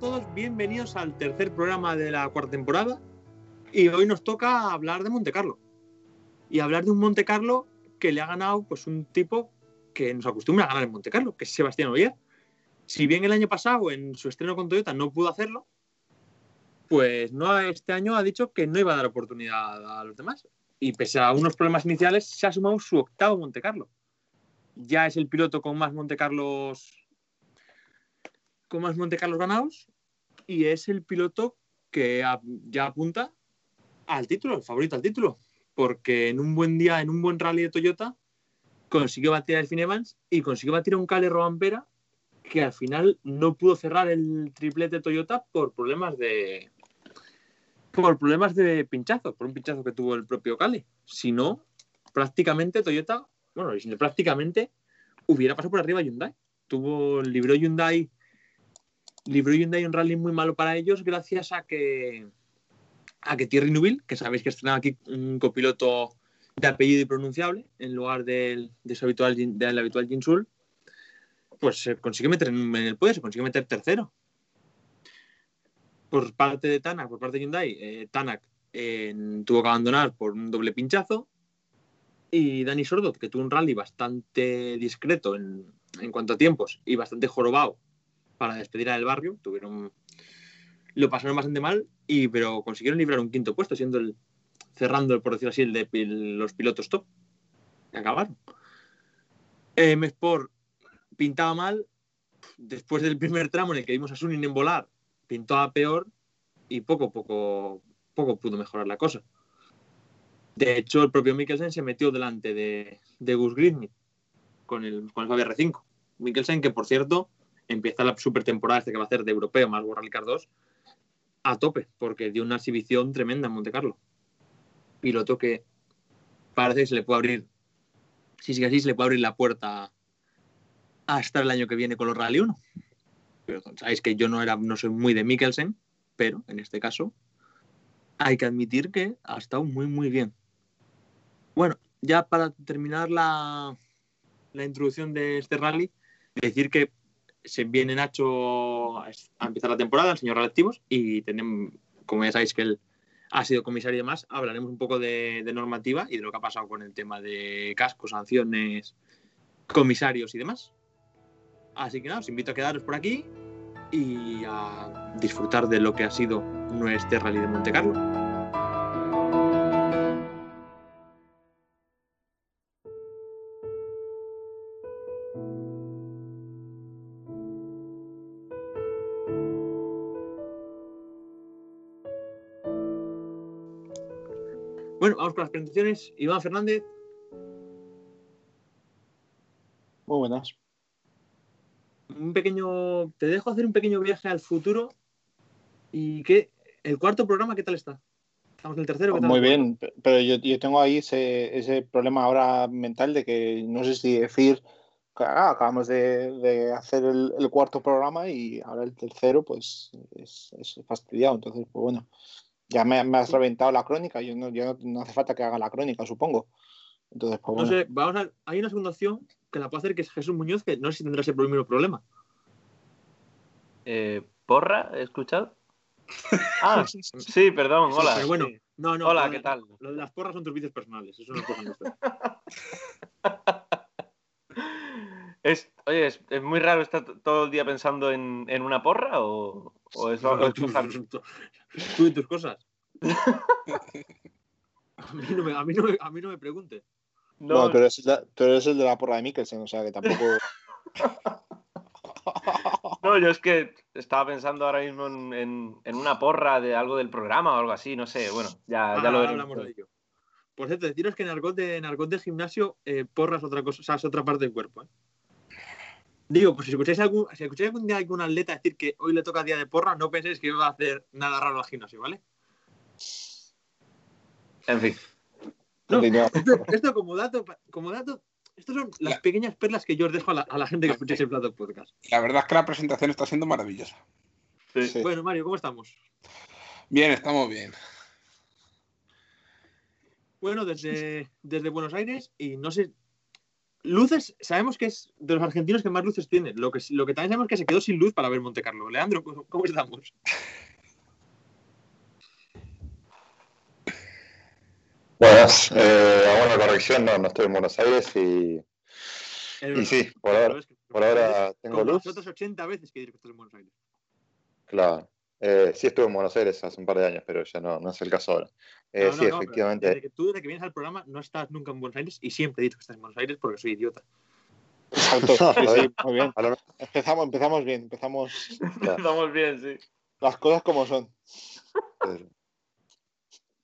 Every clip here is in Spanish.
Todos, bienvenidos al tercer programa de la cuarta temporada. Y hoy nos toca hablar de Monte Carlo. Y hablar de un Monte Carlo que le ha ganado pues, un tipo que nos acostumbra a ganar en Monte Carlo, que es Sebastián Oyer. Si bien el año pasado, en su estreno con Toyota, no pudo hacerlo, pues no este año ha dicho que no iba a dar oportunidad a los demás. Y pese a unos problemas iniciales, se ha sumado su octavo Monte Carlo. Ya es el piloto con más Monte Carlos con más Monte Carlos ganados y es el piloto que ya apunta al título, favorito al título, porque en un buen día, en un buen rally de Toyota, consiguió batir a Elfin Evans y consiguió batir a un Cale Robampera que al final no pudo cerrar el triplete Toyota por problemas de por problemas de pinchazo, por un pinchazo que tuvo el propio Cale. Si no, prácticamente Toyota, bueno, prácticamente hubiera pasado por arriba Hyundai. Tuvo, libró Hyundai libró Hyundai un rally muy malo para ellos gracias a que a que Thierry Nubil, que sabéis que estrenaba aquí un copiloto de apellido impronunciable en lugar del, de su habitual, del habitual Jinsul, pues se consigue meter en, el podio, se consigue meter tercero. Por parte de Tanak, por parte de Hyundai, eh, Tanak tuvo que abandonar por un doble pinchazo y Dani Sordo, que tuvo un rally bastante discreto en, en cuanto a tiempos y bastante jorobado para despedir al barrio. Tuvieron, lo pasaron bastante mal, y, pero consiguieron librar un quinto puesto, siendo el, cerrando, por decirlo así, el de los pilotos top. Acabaron. Eh, Sport pintaba mal. Después del primer tramo en el que vimos a Sunin en volar, pintó a peor y poco, poco, poco pudo mejorar la cosa. De hecho, el propio Mikkelsen se metió delante de, de Gus Grisny con el, con el Fabia R5. Mikkelsen, que por cierto, empieza la super temporada este que va a hacer de europeo más World Rally 2 a tope, porque dio una exhibición tremenda en Monte Carlo. Piloto que parece que se le puede abrir, si sigue así, se le puede abrir la puerta a estar el año que viene con los Rally 1. Pero sabéis que yo no, era, no soy muy de Mikkelsen, pero en este caso hay que admitir que ha estado muy, muy bien. Bueno, ya para terminar la, la introducción de este rally, decir que se viene Nacho a empezar la temporada, el señor Reactivos, y tenemos, como ya sabéis que él ha sido comisario y demás, hablaremos un poco de, normativa y de lo que ha pasado con el tema de cascos, sanciones, comisarios y demás. Así que nada, os invito a quedaros por aquí y a disfrutar de lo que ha sido nuestro rally de Monte Carlo. Con las presentaciones. Iván Fernández. Muy buenas. Un pequeño. Te dejo hacer un pequeño viaje al futuro. ¿Y qué? ¿El cuarto programa qué tal está? Estamos en el tercero. ¿qué tal? Muy bien, pero yo, tengo ahí ese, problema ahora mental de que no sé si decir. Ah, acabamos de, hacer el, cuarto programa y ahora el tercero, pues es, es fastidiado. Entonces, pues bueno, ya me, has reventado la crónica, yo no, no, hace falta que haga la crónica, supongo. Entonces, pues, No sé, vamos a, hay una segunda opción que la puede hacer que es Jesús Muñoz, que no sé si tendrá ese mismo problema. Eh, ¿Porra? ¿He escuchado? Ah, sí, perdón, hola. pero bueno, no, no. Hola, ¿qué tal? Lo de las porras son tus vicios personales, eso no es cosa es, oye, es, muy raro estar todo el día pensando en, en una porra o, o es, no, Tú y tus cosas. a, mí no me, a, mí no me, a mí no me pregunte. No, tú, eres el de la porra de Mikkelsen, o sea que tampoco. No, yo es que estaba pensando ahora mismo en, en, una porra de algo del programa o algo así, no sé, bueno, ya, ya lo hablamos de ello. Por cierto, deciros que en argot de, en de gimnasio, eh, porra es otra cosa, o sea, es otra parte del cuerpo. ¿eh? Digo, pues si escucháis algún, si escucháis algún día a algún atleta decir que hoy le toca día de porra, no penséis que va a hacer nada raro al gimnasio, ¿vale? En fin. esto, como dato, como dato, estas son las pequeñas perlas que yo os dejo a la, gente que escucháis el plato podcast. La verdad es que la presentación está siendo maravillosa. Bueno, Mario, ¿cómo estamos? Bien, estamos bien. Bueno, desde, desde Buenos Aires, y no sé, luces, sabemos que es de los argentinos que más luces tiene. Lo que, lo que también sabemos es que se quedó sin luz para ver Monte Carlo. Leandro, ¿cómo, cómo estamos? Buenas, eh, hago una corrección, no, no estoy en Buenos Aires y, y sí, por ahora, por ahora tengo luz. nosotros 80 veces que dices que estás en Buenos Aires. Claro. Eh, sí estuve en Buenos Aires hace un par de años, pero ya no, no es el caso ahora. Eh, No, no, sí, efectivamente. Desde que tú, desde que vienes al programa, no estás nunca en Buenos Aires y siempre he dicho que estás en Buenos Aires porque soy idiota. Exacto. Sí, sí, muy bien. Empezamos, empezamos bien, empezamos Estamos bien, sí. las cosas como son. Eh,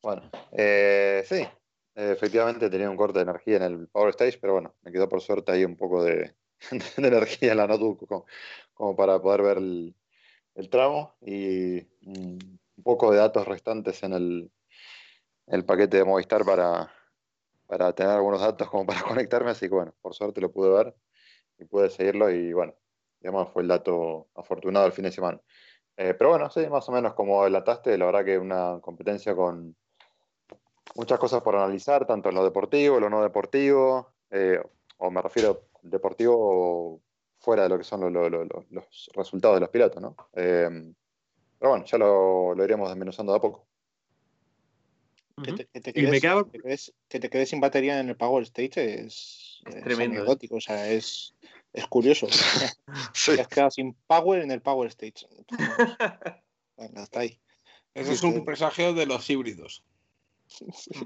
Bueno, eh, sí, efectivamente tenía un corte de energía en el Power Stage, pero bueno, me quedó por suerte ahí un poco de, de energía en la notebook como, como para poder ver el, el tramo y mm, un poco de datos restantes en el, el paquete de Movistar para, para tener algunos datos como para conectarme, así que bueno, por suerte lo pude ver y pude seguirlo y bueno, digamos fue el dato afortunado el fin de semana. Eh, pero bueno, sí, más o menos como adelantaste, la verdad que una competencia con muchas cosas por analizar, tanto en lo deportivo, lo no deportivo, eh, o me refiero deportivo fuera de lo que son lo- lo- lo- lo- los resultados de los pilotos, ¿no? Eh, pero bueno, ya lo, lo iremos desmenuzando de a poco. Que te, que te Y me quedes, queda- que te quedes- que te quedes sin batería en el Power Stage es, Es es tremendo, ¿eh? anecdótico, o sea, es, es curioso. Sí. Te has quedado sin power en el Power Stage. Venga, hasta ahí. Eso es un presagio de los híbridos.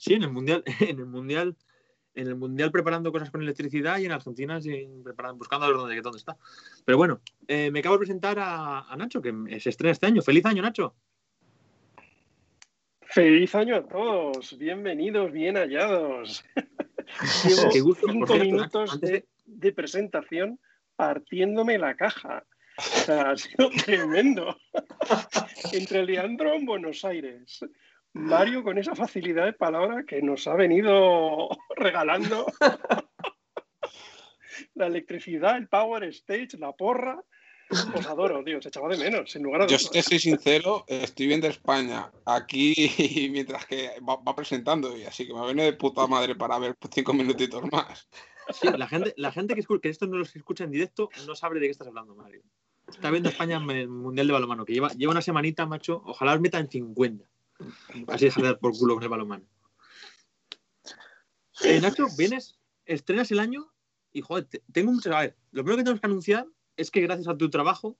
Sí, en el mundial, en el mundial, en el mundial preparando cosas con electricidad y en Argentina sin preparando, buscando a ver dónde, dónde está. Pero bueno, eh, me acabo de presentar a, a Nacho, que se estrena este año. ¡Feliz año, Nacho! Feliz año a todos, bienvenidos, bien hallados. Llevo Qué gusto, por cinco cierto, minutos antes de- de presentación partiéndome la caja. O sea, ha sido tremendo. Entre Leandro en Buenos Aires, Mario con esa facilidad de palabra que nos ha venido regalando. La electricidad, el power stage, la porra. Os adoro, tío, se echaba de menos, sin lugar a Yo, dudas. si te soy sincero, estoy viendo España aquí mientras que va, va presentando, y así que me viene de puta madre para ver cinco minutitos más. Sí, la gente, la gente que, que esto no los escucha en directo no sabe de qué estás hablando, Mario. Está viendo España en el Mundial de Balonmano, que lleva, lleva una semanita, macho. Ojalá os meta en 50. Así de dar por culo con el balonmano. Eh, Nacho, vienes, estrenas el año y, joder, te- tengo mucho... A ver, lo primero que tenemos que anunciar es que gracias a tu trabajo,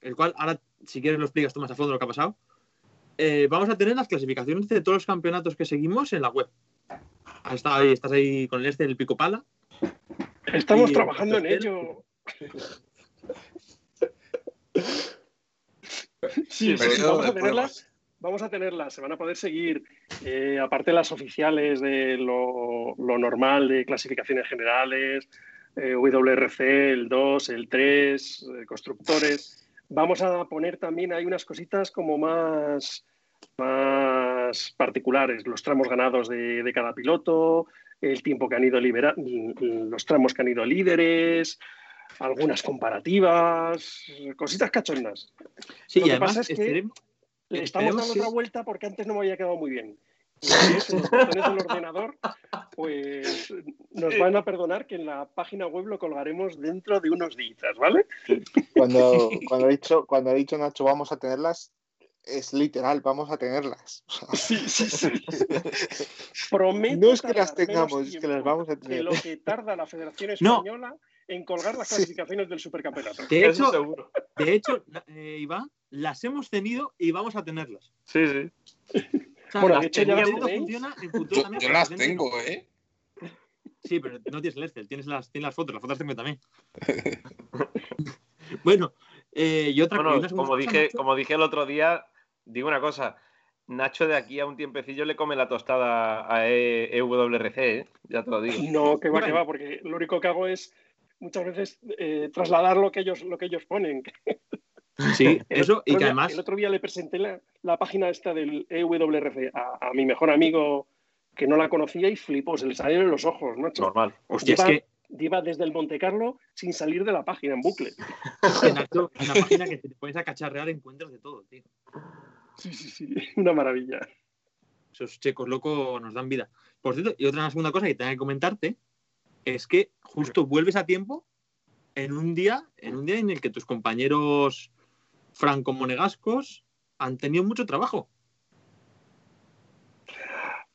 el cual ahora, si quieres, lo explicas tú más a fondo lo que ha pasado, eh, vamos a tener las clasificaciones de todos los campeonatos que seguimos en la web. Estado ahí, estás ahí con el este del pico pala. Estamos y- trabajando en ello. Sí, sí, Periodo vamos a tenerlas. Vamos a tenerlas, se van a poder seguir, eh, aparte de las oficiales de lo, lo normal de clasificaciones generales, eh, WRC, el 2, el 3, eh, constructores. Vamos a poner también, hay unas cositas como más, más particulares, los tramos ganados de, de cada piloto, el tiempo que han ido libera los tramos que han ido líderes, algunas comparativas, cositas cachondas. Sí, Lo y que además pasa es que- Le estamos dando que- otra vuelta porque antes no me había quedado muy bien. Y es, en los botones del ordenador, pues nos van a perdonar que en la página web lo colgaremos dentro de unos días, ¿vale? Cuando, cuando, ha dicho, cuando ha dicho Nacho vamos a tenerlas, es literal, vamos a tenerlas. Sí, sí, sí. Prometo no es que las tengamos, es que las vamos a que tener. lo que tarda la Federación No. En colgar las Sí. clasificaciones del Supercampeonato. De hecho, seguro. de hecho eh, Iván, las hemos tenido y vamos a tenerlas. Sí, sí. O sea, Bueno, las de hecho, ya las tecnología tenéis. funciona en futuro Yo, también yo las no- tengo, ¿eh? Sí, pero no tienes el Excel, tienes las, tienes las fotos, las fotos tengo también. bueno, eh, y otra Bueno, como cosa, dije, como dije el otro día, digo una cosa. Nacho de aquí a un tiempecillo le come la tostada a EWRC, ¿eh? ya te lo digo. No, que va, Bueno. que va, porque lo único que hago es muchas veces eh, trasladar lo que ellos, lo que ellos ponen. Sí, eso, y que día- además, El otro día le presenté la, la página esta del EWRC a, a mi mejor amigo que no la conocía y flipó, se le salieron los ojos, macho. Normal. hostia, es lleva- que, Lleva desde el Monte Carlo sin salir de la página en bucle. es es una página que te pones a cacharrear encuentros de todo, tío. Sí, sí, sí, una maravilla. Esos checos locos nos dan vida. Por cierto, y otra segunda cosa que tengo que comentarte es que justo vuelves a tiempo en un día, en un día en el que tus compañeros franco-monegascos han tenido mucho trabajo.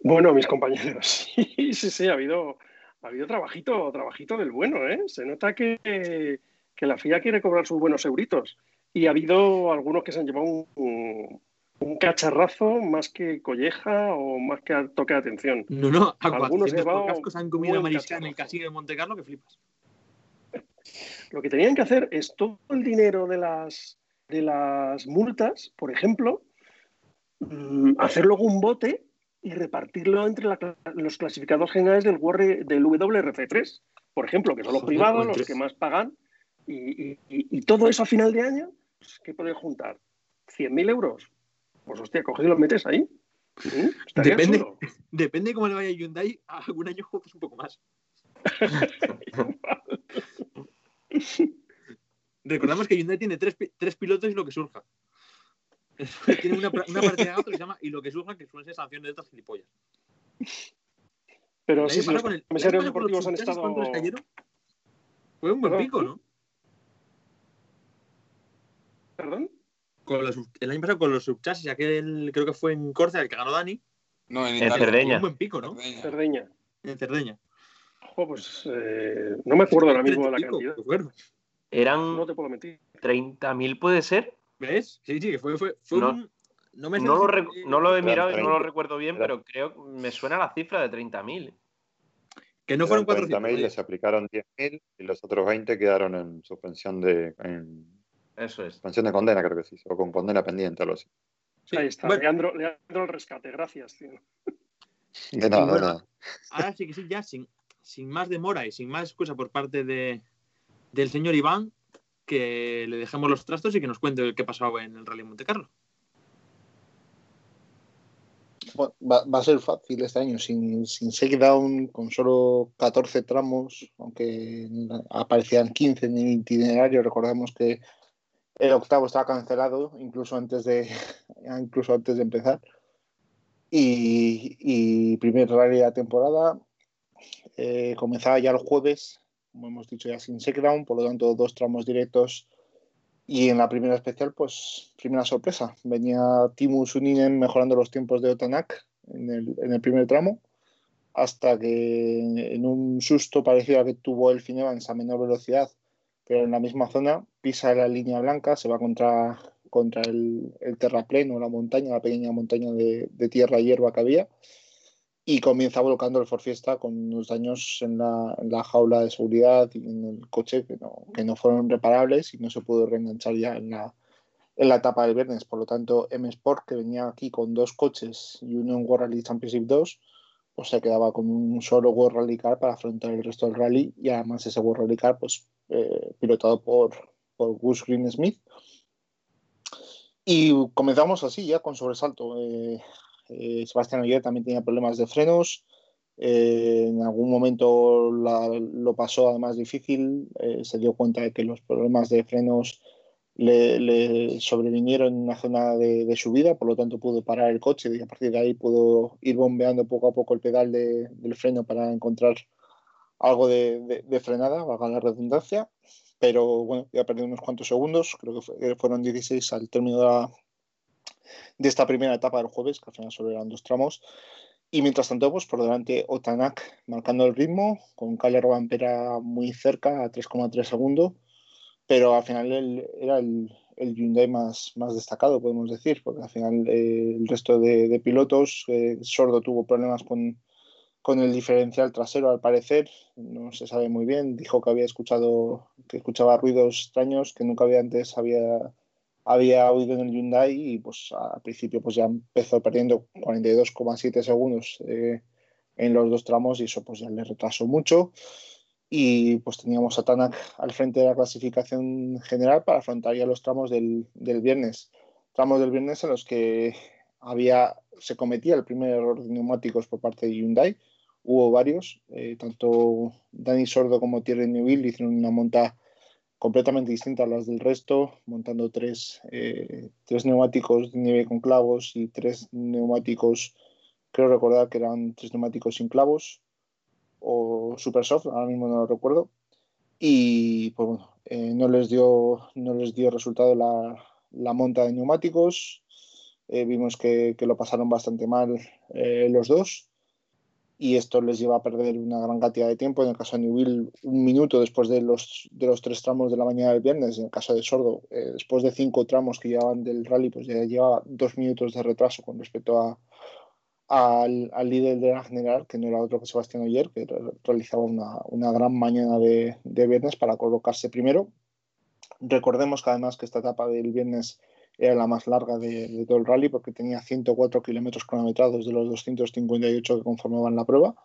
Bueno, mis compañeros, sí, sí, sí, ha habido, ha habido trabajito, trabajito del bueno, ¿eh? Se nota que, que la FIA quiere cobrar sus buenos euritos. Y ha habido algunos que se han llevado un cacharrazo más que colleja o más que toque de atención. No, no, a Algunos 400 llevaban cascos han comido mariscal en el casino de Monte Carlo que flipas. Lo que tenían que hacer es todo el dinero de las, de las multas, por ejemplo, mm, hacer luego un bote y repartirlo entre la los clasificados generales del, del WRC3, por ejemplo, que son los privados, pues los que más pagan, y, y- y- y todo eso a final de año, pues, ¿qué pueden juntar? ¿100.000 euros? Pues hostia, coges y los metes ahí. ¿Mm? Depende. Depende de cómo le vaya a Hyundai, algún año juegas un poco más. Recordamos que Hyundai tiene tres, pi- tres pilotos y lo que surja. tiene una, partida de gato que se llama y lo que surja, que suelen ser sanciones de otras gilipollas. Pero sí, pasado los el- comisarios deportivos han estado... Fue un buen Perdón. pico, ¿no? ¿Perdón? Con los, el año pasado con los subchasis, aquel creo que fue en Córcega, el que ganó Dani, No, en En. Cerdeña. un buen pico, ¿no? Cerdeña. Cerdeña. En Cerdeña. Pues eh, no me acuerdo ahora mismo de la pico, cantidad. Eran No te puedo mentir. 30.000, puede ser. ¿Ves? Sí, sí, que fue, fue, fue No- un... No, me sé No lo, decir, re- no lo he Eran mirado y no lo 30. recuerdo bien, pero creo me suena la cifra de 30.000. Que no fueron Eran 400. 30.000, oye. les aplicaron 10.000 y los otros 20 quedaron en suspensión de, en Eso es. suspensión de condena, creo que sí, o con condena pendiente, algo así. Sí, Ahí está. bueno. Leandro, Leandro el rescate, gracias. tío. De nada, bueno. de nada. Ahora sí que sí, ya sin, sin más demora y sin más excusa por parte de, del señor Iván, que le dejemos los trastos y que nos cuente qué pasó en el Rally Monte Carlo. Bueno, va, va a ser fácil este año, sin, sin down, con solo 14 tramos, aunque aparecían 15 en el itinerario. Recordemos que el octavo estaba cancelado, incluso antes de, incluso antes de empezar. Y, y primer rally de la temporada eh, comenzaba ya el jueves, como hemos dicho ya sin down, por lo tanto dos tramos directos y en la primera especial, pues, primera sorpresa. Venía Timu Suninen mejorando los tiempos de Otanak en el, en el primer tramo, hasta que en un susto parecido al que tuvo el Evans a menor velocidad, pero en la misma zona, pisa la línea blanca, se va contra, contra el, el terrapleno, la montaña, la pequeña montaña de, de tierra y hierba que había, y comienza volcando el Ford Fiesta con unos daños en la, en la jaula de seguridad y en el coche que no, que no fueron reparables y no se pudo reenganchar ya en la, en la etapa del viernes. Por lo tanto, M Sport, que venía aquí con dos coches y uno en World Rally Championship 2, pues se quedaba con un solo World Rally Car para afrontar el resto del rally y además ese World Rally Car pues, eh, pilotado por, por Gus Green Smith. Y comenzamos así ya con sobresalto. Eh, eh, Sebastián Oyer también tenía problemas de frenos. En algún momento lo pasó además difícil. Se dio cuenta de que los problemas de frenos le, sobrevinieron en una zona de, de, subida, por lo tanto pudo parar el coche y a partir de ahí pudo ir bombeando poco a poco el pedal de, del freno para encontrar algo de, frenada, valga la redundancia. Pero bueno, ya perdió unos cuantos segundos, creo que fue, fueron 16 al término de, la, de esta primera etapa del jueves, que al final solo eran dos tramos. Y mientras tanto, pues por delante Otanak marcando el ritmo, con Calle Robampera muy cerca, a 3,3 segundos pero al final él era el, el, Hyundai más, más destacado, podemos decir, porque al final eh, el resto de, de pilotos, eh, Sordo tuvo problemas con, con, el diferencial trasero, al parecer, no se sabe muy bien, dijo que había escuchado, que escuchaba ruidos extraños que nunca había antes había, había oído en el Hyundai y pues al principio pues ya empezó perdiendo 42,7 segundos eh, en los dos tramos y eso pues ya le retrasó mucho y pues teníamos a Tanak al frente de la clasificación general para afrontar ya los tramos del, del, viernes. Tramos del viernes en los que había, se cometía el primer error de neumáticos por parte de Hyundai. Hubo varios, eh, tanto Dani Sordo como Thierry Neuville hicieron una monta completamente distinta a las del resto, montando tres, eh, tres neumáticos de nieve con clavos y tres neumáticos creo recordar que eran tres neumáticos sin clavos o super soft, ahora mismo no lo recuerdo. Y pues bueno, eh, no, les dio, no les dio resultado la, la monta de neumáticos. Eh, vimos que, que, lo pasaron bastante mal eh, los dos y esto les lleva a perder una gran cantidad de tiempo. En el caso de Newville, un minuto después de los, de los tres tramos de la mañana del viernes. En el caso de Sordo, eh, después de cinco tramos que llevaban del rally, pues ya llevaba dos minutos de retraso con respecto a, al, al, líder de la general, que no era otro que Sebastián Oyer, que realizaba una, una gran mañana de, de, viernes para colocarse primero. Recordemos que además que esta etapa del viernes era la más larga de, de todo el rally porque tenía 104 kilómetros cronometrados de los 258 que conformaban la prueba.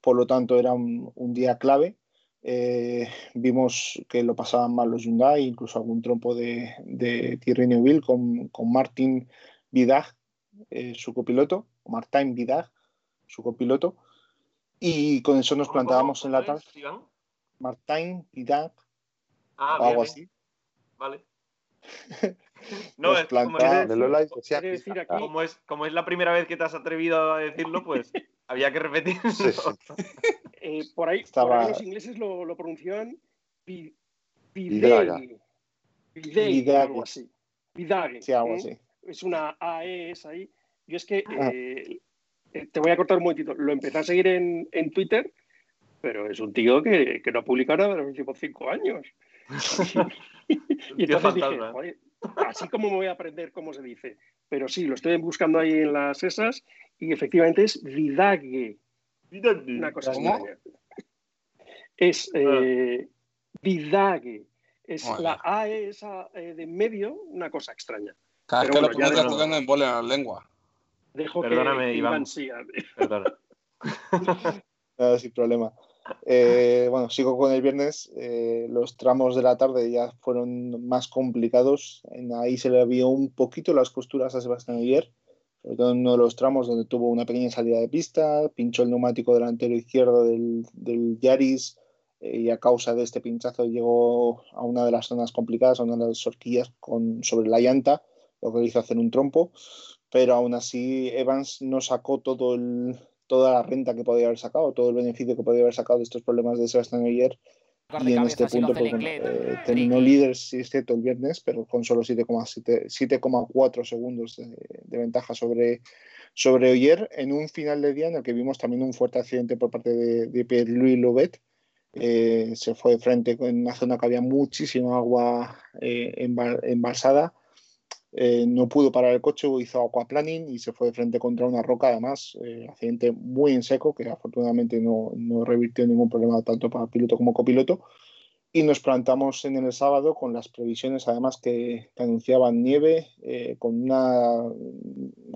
Por lo tanto, era un, un día clave. Eh, vimos que lo pasaban mal los Hyundai, incluso algún trompo de, de Thierry Neuville con, con Martin Vidag, eh, su copiloto, Martin Vidag, su copiloto. Y con eso nos ¿Cómo, plantábamos cómo, en la tarde. Martin Vidag, Ah, o algo bien. así. Vale. No, es como, De Lola decir aquí- es, como es la primera vez que te has atrevido a decirlo, pues había que. Sí, sí. Eh, por, ahí, Estaba- por ahí los ingleses lo, lo pronunciaban vi- Vidaga. Videgui. Videgui, Vidagui. algo así. Vidagui. Sí, algo ¿eh? así. Es una AE esa ahí. Yo es que Ah. eh, eh, te voy a cortar un momentito. Lo empecé a seguir en, en Twitter, pero es un tío que, que no ha publicado nada de los últimos cinco años. y entonces dije, fantasma. "Joder, así como me voy a aprender cómo se dice. Pero sí, lo estoy buscando ahí en las esas y efectivamente es Vidague. Una cosa extraña. Es eh, Vidague. Es la AE esa eh, de en medio, una cosa extraña. Cada vez Pero que bueno, lo ya pronuncias tú que me embole la lengua. Dejo Perdóname, que, Iván. Iván siga. Perdona. Nada, sin problema. Eh, bueno, sigo con el viernes. Eh, los tramos de la tarde ya fueron más complicados. En ahí se le vio un poquito las costuras a Sebastián Ogier, sobre todo en uno de los tramos donde tuvo una pequeña salida de pista, pinchó el neumático delantero izquierdo del, del Yaris eh, y a causa de este pinchazo llegó a una de las zonas complicadas, a una de las horquillas con, sobre la llanta, lo que le hizo hacer un trompo. Pero aún así, Evans no sacó todo el, toda la renta que podía haber sacado, todo el beneficio que podía haber sacado de estos problemas de Sebastián de Y en este punto pues, bueno, eh, terminó líder, sí es cierto, el viernes, pero con solo 7,7 7,4 segundos de, de ventaja sobre, sobre Oyer, en un final de día en el que vimos también un fuerte accidente por parte de, de Pierre-Louis Lobet. Eh, se fue de frente en una zona que había muchísima agua eh, embalsada. Eh, no pudo parar el coche, hizo aquaplaning y se fue de frente contra una roca, además, eh, accidente muy en seco, que afortunadamente no, no revirtió ningún problema tanto para piloto como copiloto. Y nos plantamos en el sábado con las previsiones, además, que, que anunciaban nieve, eh, con, una,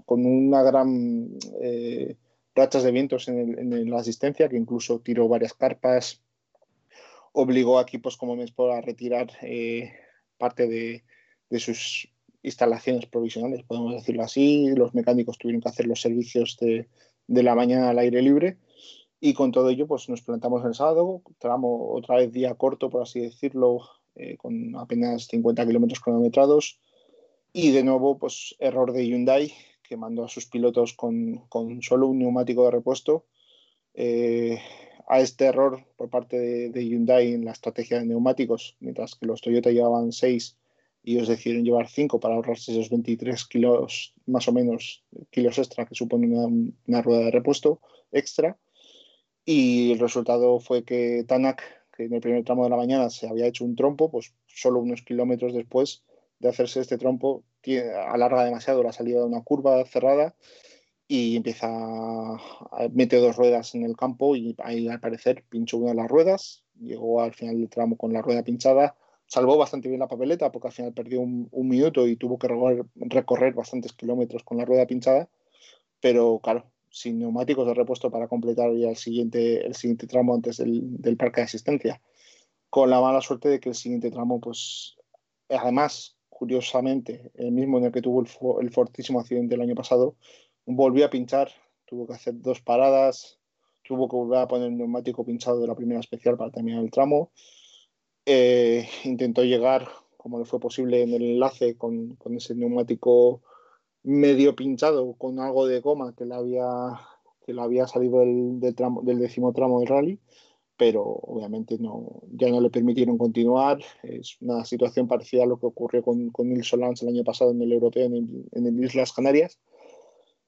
con una gran eh, rachas de vientos en, la asistencia, que incluso tiró varias carpas, obligó a equipos como Mespor a retirar parte de, de sus instalaciones provisionales, podemos decirlo así. Los mecánicos tuvieron que hacer los servicios de, de la mañana al aire libre. Y con todo ello, pues nos plantamos el sábado, tramo otra vez día corto, por así decirlo, eh, con apenas 50 kilómetros cronometrados. Y de nuevo, pues error de Hyundai, que mandó a sus pilotos con, con solo un neumático de repuesto. Eh, a este error por parte de, Hyundai en la estrategia de neumáticos, mientras que los Toyota llevaban 6 y ellos decidieron llevar 5 para ahorrarse esos 23 kilos, más o menos, kilos extra que supone una, una rueda de repuesto extra. Y el resultado fue que Tanak, que en el primer tramo de la mañana se había hecho un trompo, pues solo unos kilómetros después de hacerse este trompo, tiene- alarga demasiado la salida de una curva cerrada y empieza a a- mete dos ruedas en el campo y ahí al parecer pinchó una de las ruedas, llegó al final del tramo con la rueda pinchada, salvó bastante bien la papeleta porque al final perdió un, minuto y tuvo que recorrer, bastantes kilómetros con la rueda pinchada, pero claro, sin neumáticos de repuesto para completar ya el siguiente, el siguiente tramo antes del, parque de asistencia. Con la mala suerte de que el siguiente tramo, pues, además, curiosamente, el mismo en el que tuvo el, el fortísimo accidente el año pasado, volvió a pinchar, tuvo que hacer dos paradas, tuvo que volver a poner el neumático pinchado de la primera especial para terminar el tramo. Eh, intentó llegar como le fue posible en el enlace con, con ese neumático medio pinchado con algo de goma que le había, que le había salido del, del, tramo, del décimo tramo del rally, pero obviamente no, ya no le permitieron continuar. Es una situación parecida a lo que ocurrió con, con Nils el año pasado en el Europeo en en el Islas Canarias.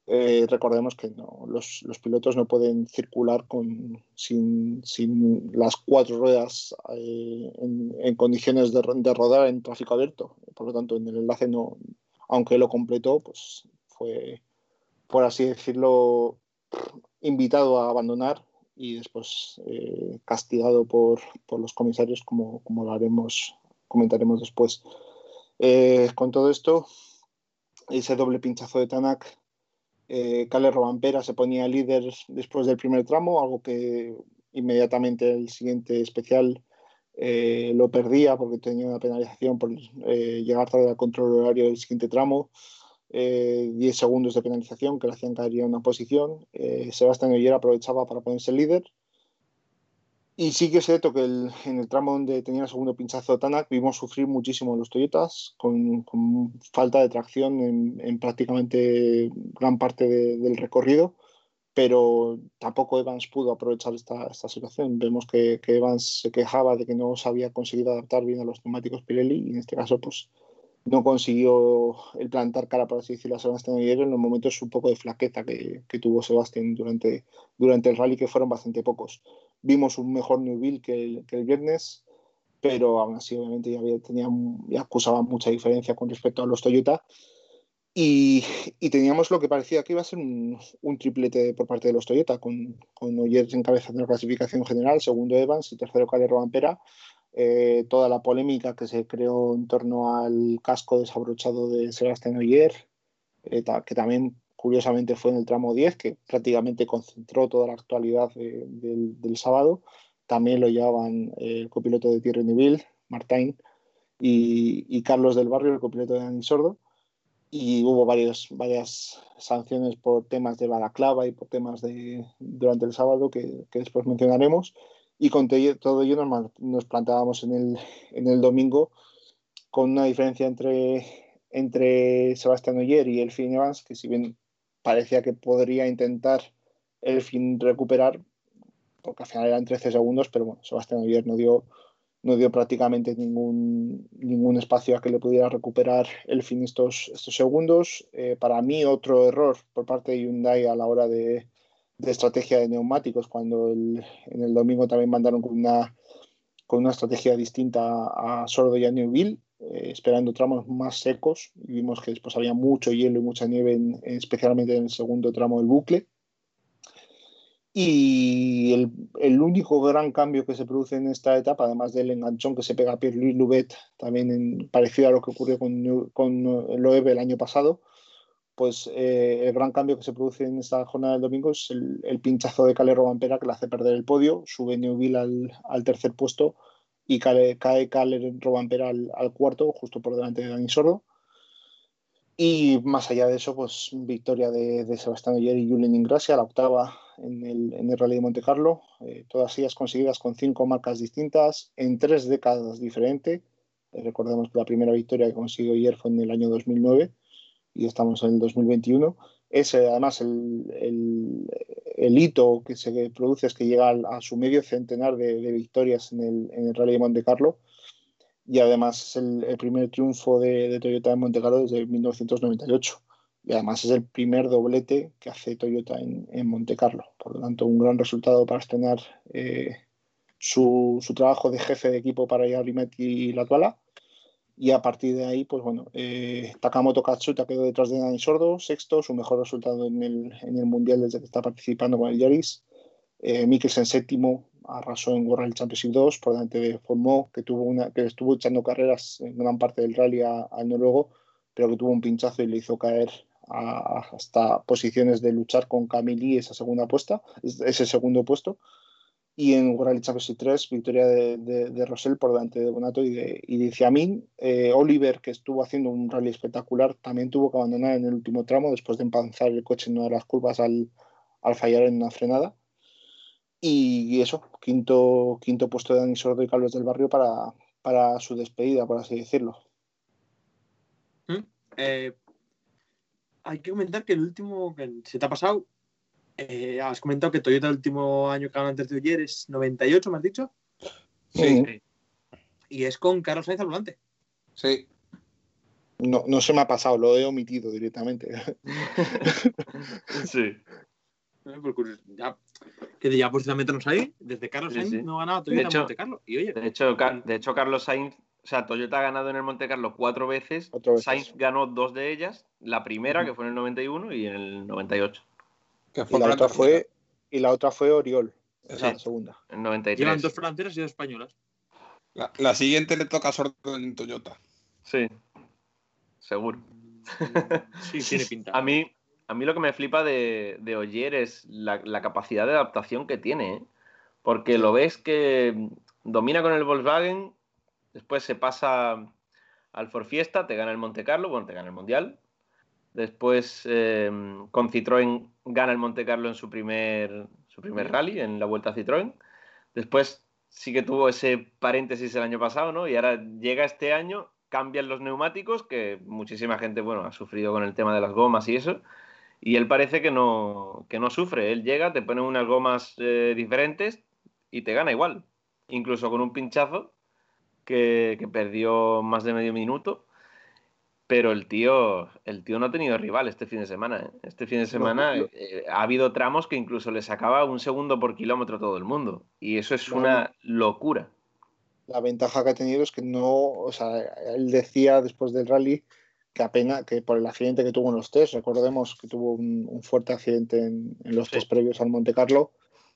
Eh, recordemos que no, los, los, pilotos no pueden circular con, sin, sin las cuatro ruedas eh, en, en, condiciones de, de, rodar en tráfico abierto. Por lo tanto, en el enlace no, aunque lo completó, pues fue, por así decirlo, invitado a abandonar y después eh, castigado por, por, los comisarios, como, como lo haremos, comentaremos después. Con todo esto, ese doble pinchazo de Tanak, eh, Cale Robampera se ponía líder después del primer tramo, algo que inmediatamente el siguiente especial eh, lo perdía porque tenía una penalización por eh, llegar tarde al control horario del siguiente tramo. Eh, 10 segundos de penalización que le hacían caer en una posición. Eh, Sebastián Oyer aprovechaba para ponerse líder. Y sí que es cierto que el, en el tramo donde tenía el segundo pinchazo Tanak vimos sufrir muchísimo los Toyotas con, con falta de tracción en, en prácticamente gran parte de, del recorrido pero tampoco Evans pudo aprovechar esta, esta situación. Vemos que, que, Evans se quejaba de que no se había conseguido adaptar bien a los neumáticos Pirelli y en este caso pues no consiguió el plantar cara, por así decirlo, a Sebastián Ogier en los momentos un poco de flaqueza que, que, tuvo Sebastián durante, durante el rally, que fueron bastante pocos. Vimos un mejor Newville que el, que el viernes, pero aún así obviamente ya, había, tenía, ya acusaba mucha diferencia con respecto a los Toyota y, y, teníamos lo que parecía que iba a ser un, un triplete por parte de los Toyota, con, con Oyer encabezando la clasificación general, segundo Evans y tercero Cale Robampera. Eh, toda la polémica que se creó en torno al casco desabrochado de Sebastián Oyer, eh, que también curiosamente fue en el tramo 10, que prácticamente concentró toda la actualidad de, de, del sábado. También lo llevaban eh, el copiloto de Thierry Neville, Martín, y, y, Carlos del Barrio, el copiloto de Dani Sordo y hubo varios, varias sanciones por temas de balaclava y por temas de durante el sábado que, que después mencionaremos y con todo ello nos, nos planteábamos en el, en el domingo con una diferencia entre, entre Sebastián Oyer y Elfin Evans que si bien parecía que podría intentar Elfin recuperar porque al final eran 13 segundos pero bueno, Sebastián Oyer no dio no dio prácticamente ningún, ningún espacio a que le pudiera recuperar el fin estos, estos segundos. Eh, para mí, otro error por parte de Hyundai a la hora de, de estrategia de neumáticos, cuando el, en el domingo también mandaron con una, con una estrategia distinta a Sordo y a Newville, eh, esperando tramos más secos. Y vimos que después había mucho hielo y mucha nieve, en, especialmente en el segundo tramo del bucle. Y el, el, único gran cambio que se produce en esta etapa, además del enganchón que se pega a Pierre-Louis Loubet, también en, parecido a lo que ocurrió con, con Loewe el año pasado, pues eh, el gran cambio que se produce en esta jornada del domingo es el, el pinchazo de Calero Vampera que le hace perder el podio, sube Neuville al, al tercer puesto y cae, cae Calero Vampera al, cuarto, justo por delante de Dani Sordo. Y más allá de eso, pues victoria de, Sebastián Oyer y Julien Ingracia, la octava en el, en el Rally de Monte Carlo, eh, todas ellas conseguidas con cinco marcas distintas en tres décadas diferentes. Eh, recordemos que la primera victoria que consiguió ayer fue en el año 2009 y estamos en el 2021. Es además el, el, hito que se produce es que llega a, su medio centenar de, victorias en el, Rally de Monte Carlo y además es el, primer triunfo de, Toyota en Monte Carlo desde 1998 y además es el primer doblete que hace Toyota en, en Monte Carlo. Por lo tanto, un gran resultado para estrenar eh, su, su, trabajo de jefe de equipo para Yarimet y Latvala. Y a partir de ahí, pues bueno, eh, Takamoto Katsuta quedó detrás de Dani Sordo, sexto, su mejor resultado en el, en el Mundial desde que está participando con el Yaris. Eh, Mikkelsen séptimo, arrasó en World Championship 2 por delante de Formó, que, tuvo una, que estuvo echando carreras en gran parte del rally al noruego, pero que tuvo un pinchazo y le hizo caer a, hasta posiciones de luchar con Camille esa segunda apuesta, ese segundo puesto. Y en World Championship 3, victoria de, de, Rosell por delante de Bonato y de, y de Ciamin. Eh, Oliver, que estuvo haciendo un rally espectacular, también tuvo que abandonar en el último tramo después de empanzar el coche en una de las curvas al, al fallar en una frenada. Y, y, eso, quinto, quinto puesto de Dani Sordo y Carlos del Barrio para, para su despedida, por así decirlo. ¿Mm? Eh, hay que comentar que el último que se te ha pasado, eh, has comentado que Toyota el último año que ganó antes de ayer es 98, ¿me has dicho? Sí, Sí. Y es con Carlos Sainz al volante. sí. No, no se me ha pasado, lo he omitido directamente. Sí. Eh, por curiosidad. Ya, que ya pues meternos ahí, desde Carlos Sí, Sainz sí. no ha ganado De Toyota en hecho- Monte Carlo. Y oye, De hecho, Car- de hecho, Carlos Sainz, o sea, Toyota ha ganado en el Monte Carlo cuatro veces. Cuatro veces. Sainz ganó dos de ellas. La primera, que fue en el 91 y en el 98. Que Y la otra fue, y la otra fue Oriol, Eso. la segunda. En el 93. llevan dos francesas y dos españolas. La, la siguiente le toca a Sordo en Toyota. Sí, seguro. Sí, tiene pinta. A mí, a mí lo que me flipa de, de Ogier es la, la capacidad de adaptación que tiene. ¿eh? Porque lo ves que domina con el Volkswagen, después se pasa al Ford Fiesta, te gana el Monte Carlo, bueno, te gana el Mundial. Después eh, con Citroën gana el Monte Carlo en su primer, su primer rally, en la Vuelta a Citroën. Después sí que tuvo ese paréntesis el año pasado, ¿no? Y ahora llega este año, cambian los neumáticos, que muchísima gente, bueno, ha sufrido con el tema de las gomas y eso. Y él parece que no, que no sufre. Él llega, te pone unas gomas eh, diferentes y te gana igual. Incluso con un pinchazo que, que perdió más de medio minuto. Pero el tío, el tío no ha tenido rival este fin de semana. ¿eh? Este fin de semana no. eh, ha habido tramos que incluso le sacaba un segundo por kilómetro todo el mundo. Y eso es No, una locura. La ventaja que ha tenido es que no, o sea, él decía después del rally que apenas, que por el accidente que tuvo en los test, recordemos que tuvo un, un fuerte accidente en, en los Sí. test previos al Monte Carlo,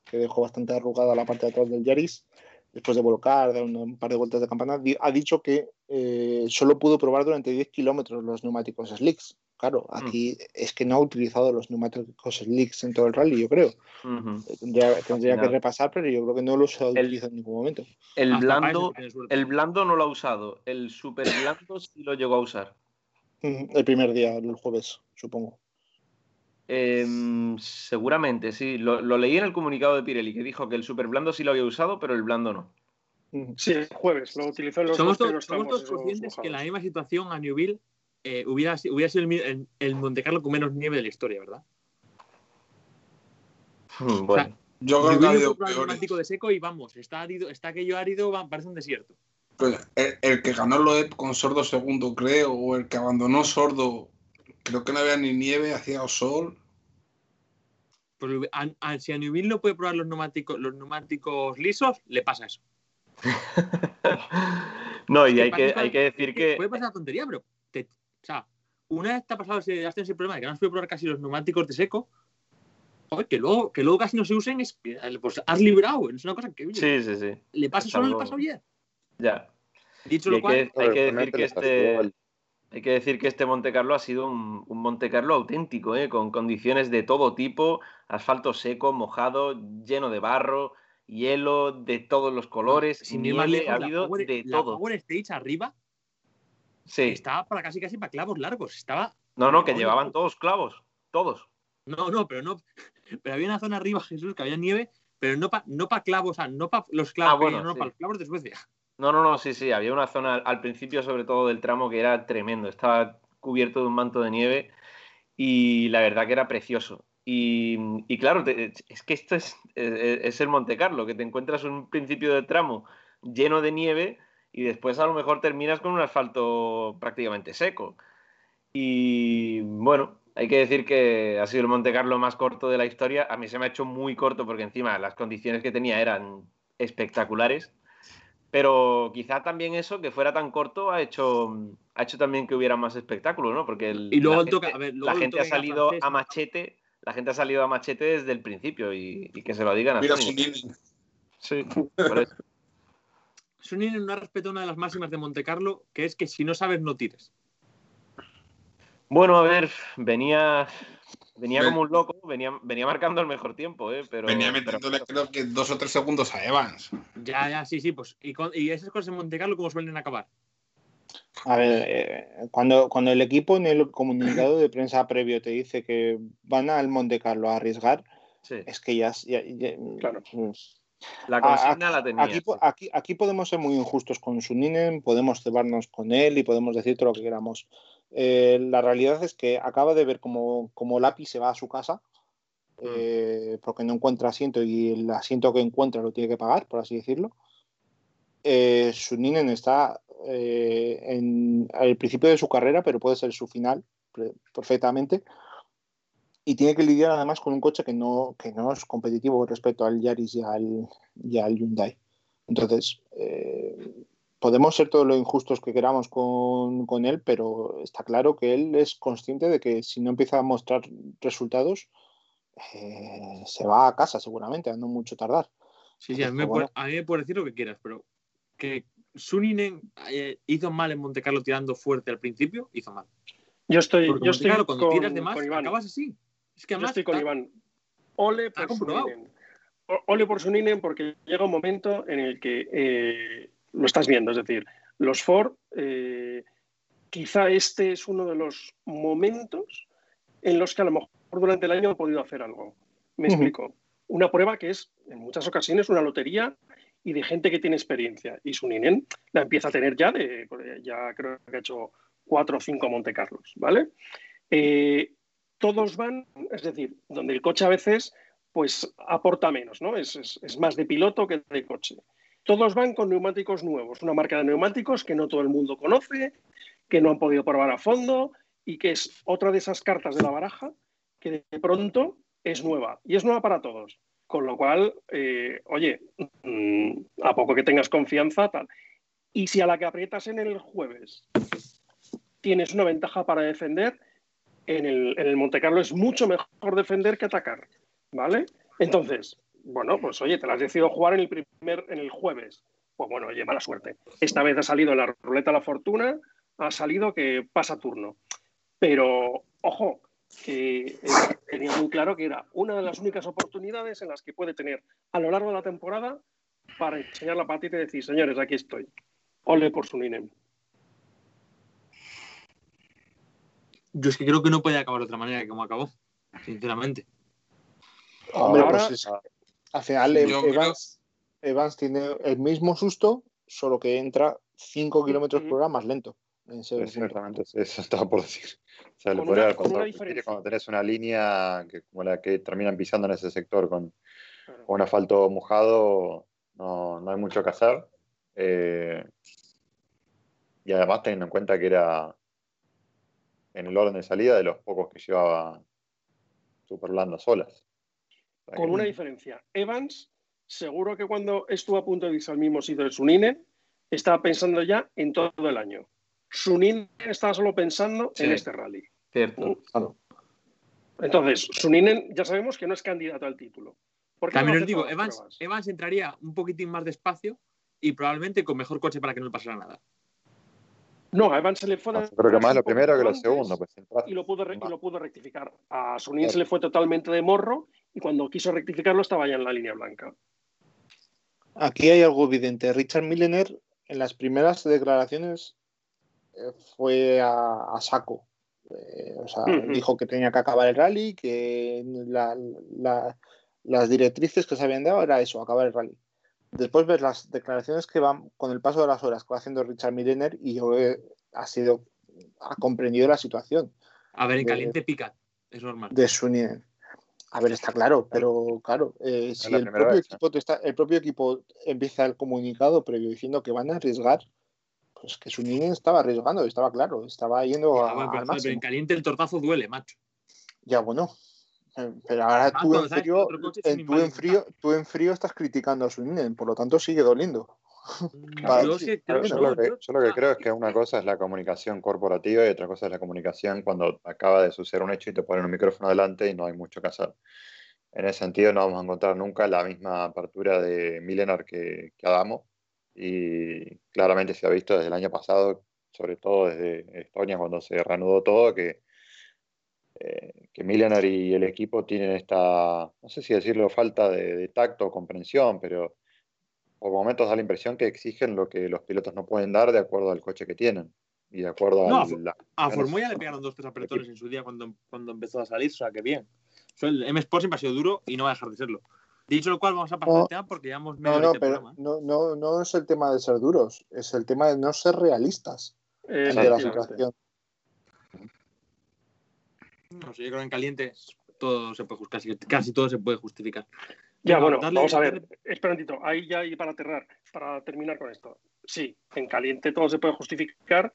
que dejó bastante arrugada la parte de atrás del Yaris, después de volcar, dar un, par de vueltas de campana, di- ha dicho que eh, solo pudo probar durante 10 kilómetros los neumáticos slicks. Claro, Mm. aquí es que no ha utilizado los neumáticos slicks en todo el rally, yo creo. Tendría, tendría que repasar, pero yo creo que no los ha El- utilizado en ningún momento. El blando, el blando no lo ha usado. El super blando sí lo llegó a usar. El primer día, el jueves, supongo. Em, seguramente, sí. Lo, lo leí en el comunicado de Pirelli, que dijo que el super blando sí lo había usado, pero el blando no. Ujú. Sí, el jueves, lo utilizó en los somos dos somos todos conscientes que en la misma situación a Newville eh, hubiera, si- hubiera sido el, el, el Monte Carlo con menos nieve de la historia, ¿verdad? Mm, Bueno, Yo creo que ha habido peores. de seco y vamos, está, árido, está aquello árido, va- parece un desierto. El, el que ganó Loeb con Sordo segundo, creo, o el que abandonó Sordo, creo que no había ni nieve, hacía sol. Pues a- a- si a Newville no puede probar los neumáticos, los neumáticos lisos, le pasa eso. no, y hay que, hay que decir que Puede pasar tontería, pero. te- o sea, una vez te ha pasado ese, has tenido ese problema de que no has podido probar casi los neumáticos de seco. joder, que luego, que luego casi no se usen, es que pues has librado. Es una cosa que sí, sí, sí. le pasa solo le algo- pasó ayer. Ya. Dicho Y lo hay cual, que, hay que decir que este, el- hay que decir que este Monte Carlo ha sido un, un Monte Carlo auténtico, ¿eh? con condiciones de todo tipo, asfalto seco, mojado, lleno de barro, hielo de todos los colores, sin nieve, lejos, ha la habido Power- de la todo. Power Stage arriba Sí. estaba para casi casi para clavos largos. Estaba. No, no, que llevaban todos clavos, todos. No, no, pero no. Pero había una zona arriba, Jesús, que había nieve, pero no para no pa clavos, o sea, no para los clavos, Ah, bueno, no, sí. para los clavos de Suecia. No, no, no, sí, sí, había una zona al principio, sobre todo del tramo, que era tremendo. Estaba cubierto de un manto de nieve y la verdad que era precioso. Y, claro, es que esto es, es, es el Monte Carlo, que te encuentras un principio de tramo lleno de nieve y después a lo mejor terminas con un asfalto prácticamente seco. Y bueno, hay que decir que ha sido el Monte Carlo más corto de la historia. A mí se me ha hecho muy corto porque encima las condiciones que tenía eran espectaculares. Pero quizá también eso, que fuera tan corto, ha hecho, ha hecho también que hubiera más espectáculo, ¿no? Porque el- Y luego la toque- gente, a ver, luego la gente ha salido francés, a machete, la gente ha salido a machete desde el principio y, y que se lo digan a Mira Sony. su niño. Sí, por eso. Suninen no ha respetado una de las máximas de Monte Carlo, que es que si no sabes, no tires. Bueno, a ver, venía, venía Ven- como un loco, venía, venía marcando el mejor tiempo, ¿eh? Pero, Venía pero- metiéndole creo que dos o tres segundos a Evans. Ya, ya, sí, sí, pues. Y, con- y esas cosas en Monte Carlo, ¿cómo suelen acabar? A ver, eh, cuando, cuando el equipo en el comunicado de prensa previo te dice que van al Monte Carlo a arriesgar, sí, es que ya, ya- ya- Claro. mm, la a- consigna la tenía. Aquí, aquí, aquí podemos ser muy injustos con Suninen, podemos cebarnos con él y podemos decir todo lo que queramos. Eh, la realidad es que acaba de ver como, como Lápiz se va a su casa eh, porque no encuentra asiento y el asiento que encuentra lo tiene que pagar, por así decirlo. Eh, Suninen está eh, en el principio de su carrera, pero puede ser su final perfectamente. Y tiene que lidiar además con un coche que no, que no es competitivo respecto al Yaris y al, y al Hyundai. Entonces, eh, podemos ser todo lo injustos que queramos con, con él, pero está claro que él es consciente de que si no empieza a mostrar resultados, eh, se va a casa seguramente, a no mucho tardar. Sí, sí, a mí, me puede, a mí me puedes decir lo que quieras, pero que Suninen eh, hizo mal en Monte Carlo tirando fuerte al principio, hizo mal. Yo estoy, Porque yo Monte estoy cuando con, tiras de más, acabas así. Es que Yo además estoy con está- Iván. Ole por. Suninen. Ole por Suninen porque llega un momento en el que eh, lo estás viendo. Es decir, los Ford, eh, quizá este es uno de los momentos en los que a lo mejor durante el año han podido hacer algo. Me explico. Una prueba que es en muchas ocasiones una lotería y de gente que tiene experiencia. Y Suninen la empieza a tener ya, de, ya creo que ha hecho cuatro o cinco Monte Carlos, ¿vale? Eh, todos van, es decir, donde el coche a veces pues aporta menos, ¿no? Es, es- es más de piloto que de coche. Todos van con neumáticos nuevos, una marca de neumáticos que no todo el mundo conoce, que no han podido probar a fondo y que es otra de esas cartas de la baraja que de pronto es nueva y es nueva para todos. Con lo cual, eh, oye, mm, a poco que tengas confianza, tal. Y si a la que aprietas en el jueves tienes una ventaja para defender, en el, en el Monte Carlo es mucho mejor defender que atacar, ¿vale? Entonces, bueno, pues oye, te la has decidido jugar en el primer, en el jueves. Pues bueno, oye, mala suerte. Esta vez ha salido en la ruleta la fortuna, ha salido que pasa turno. Pero, ojo, que eh, tenía muy claro que era una de las únicas oportunidades en las que puede tener a lo largo de la temporada para enseñar la patita y decir, señores, aquí estoy. Ole por su Ninem. Yo es que creo que no puede acabar de otra manera que como acabó, sinceramente. Hombre, Ahora- pues es- al final creo- Evans, tiene el mismo susto, solo que entra 5 kilómetros por hora más lento. En ese punto. Exactamente, eso estaba por decir. O sea, le podría cuando tenés una línea que, como la que terminan pisando en ese sector con, Claro. con un asfalto mojado, no, no hay mucho que hacer. Eh, y además teniendo en cuenta que era en el orden de salida de los pocos que llevaba super blandas solas. Con una diferencia. Evans, seguro que cuando estuvo a punto de irse al mismo sitio de Suninen, estaba pensando ya en todo el año. Suninen estaba solo pensando en este rally. Cierto. Claro. Entonces, Suninen ya sabemos que no es candidato al título. ¿Por qué no También os digo, Evans? Evans entraría un poquitín más despacio y probablemente con mejor coche para que no le pasara nada. No, a Evans se le fue No, de yo creo que más lo primero que lo segundo. Pues, Y lo, pudo y lo pudo rectificar. A Suninen Claro. se le fue totalmente de morro y cuando quiso rectificarlo estaba ya en la línea blanca. Aquí hay algo evidente. Richard Millener en las primeras declaraciones eh, fue a, a saco. Eh, o sea, dijo que tenía que acabar el rally, que la- la- las directrices que se habían dado era eso, acabar el rally. Después ves las declaraciones que van con el paso de las horas que va haciendo Richard Millener y yo he- ha sido ha comprendido la situación A ver, en De- caliente pica, es normal. de Suninen. A ver, está claro, pero claro, eh, si el propio, vez, equipo te está, el propio equipo empieza el comunicado previo diciendo que van a arriesgar, pues que Suninen estaba arriesgando, estaba claro, estaba yendo Ya, a- bueno, pero, al joder, pero máximo. en caliente el tortazo duele, macho. Ya bueno, eh, pero ahora Ah, tú en frío, tú en frío, tú en frío estás criticando a Suninen, por lo tanto sigue doliendo. Mm, Claro, yo sí, creo- Yo lo que, yo- yo lo que creo es que una cosa es la comunicación corporativa y otra cosa es la comunicación cuando acaba de suceder un hecho y te ponen un micrófono delante y no hay mucho que hacer. En ese sentido no vamos a encontrar nunca la misma apertura de Millenar que, que Adamo y claramente se ha visto desde el año pasado, sobre todo desde Estonia cuando se reanudó todo, que, eh, que Millenar y el equipo tienen esta, no sé si decirlo, falta de, de tacto o comprensión, pero por momentos da la impresión que exigen lo que los pilotos no pueden dar de acuerdo al coche que tienen y de acuerdo No, a la A Formoya le pegaron dos tres apretones en su día cuando, cuando empezó a salir, o sea, que bien. O sea, el M-Sport siempre ha sido duro y no va a dejar de serlo. Dicho lo cual, vamos a pasar No. al tema porque llevamos medio No, de pero programa. no, no, no es el tema de ser duros, es el tema de no ser realistas ante la Efectivamente. situación. No sé, yo creo que en caliente todo se puede casi, casi todo se puede justificar. Ya, bueno, vamos a ver. Espera un momentito, ahí ya y para aterrar, para terminar con esto. Sí, en caliente todo se puede justificar,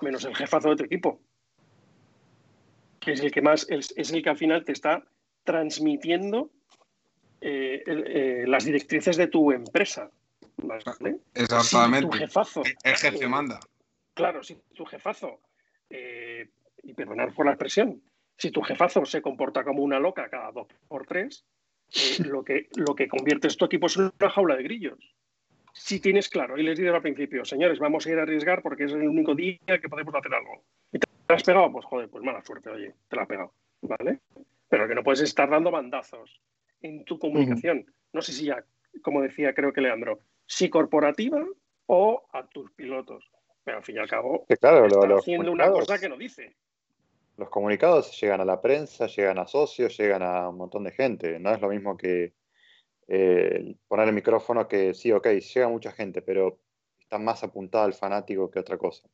menos el jefazo de tu equipo. Que es el que más, es, es el que al final te está transmitiendo eh, el- eh, las directrices de tu empresa. ¿vale? Exactamente. Si tu jefazo. El jefe eh, manda. Claro, si tu jefazo, eh, y perdonar por la expresión, si tu jefazo se comporta como una loca cada dos por tres, lo, que, lo que conviertes tu equipo es una jaula de grillos. Si tienes claro, y les digo al principio, señores, vamos a ir a arriesgar porque es el único día que podemos hacer algo. ¿Y te has pegado? Pues joder, pues mala suerte, oye, te la has pegado, ¿vale? Pero que no puedes estar dando bandazos en tu comunicación. No sé si ya, como decía creo que Leandro, si corporativa o a tus pilotos. Pero al fin y al cabo, Que claro, está haciendo una cosa que no dice. Los comunicados llegan a la prensa, llegan a socios, llegan a un montón de gente. No es lo mismo que eh, poner el micrófono que sí, ok, llega mucha gente, pero está más apuntada al fanático que otra cosa.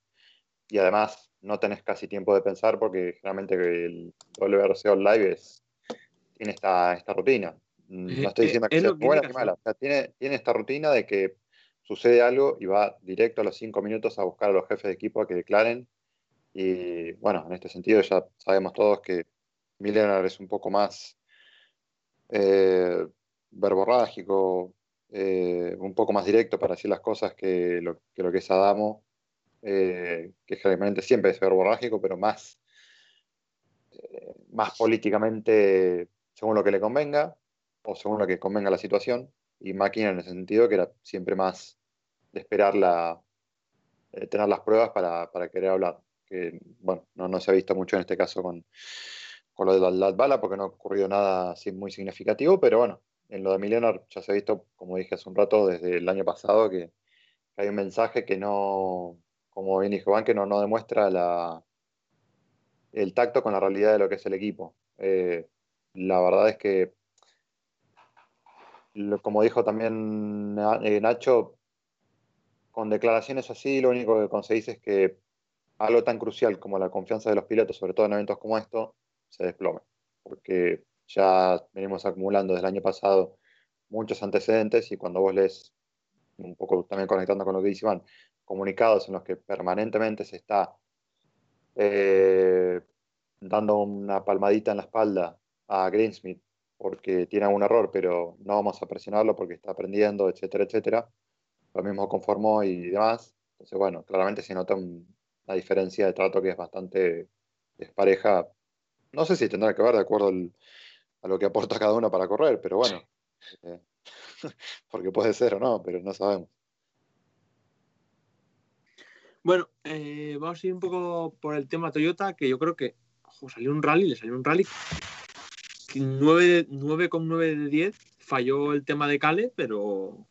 Y además no tenés casi tiempo de pensar porque generalmente el WRC Live es, tiene esta, esta rutina. No estoy Eh, diciendo que es sea buena ni mala. O sea, tiene, tiene esta rutina de que sucede algo y va directo a los cinco minutos a buscar a los jefes de equipo a que declaren. Y bueno, en este sentido ya sabemos todos que Miller es un poco más eh, verborrágico, eh, un poco más directo para decir las cosas que lo que, es Adamo, eh, que generalmente siempre es verborrágico, pero más, eh, más políticamente según lo que le convenga o según lo que convenga la situación. Y Máquina en ese sentido que era siempre más de esperar la, tener las pruebas para, para querer hablar. Que bueno, no, no se ha visto mucho en este caso con, con lo de la, la bala porque no ha ocurrido nada así muy significativo, pero bueno, en lo de Milionar ya se ha visto, como dije hace un rato, desde el año pasado, que, hay un mensaje que no, como bien dijo Juan, que no, no demuestra la, el tacto con la realidad de lo que es el equipo. Eh, la verdad es que, como dijo también eh, Nacho, con declaraciones así, lo único que conseguís es que algo tan crucial como la confianza de los pilotos, sobre todo en eventos como esto, se desplome. Porque ya venimos acumulando desde el año pasado muchos antecedentes y cuando vos lees, un poco también conectando con lo que dice Iván, comunicados en los que permanentemente se está eh, dando una palmadita en la espalda a Greensmith porque tiene algún error, pero no vamos a presionarlo porque está aprendiendo, etcétera, etcétera. Lo mismo conformó y demás. Entonces, bueno, claramente se nota un- una diferencia de trato que es bastante despareja. No sé si tendrá que ver de acuerdo al- a lo que aporta cada uno para correr, pero bueno. eh, porque puede ser o no, pero no sabemos. Bueno, eh, vamos a ir un poco por el tema Toyota, que yo creo que ojo, salió un rally, le salió un rally. que 9 9,9 de 10 falló el tema de Cale, pero.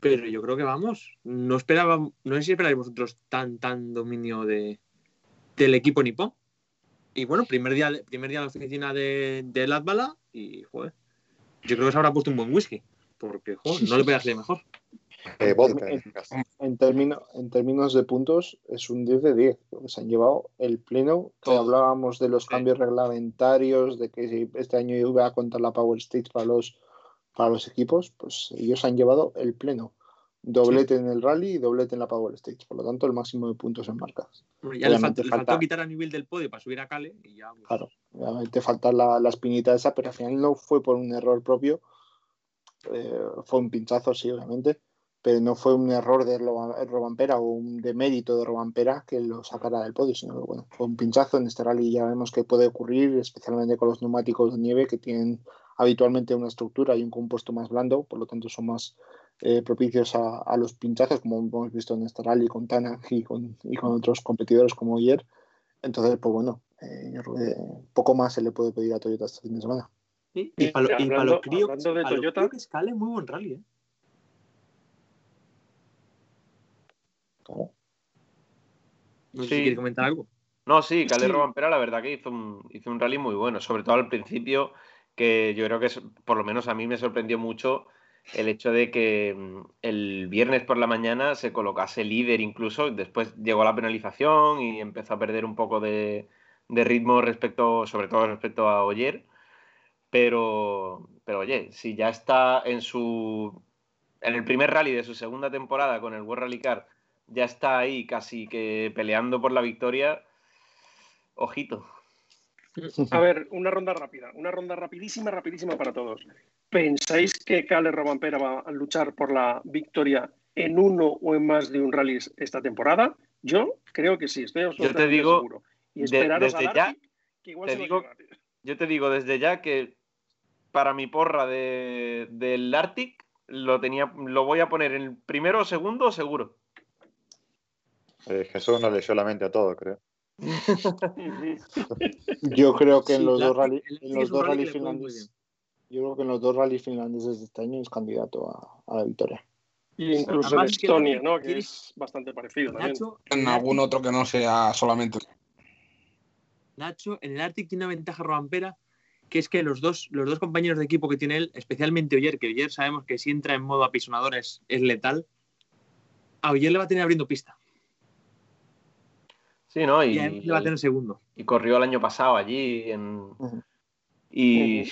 Pero yo creo que vamos. No esperaba, no sé si esperáis vosotros tan, tan dominio de, del equipo nipón. Y bueno, primer día, primer día en la oficina de, de Latvala y joder. Yo creo que se habrá puesto un buen whisky. Porque, joder, no le podía salir mejor. Eh, vodka, en este caso. En, término- en términos de puntos, es un 10 de 10. Porque se han llevado el pleno. Que hablábamos de los Sí. cambios reglamentarios, de que este año iba a contar la Power Stage para los, para los equipos, pues ellos han llevado el pleno. Doblete en el rally y doblete en la Power Stage. Por lo tanto, el máximo de puntos en marcas. Hombre, Ya le, faltó, le faltó falta- quitar a nivel del podio para subir a Cale y ya. pues, Claro, obviamente falta la, la espinita esa, pero al final no fue por un error propio. Eh, fue un pinchazo, sí, obviamente, pero no fue un error de Roba- Robampera o un demérito de Robampera que lo sacara del podio, sino que bueno, fue un pinchazo en este rally. Ya vemos que puede ocurrir, especialmente con los neumáticos de nieve que tienen habitualmente una estructura y un compuesto más blando, por lo tanto son más eh, propicios a, a los pinchazos, como hemos visto en este rally con Tanak y con, y con otros competidores como ayer. Entonces, pues bueno, eh, poco más se le puede pedir a Toyota este fin de semana. Sí, Y para Eh, lo hablando- crío, hablando de pa' lo Toyota- crío que escale muy buen rally, ¿eh? ¿Cómo? No sé Sí. si quiere comentar algo. No, sí, Calé Sí. Robampera la verdad que hizo un, hizo un rally muy bueno, sobre todo al principio, que yo creo que es- por lo menos a mí me sorprendió mucho el hecho de que mm, el viernes por la mañana se colocase líder incluso, después llegó la penalización y empezó a perder un poco de, de ritmo respecto, sobre todo respecto a Oyer. Pero, pero oye, si ya está en su en el primer rally de su segunda temporada con el World Rally Car, ya está ahí casi que peleando por la victoria, ojito. A ver, una ronda rápida, una ronda rapidísima, rapidísima para todos. ¿Pensáis que Cale Robampera va a luchar por la victoria en uno o en más de un rally esta temporada? Yo creo que sí, estoy Yo te digo, seguro. Y esperaros desde a ya, que igual te se lo digo- lleva. yo te digo desde ya que para mi porra de, del Arctic lo tenía, lo voy a poner en primero o segundo seguro. Eh, Jesús no leyó la mente a todo, creo. Yo creo que en los dos rally, en los dos rally finlandeses, yo creo que en los dos rallies finlandeses de este año es candidato a, a la victoria. Y incluso en Estonia, ¿no? Que es bastante parecido también. Nacho, En algún otro que no sea solamente. Nacho, en el Arctic tiene una ventaja Robampera, que es que los dos, los dos compañeros de equipo que tiene él, especialmente Oyer, que Oyer sabemos que si entra en modo apisonador es, es letal, a Oyer le va a tener abriendo pista. Sí, ¿no? Y, va a tener segundo. y corrió el año pasado allí. En, y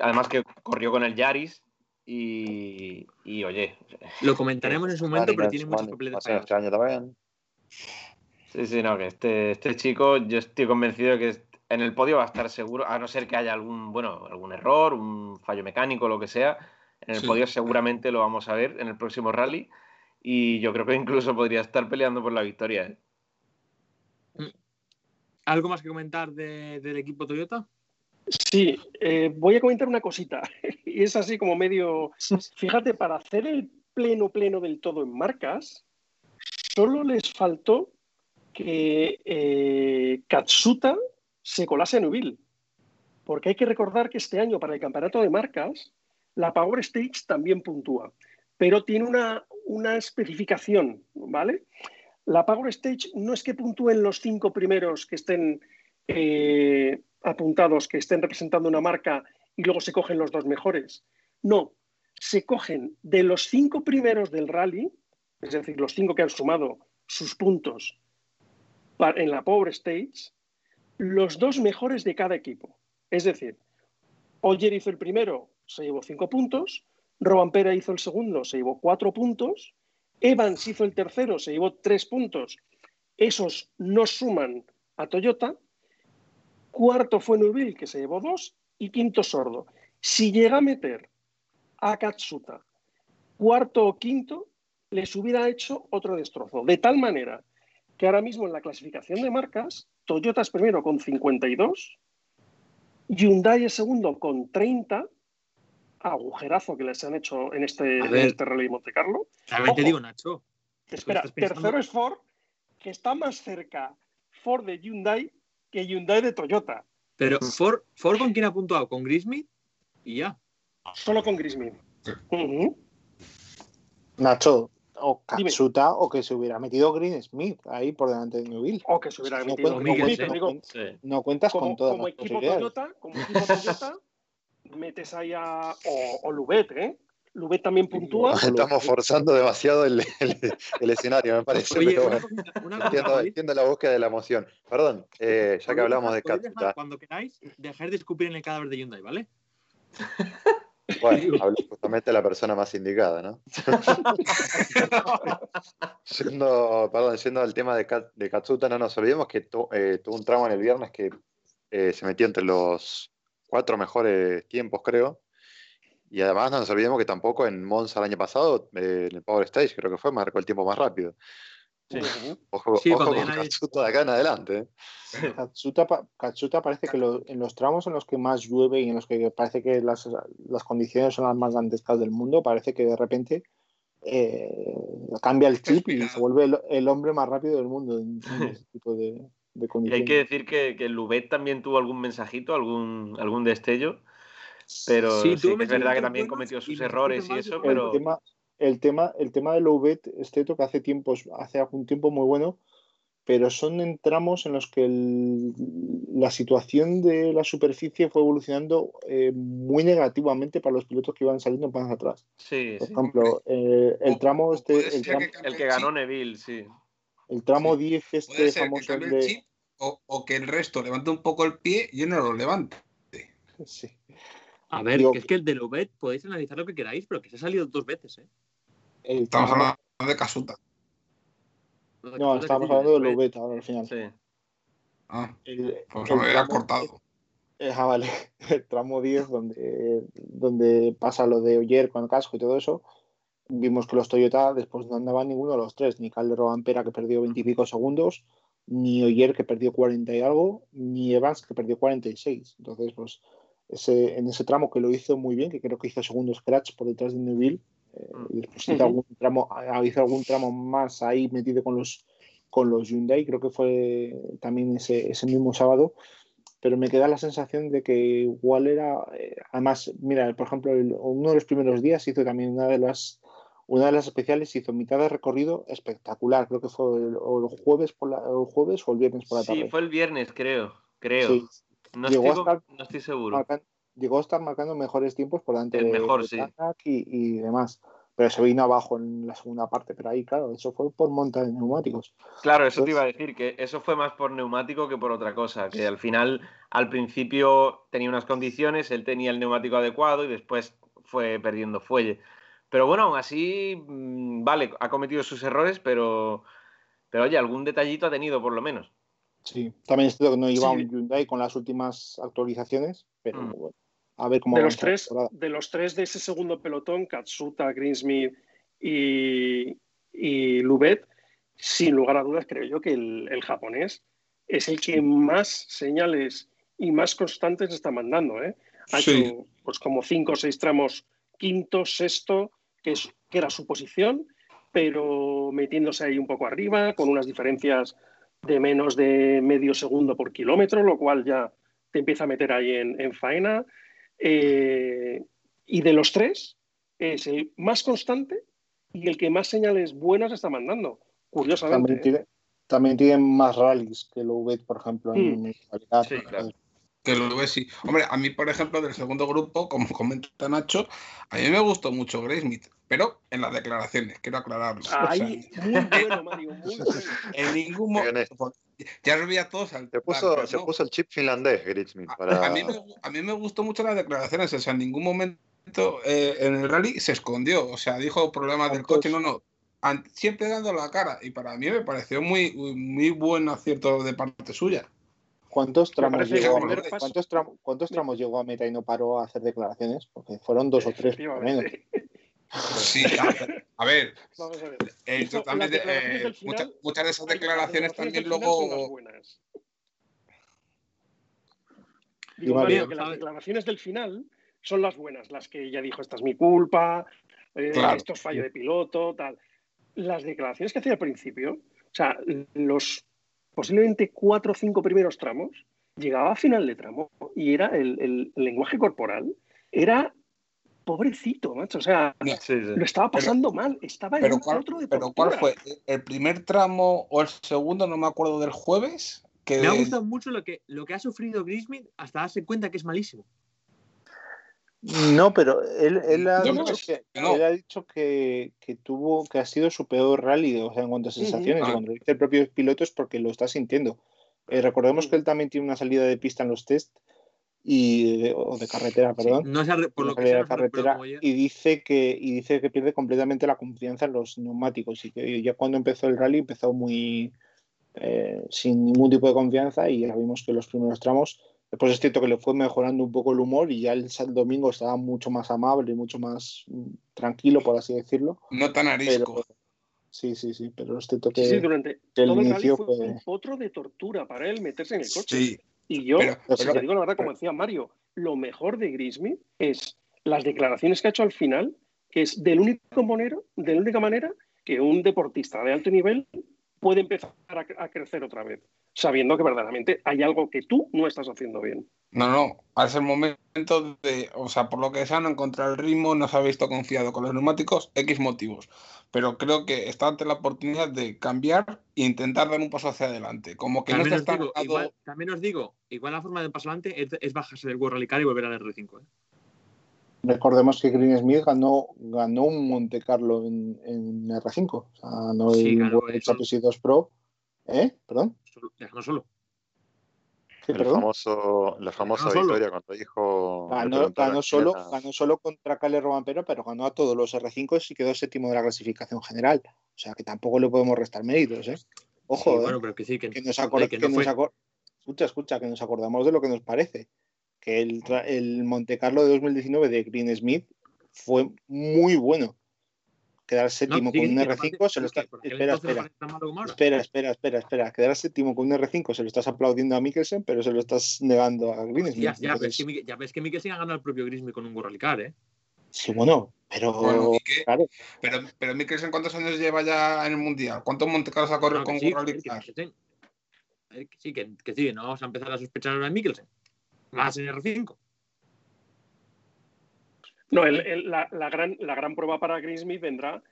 además que corrió con el Yaris. Y, y, oye, Lo comentaremos en su momento, pero tiene muchas Mariners, papeletas Mariners este año también. sí, sí, no, que este, este chico, yo estoy convencido de que en el podio va a estar seguro, a no ser que haya algún, bueno, algún error, un fallo mecánico, lo que sea. En el Sí. podio seguramente lo vamos a ver en el próximo rally. Y yo creo que incluso podría estar peleando por la victoria. ¿eh? ¿Algo más que comentar de- del equipo Toyota? Sí, eh, voy a comentar una cosita. Y es así como medio. Fíjate, para hacer el pleno, pleno del todo en marcas, solo les faltó que eh, Katsuta se colase a Nubil. Porque hay que recordar que este año, para el campeonato de marcas, la Power Stage también puntúa. Pero tiene una, una especificación, ¿vale? La Power Stage no es que puntúen los cinco primeros que estén eh, apuntados, que estén representando una marca y luego se cogen los dos mejores. No, se cogen de los cinco primeros del rally, es decir, los cinco que han sumado sus puntos en la Power Stage, los dos mejores de cada equipo. Es decir, Oyer hizo el primero, se llevó cinco puntos, Robampera hizo el segundo, se llevó cuatro puntos, Evans hizo el tercero, se llevó tres puntos, esos no suman a Toyota, cuarto fue Nubil, que se llevó dos, y quinto Sordo. Si llega a meter a Katsuta cuarto o quinto, les hubiera hecho otro destrozo. De tal manera que ahora mismo en la clasificación de marcas, Toyota es primero con 52, Hyundai es segundo con 30, agujerazo que les han hecho en este, en este Rally Monte Carlo. También te Ojo. digo, Nacho. Espera, pensando- tercero es Ford, que está más cerca Ford de Hyundai que Hyundai de Toyota, Pero Ford, Ford ¿con quién ha puntuado? Con Grismith y ya. solo con Grismin. Ujú. Nacho, o Dime. Katsuta o que se hubiera metido Green Smith ahí por delante de Newville. O que se hubiera No metido cuenta- Miguel, Grismin, te digo, no, Sí. no cuentas como, con todas como las equipo. Toyota, como equipo Toyota, metes ahí a. O, o Lubet, ¿eh? Lubet también puntúa. Estamos forzando demasiado el, el- el escenario, me parece. Oye, pero una bueno. cosita, una cosita, Entiendo, ¿podéis- entiendo la búsqueda de la emoción. Perdón, eh, ya que hablamos de Katsuta, Cuando queráis, dejar de escupir en el cadáver de Hyundai, ¿vale? bueno, hablé justamente de la persona más indicada, ¿no? Yendo, perdón, yendo al tema de, Kat- de Katsuta, no nos olvidemos que tu- eh, tuvo un tramo en el viernes que eh, se metió entre los cuatro mejores tiempos, creo. Y además no nos olvidemos que tampoco en Monza el año pasado, eh, en el Power Stage, creo que fue, marcó el tiempo más rápido. Sí. Ojo, Sí, ojo con Katsuta de acá en adelante. ¿eh? Katsuta, pa- Katsuta parece que lo- en los tramos en los que más llueve y en los que parece que las, las condiciones son las más dantescas del mundo, parece que de repente eh, cambia el chip y se vuelve el, el hombre más rápido del mundo en, en ese tipo de, de Y hay que decir que, que Lubet también tuvo algún mensajito, algún, algún destello. Pero Sí, es verdad que también cometió sus errores y eso, pero- el pero tema, el tema, el tema de Louvet es cierto que hace tiempos, hace algún tiempo muy bueno, pero son en tramos en los que el- la situación de la superficie fue evolucionando eh, muy negativamente para los pilotos que iban saliendo más atrás. sí, Por sí. ejemplo, eh, el tramo este, el tramo, que El ganó Neville, sí. El tramo Sí. 10 Puede este ser que famoso cambie el de chip o, o que el resto levante un poco el pie y no lo levante. Sí. A ver, Digo- que es que el de Lobet podéis analizar lo que queráis, pero que se ha salido dos veces, ¿eh? El Estamos tramo- hablando de Casuta. No, estamos hablando de Lubet ahora al final. Sí. Ah, El, pues el me había tramo- cortado. eh, ah, vale. El tramo 10, donde, donde pasa lo de Oyer con el casco y todo eso, vimos que los Toyota después no andaban ninguno de los tres, ni Calderón Ampera que perdió 20 y pico segundos, ni Oyer que perdió 40 y algo, ni Evans que perdió 46. Entonces, pues ese, en ese tramo que lo hizo muy bien, que creo que hizo segundo scratch por detrás de Neville, eh, y después hizo, Ujú. algún tramo, ah, hizo algún tramo más ahí metido con los con los Hyundai, creo que fue también ese, ese mismo sábado, pero me queda la sensación de que igual era, eh, además, mira, por ejemplo, el- uno de los primeros días hizo también una de las una de las especiales hizo mitad de recorrido espectacular, creo que fue el, el jueves por la, el jueves o el viernes por la tarde. Sí, fue el viernes, creo. Creo. Sí, No, Llegó estoy, estar- no estoy seguro. marcan- llegó a estar marcando mejores tiempos por delante El de, mejor, de sí. Y, y demás. Pero se vino abajo en la segunda parte, pero ahí, claro, eso fue por monta de neumáticos. Claro, eso te Pues- iba a decir, que eso fue más por neumático que por otra cosa, que al final, al principio tenía unas condiciones, él tenía el neumático adecuado y después fue perdiendo fuelle. Pero bueno, aún así, mm, vale, ha cometido sus errores, pero, pero oye, algún detallito ha tenido por lo menos. Sí, también es cierto que no iba Sí. un Hyundai con las últimas actualizaciones, pero Mm. bueno, a ver cómo de los, tres, de los tres de ese segundo pelotón, Katsuta, Greensmith y, y Lubet, sin lugar a dudas creo yo que el, el japonés es el que más señales y más constantes está mandando. ¿eh? Ha Sí. hecho pues, como cinco o seis tramos, quinto, sexto, que, es, que era su posición, pero metiéndose ahí un poco arriba, con unas diferencias de menos de medio segundo por kilómetro, lo cual ya te empieza a meter ahí en, en faena. Eh, y de los tres, es el más constante y el que más señales buenas está mandando. Curiosamente. También, tiene, también tienen más rallies que lo vet, por ejemplo, en Mm. calidad. Sí, claro. Que lo ves, sí. Hombre, a mí, por ejemplo, del segundo grupo, como comenta Nacho, a mí me gustó mucho Graysmith, pero en las declaraciones, quiero aclararlo. O sea, Ahí, muy bueno, Mario, muy bueno. en ningún momento. honesto. Ya los veía todos al Se puso, se puso el chip finlandés, Gritzmith, para... a, mí me, a mí me gustó mucho las declaraciones, o sea, en ningún momento eh, en el rally se escondió, o sea, dijo problemas del coche, no, no, siempre dando la cara, y para mí me pareció muy, muy buen acierto de parte suya. ¿Cuántos tramos, llegó, paso- ¿cuántos, tramos, ¿Cuántos tramos llegó a meta y no paró a hacer declaraciones? Porque fueron dos o tres, por lo menos. Efectivamente. Sí, a, a ver, Vamos a ver. eh, también, eh, final- muchas, muchas de esas declaraciones también luego... Digo, Mario, Mario, que las declaraciones del final son las buenas, las que ella dijo, esta es mi culpa, eh, Claro. esto es fallo de piloto, tal. Las declaraciones que hacía al principio, o sea, los posiblemente cuatro o cinco primeros tramos, llegaba a final de tramo y era el, el lenguaje corporal, era pobrecito, macho, o sea, Sí, sí. lo estaba pasando mal, estaba en Pero un ¿cuál, otro de pero ¿cuál fue? ¿El primer tramo o el segundo? No me acuerdo del jueves. Que Me ha gustado mucho lo que, lo que ha sufrido Grismith hasta darse cuenta que es malísimo. No, pero él, él ha dicho, que, que no. él ha dicho que, que tuvo que ha sido su peor rally, o sea, en cuanto a sensaciones, y cuando lo dice el propio piloto es porque lo está sintiendo. Eh, recordemos Mm. que él también tiene una salida de pista en los test y de, o de carretera, perdón. No re- por lo que sea, de carretera y dice que y dice que pierde completamente la confianza en los neumáticos y que ya cuando empezó el rally empezó muy eh, sin ningún tipo de confianza y ya vimos que los primeros tramos después es cierto que le fue mejorando un poco el humor y ya el, sal- domingo estaba mucho más amable y mucho más mm, tranquilo por así decirlo no tan arisco. pero sí sí sí pero es cierto que Sí, sí, durante el todo el inicio fue fue- un potro de tortura para él meterse en el coche. Sí, Y yo, pero, Pero- si te digo la verdad, como decía Mario, lo mejor de Grismy es las declaraciones que ha hecho al final, que es del único monero, de la única manera que un deportista de alto nivel puede empezar a, a crecer otra vez, sabiendo que verdaderamente hay algo que tú no estás haciendo bien. no, no, es el momento de, o sea, por lo que sea, no encontrar el ritmo, no se ha visto confiado con los neumáticos, X motivos. Pero creo que está ante la oportunidad de cambiar e intentar dar un paso hacia adelante. Como que También no os, está digo, estancado- igual, también os digo, igual la forma de pasar adelante es, es bajarse del World Rally Car y volver al R5. ¿eh? Recordemos que Green Smith ganó ganó un Monte Carlo en, en R5 o sea, ganó Sí, el ganó World eso. Championship 2 Pro ¿eh? perdón Solo, no solo. ¿Qué, El perdón? famoso, la famosa Ganó solo. victoria cuando dijo. Ganó, ganó solo, era- ganó solo contra Cale Robampera, pero ganó a todos los R5 y quedó séptimo de la clasificación general. O sea que tampoco le podemos restar méritos, ¿eh? Ojo, Sí, bueno, pero que sí, que, que nos, joder, acor- que que no nos fue- acor- escucha, escucha, que nos acordamos de lo que nos parece. Que el, el Monte Carlo de 2019 de Green Smith fue muy bueno. Quedar No, séptimo sí, con un sí, R5 aparte, se lo está. Espera, espera. Espera, espera, espera, espera. Quedar séptimo con un R5 se lo estás aplaudiendo a Mikkelsen, pero se lo estás negando a Green Smith. Ya, ya, pero es Entonces, que, ya ves que Mikkelsen ha ganado el propio Grismy con un World Car, ¿eh? Sí, bueno, pero Bueno, ¿y qué? claro, Pero, pero Mikkelsen, ¿cuántos años lleva ya en el Mundial? ¿Cuántos Montecarlos ha corrido No, con sí, que Car? Eh, que sí, que, que sí, no vamos a empezar a sospechar ahora de Mikkelsen. Más en R5. No, el- el- la, la gran, la gran prueba para Greensmith vendrá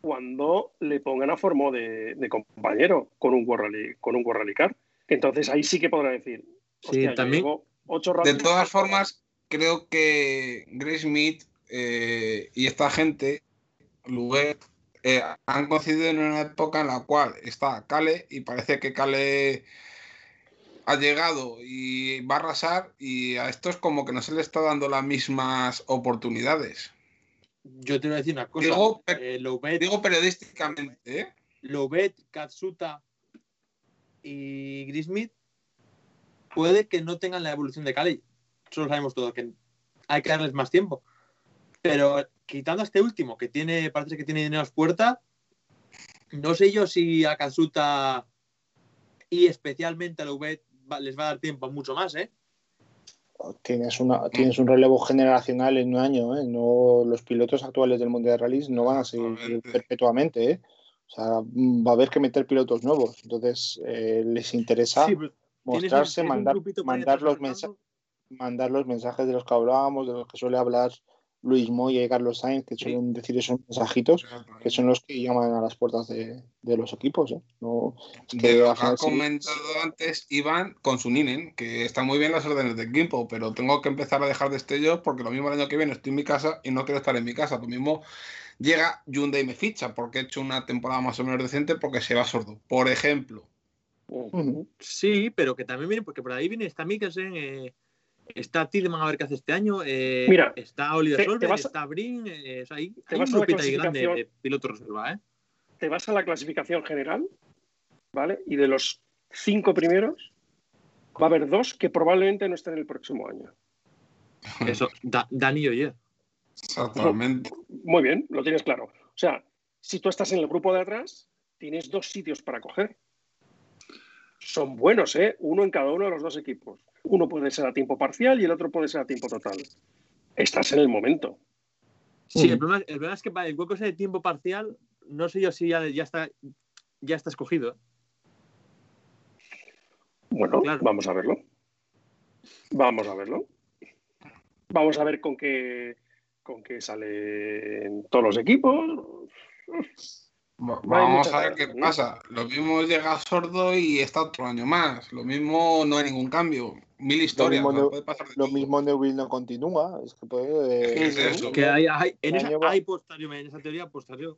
cuando le pongan a Formo de, de compañero con un World Rally, con un Car. Entonces ahí sí que podrá decir. Sí, "Hostia, yo también- ocho De rallies". todas formas, creo que Grace Smith eh, y esta gente, Luguet, eh, han coincidido en una época en la cual está Kale y parece que Kale ha llegado y va a arrasar y a estos como que no se le está dando las mismas oportunidades. Yo te voy a decir una cosa. Digo, eh, Digo periodísticamente, ¿eh? Louvet, Katsuta y Grismith puede que no tengan la evolución de Cali. Eso lo sabemos todo, que hay que darles más tiempo. Pero quitando a este último, que tiene, parece que tiene dinero a puertas, no sé yo si a Katsuta y especialmente a Louvet va- les va a dar tiempo mucho más, ¿eh? tienes, una, tienes un relevo generacional en un año, ¿eh? No, los pilotos actuales del Mundial de Rallys no van a seguir perpetuamente, ¿eh? O sea, va a haber que meter pilotos nuevos. Entonces, eh, les interesa Sí, mostrarse, un mandar, los mensa- arrancando. mandar los mensajes de los que hablábamos, de los que suele hablar Luis Moya y Carlos Sainz, que Sí. suelen decir esos mensajitos, que son los que llaman a las puertas de, de los equipos. ¿eh? No, es que De lo que ha sí- comentado antes Iván con su Ninen, que están muy bien las órdenes de equipo, pero tengo que empezar a dejar destellos porque lo mismo el año que viene estoy en mi casa y no quiero estar en mi casa. Lo mismo llega Hyundai y me ficha porque he hecho una temporada más o menos decente porque se va sordo. Por ejemplo. Sí, pero que también viene, porque por ahí viene, está Mikkelsen, eh, está Tillman a ver qué hace este año, eh, Mira, está Oliver te- te Solberg, vas a- está Brin, eh, o sea, hay, te hay vas un a la grupito ahí grande de clasificación- pilotos reserva, ¿eh? te vas a la clasificación general, ¿vale? Y de los cinco primeros, va a haber dos que probablemente no estén el próximo año. Eso, Da- Dani y Oyer. exactamente. Muy bien, lo tienes claro. O sea, si tú estás en el grupo de atrás, tienes dos sitios para coger. Son buenos, ¿eh? Uno en cada uno de los dos equipos. Uno puede ser a tiempo parcial y el otro puede ser a tiempo total. Estás en el momento. Sí, el, problema, el problema es que para el hueco ese de tiempo parcial, no sé yo si ya, ya está ya está escogido. ¿eh? Bueno, Claro. vamos a verlo. Vamos a verlo. Vamos a ver con qué, con qué salen todos los equipos. No Vamos a ver qué ¿no? pasa. Lo mismo llega sordo y está otro año más. Lo mismo no hay ningún cambio. Mil historias. mismo o sea, no- puede pasar de Lo mismo Neville no continúa. Es que puede. Es eso. Que hay, hay- en esa, hay posterior, en esa teoría posterior.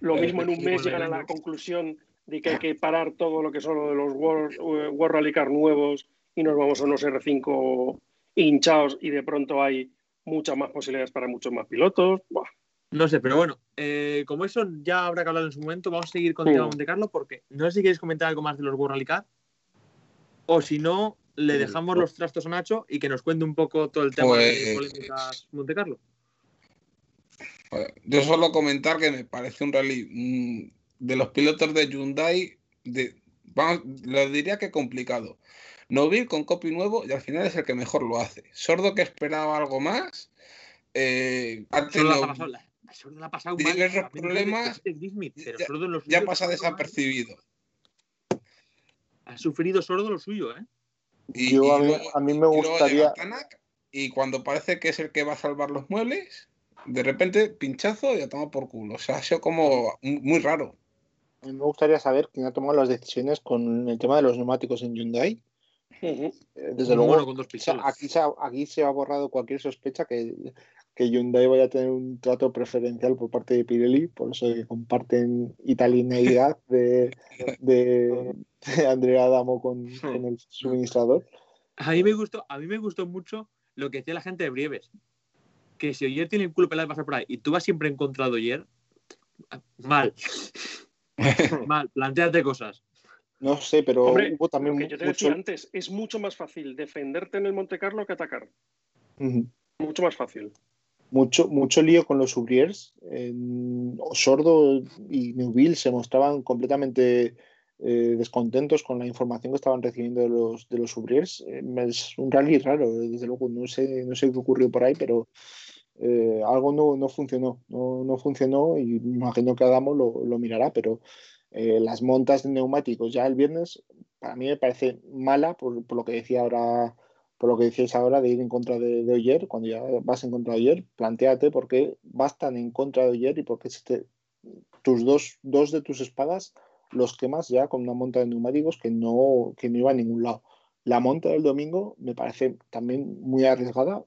Lo Eh, mismo en un mes llegan a la conclusión de que hay que parar todo lo que son lo de los World, eh, World Rally Car nuevos y nos vamos a unos R5 hinchados y de pronto hay muchas más posibilidades para muchos más pilotos. Buah. No sé, pero bueno, eh, como eso ya habrá que hablar en su momento, vamos a seguir con el Sí. tema Monte Carlo porque no sé si queréis comentar algo más de los World Rally o si no, le Sí, dejamos no. los trastos a Nacho y que nos cuente un poco todo el tema de Pues- polémicas Monte Carlo. Pues, Yo solo comentar que me parece un rally mm, de los pilotos de Hyundai, de, vamos, lo diría que complicado. Novil con copy nuevo y al final es el que mejor lo hace. Sordo que esperaba algo más. Eh, Solo tenido- la ha solo la ha pasado Diversos mal, solamente problemas, de Steve Smith, pero ya- Sordo en lo ya suyo pasa ha mal. desapercibido. Ha sufrido Sordo lo suyo, ¿eh? Y, Yo y a mí- luego- a mí me gustaría- Tanak, y cuando parece que es el que va a salvar los muebles, de repente pinchazo y a tomar por culo. O sea, ha sido como muy raro. A mí me gustaría saber quién ha tomado las decisiones con el tema de los neumáticos en Hyundai. Eh, Desde luego, mono con dos o sea, pistolas. aquí, se ha, aquí se ha borrado cualquier sospecha que, que Hyundai vaya a tener un trato preferencial por parte de Pirelli, por eso que comparten italianeidad de, de, de Andrea Adamo con, con el suministrador. A mí me gustó, a mí me gustó mucho lo que decía la gente de Brieves. Que si Oyer tiene el culo pelado de pasar por ahí y tú vas siempre en contra de Oyer, mal. mal, planteate cosas. No sé, pero Hombre, hubo también lo que yo te mucho. decía antes, es mucho más fácil defenderte en el Monte Carlo que atacar. Mucho más fácil. Mucho, mucho lío con los Ubriers. En- Sordo y Neuville se mostraban completamente eh, descontentos con la información que estaban recibiendo de los, de los Ubriers. Eh, es un rally raro, desde luego. No sé, no sé qué ocurrió por ahí, pero eh, algo no, no funcionó. No, no funcionó y me imagino que Adamo lo, lo mirará, pero eh, las montas de neumáticos ya el viernes, para mí me parece mala por, por lo que decía ahora por lo que decíais ahora de ir en contra de, de Oyer, cuando ya vas en contra de Oyer, planteate por qué vas tan en contra de Oyer y por qué te- tus dos, dos de tus espadas los quemas ya con una monta de neumáticos que no, que no iba a ningún lado. La monta del domingo me parece también muy arriesgada,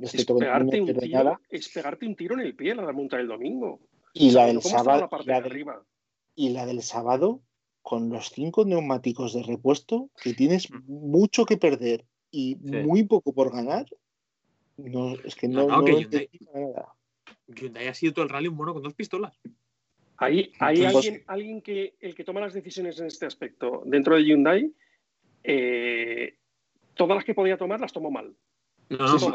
Es pegarte, un tiro, nada. es pegarte un tiro en el pie a la monta del domingo. Y la del sábado, la la de y la del sábado, con los cinco neumáticos de repuesto, que tienes mucho que perder y Sí. muy poco por ganar, no, es que no, No, no, no que lo Hyundai- nada. Ha sido todo el rally un mono con dos pistolas. Hay, hay Entonces- alguien, alguien que el que toma las decisiones en este aspecto dentro de Hyundai, eh, todas las que podía tomar las tomó mal. No, no, Sí,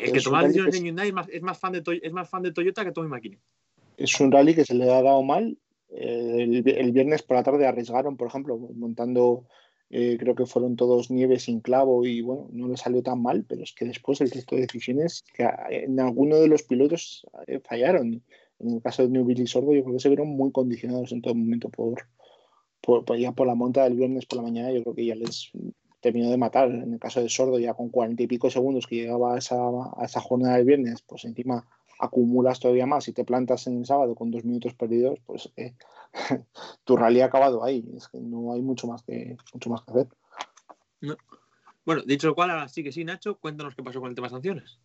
el, que toma las decisiones en Hyundai es más, es más fan de Toy- es más fan de Toyota que Tommy McKinney. Es un rally que se le ha dado mal. Eh, el, el viernes por la tarde arriesgaron, por ejemplo, montando, eh, creo que fueron todos nieve sin clavo y bueno, no le salió tan mal, pero es que después el resto de decisiones que a- en alguno de los pilotos eh, fallaron. En el caso de Newville y Sordo, yo creo que se vieron muy condicionados en todo momento por, por, por- ya por la monta del viernes por la mañana. Yo creo que ya les terminó de matar. En el caso de Sordo, ya con cuarenta y pico segundos que llegaba a esa, a esa jornada del viernes, pues encima acumulas todavía más y te plantas en el sábado con dos minutos perdidos, pues eh, tu rally ha acabado ahí. Es que no hay mucho más que, mucho más que hacer. Bueno, dicho lo cual, ahora sí que sí, Nacho, cuéntanos qué pasó con el tema sanciones.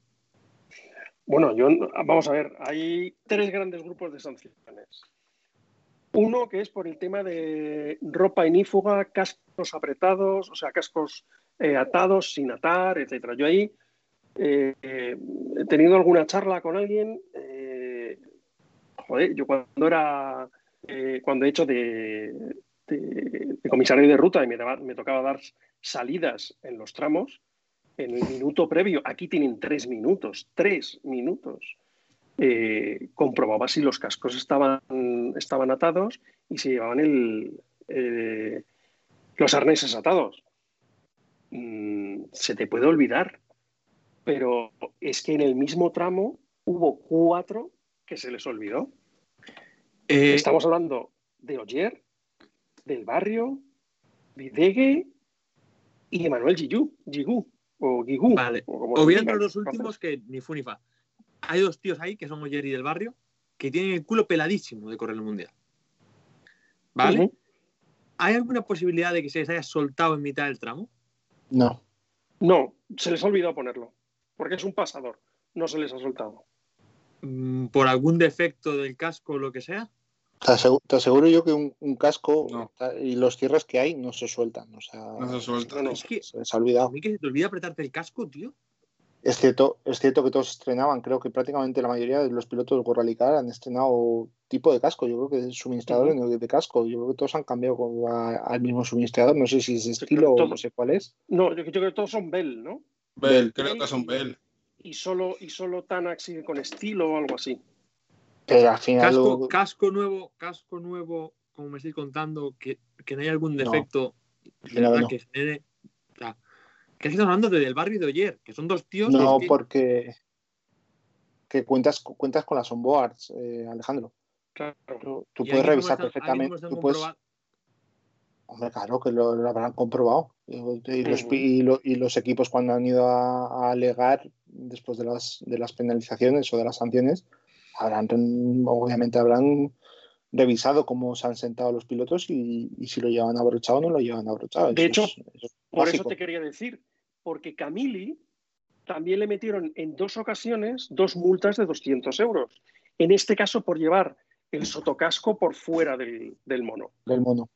Bueno, yo vamos a ver, hay tres grandes grupos de sanciones. Uno que es por el tema de ropa inífuga, cascos apretados, o sea, cascos eh, atados, sin atar, etcétera. Yo ahí eh, he tenido alguna charla con alguien. eh, joder, yo cuando era, eh, cuando he hecho de, comisario de ruta y me, tocaba dar salidas en los tramos, en el minuto previo, aquí tienen tres minutos, tres minutos. Eh, comprobaba si los cascos estaban, atados y si llevaban el, los arneses atados. Mm, se te puede olvidar, pero es que en el mismo tramo hubo cuatro que se les olvidó. Eh, Estamos hablando de Oyer, del barrio, Videgue y Emanuel Gigú, Gigú o Gigú. Vale. o Obviando los dos últimos, que ni fu ni fa. Hay dos tíos ahí, que son Oyer y del barrio, que tienen el culo peladísimo de correr el mundial. ¿Vale? ¿Hay alguna posibilidad de que se les haya soltado en mitad del tramo? No. No, se les ha olvidado ponerlo, porque es un pasador, no se les ha soltado. Mm, ¿Por algún defecto del casco o lo que sea? Te aseguro, te aseguro yo que un, un casco No. y los cierres que hay no se sueltan. O sea, No se suelta. No, no. Es que se les ha a olvidado. mí que se te olvida apretarte el casco, tío. Es cierto, es cierto que todos estrenaban, creo que prácticamente la mayoría de los pilotos de World Rally Car han estrenado tipo de casco, yo creo que es suministrador de, de casco, yo creo que todos han cambiado con- a- al mismo suministrador, no sé si es estilo o no sé cuál es. No, yo, yo creo que todos son Bell, ¿no? Bell, creo que son Bell. Y solo, y solo Tanak sigue con estilo o algo así. Pero al final Casco, lo- casco nuevo, casco nuevo, como me estáis contando, que, que no hay algún No. defecto Mira, ¿verdad? no. que genere. o sea, que estamos hablando de del barrio de Oyer, que son dos tíos. no que- porque que cuentas, cuentas con las onboards, eh, Alejandro. Claro. Tú, puedes revisar están- perfectamente. tú puedes- Hombre, claro que lo, lo habrán comprobado. Y los, y lo- y los equipos cuando han ido a, a alegar después de las, de las penalizaciones o de las sanciones, habrán obviamente habrán revisado cómo se han sentado los pilotos y, si lo llevan abrochado o no lo llevan abrochado. De Eso hecho, es- eso es Por eso te quería decir, porque Camili también le metieron en dos ocasiones dos multas de 200 euros. En este caso por llevar el sotocasco por fuera del, del mono. del mono.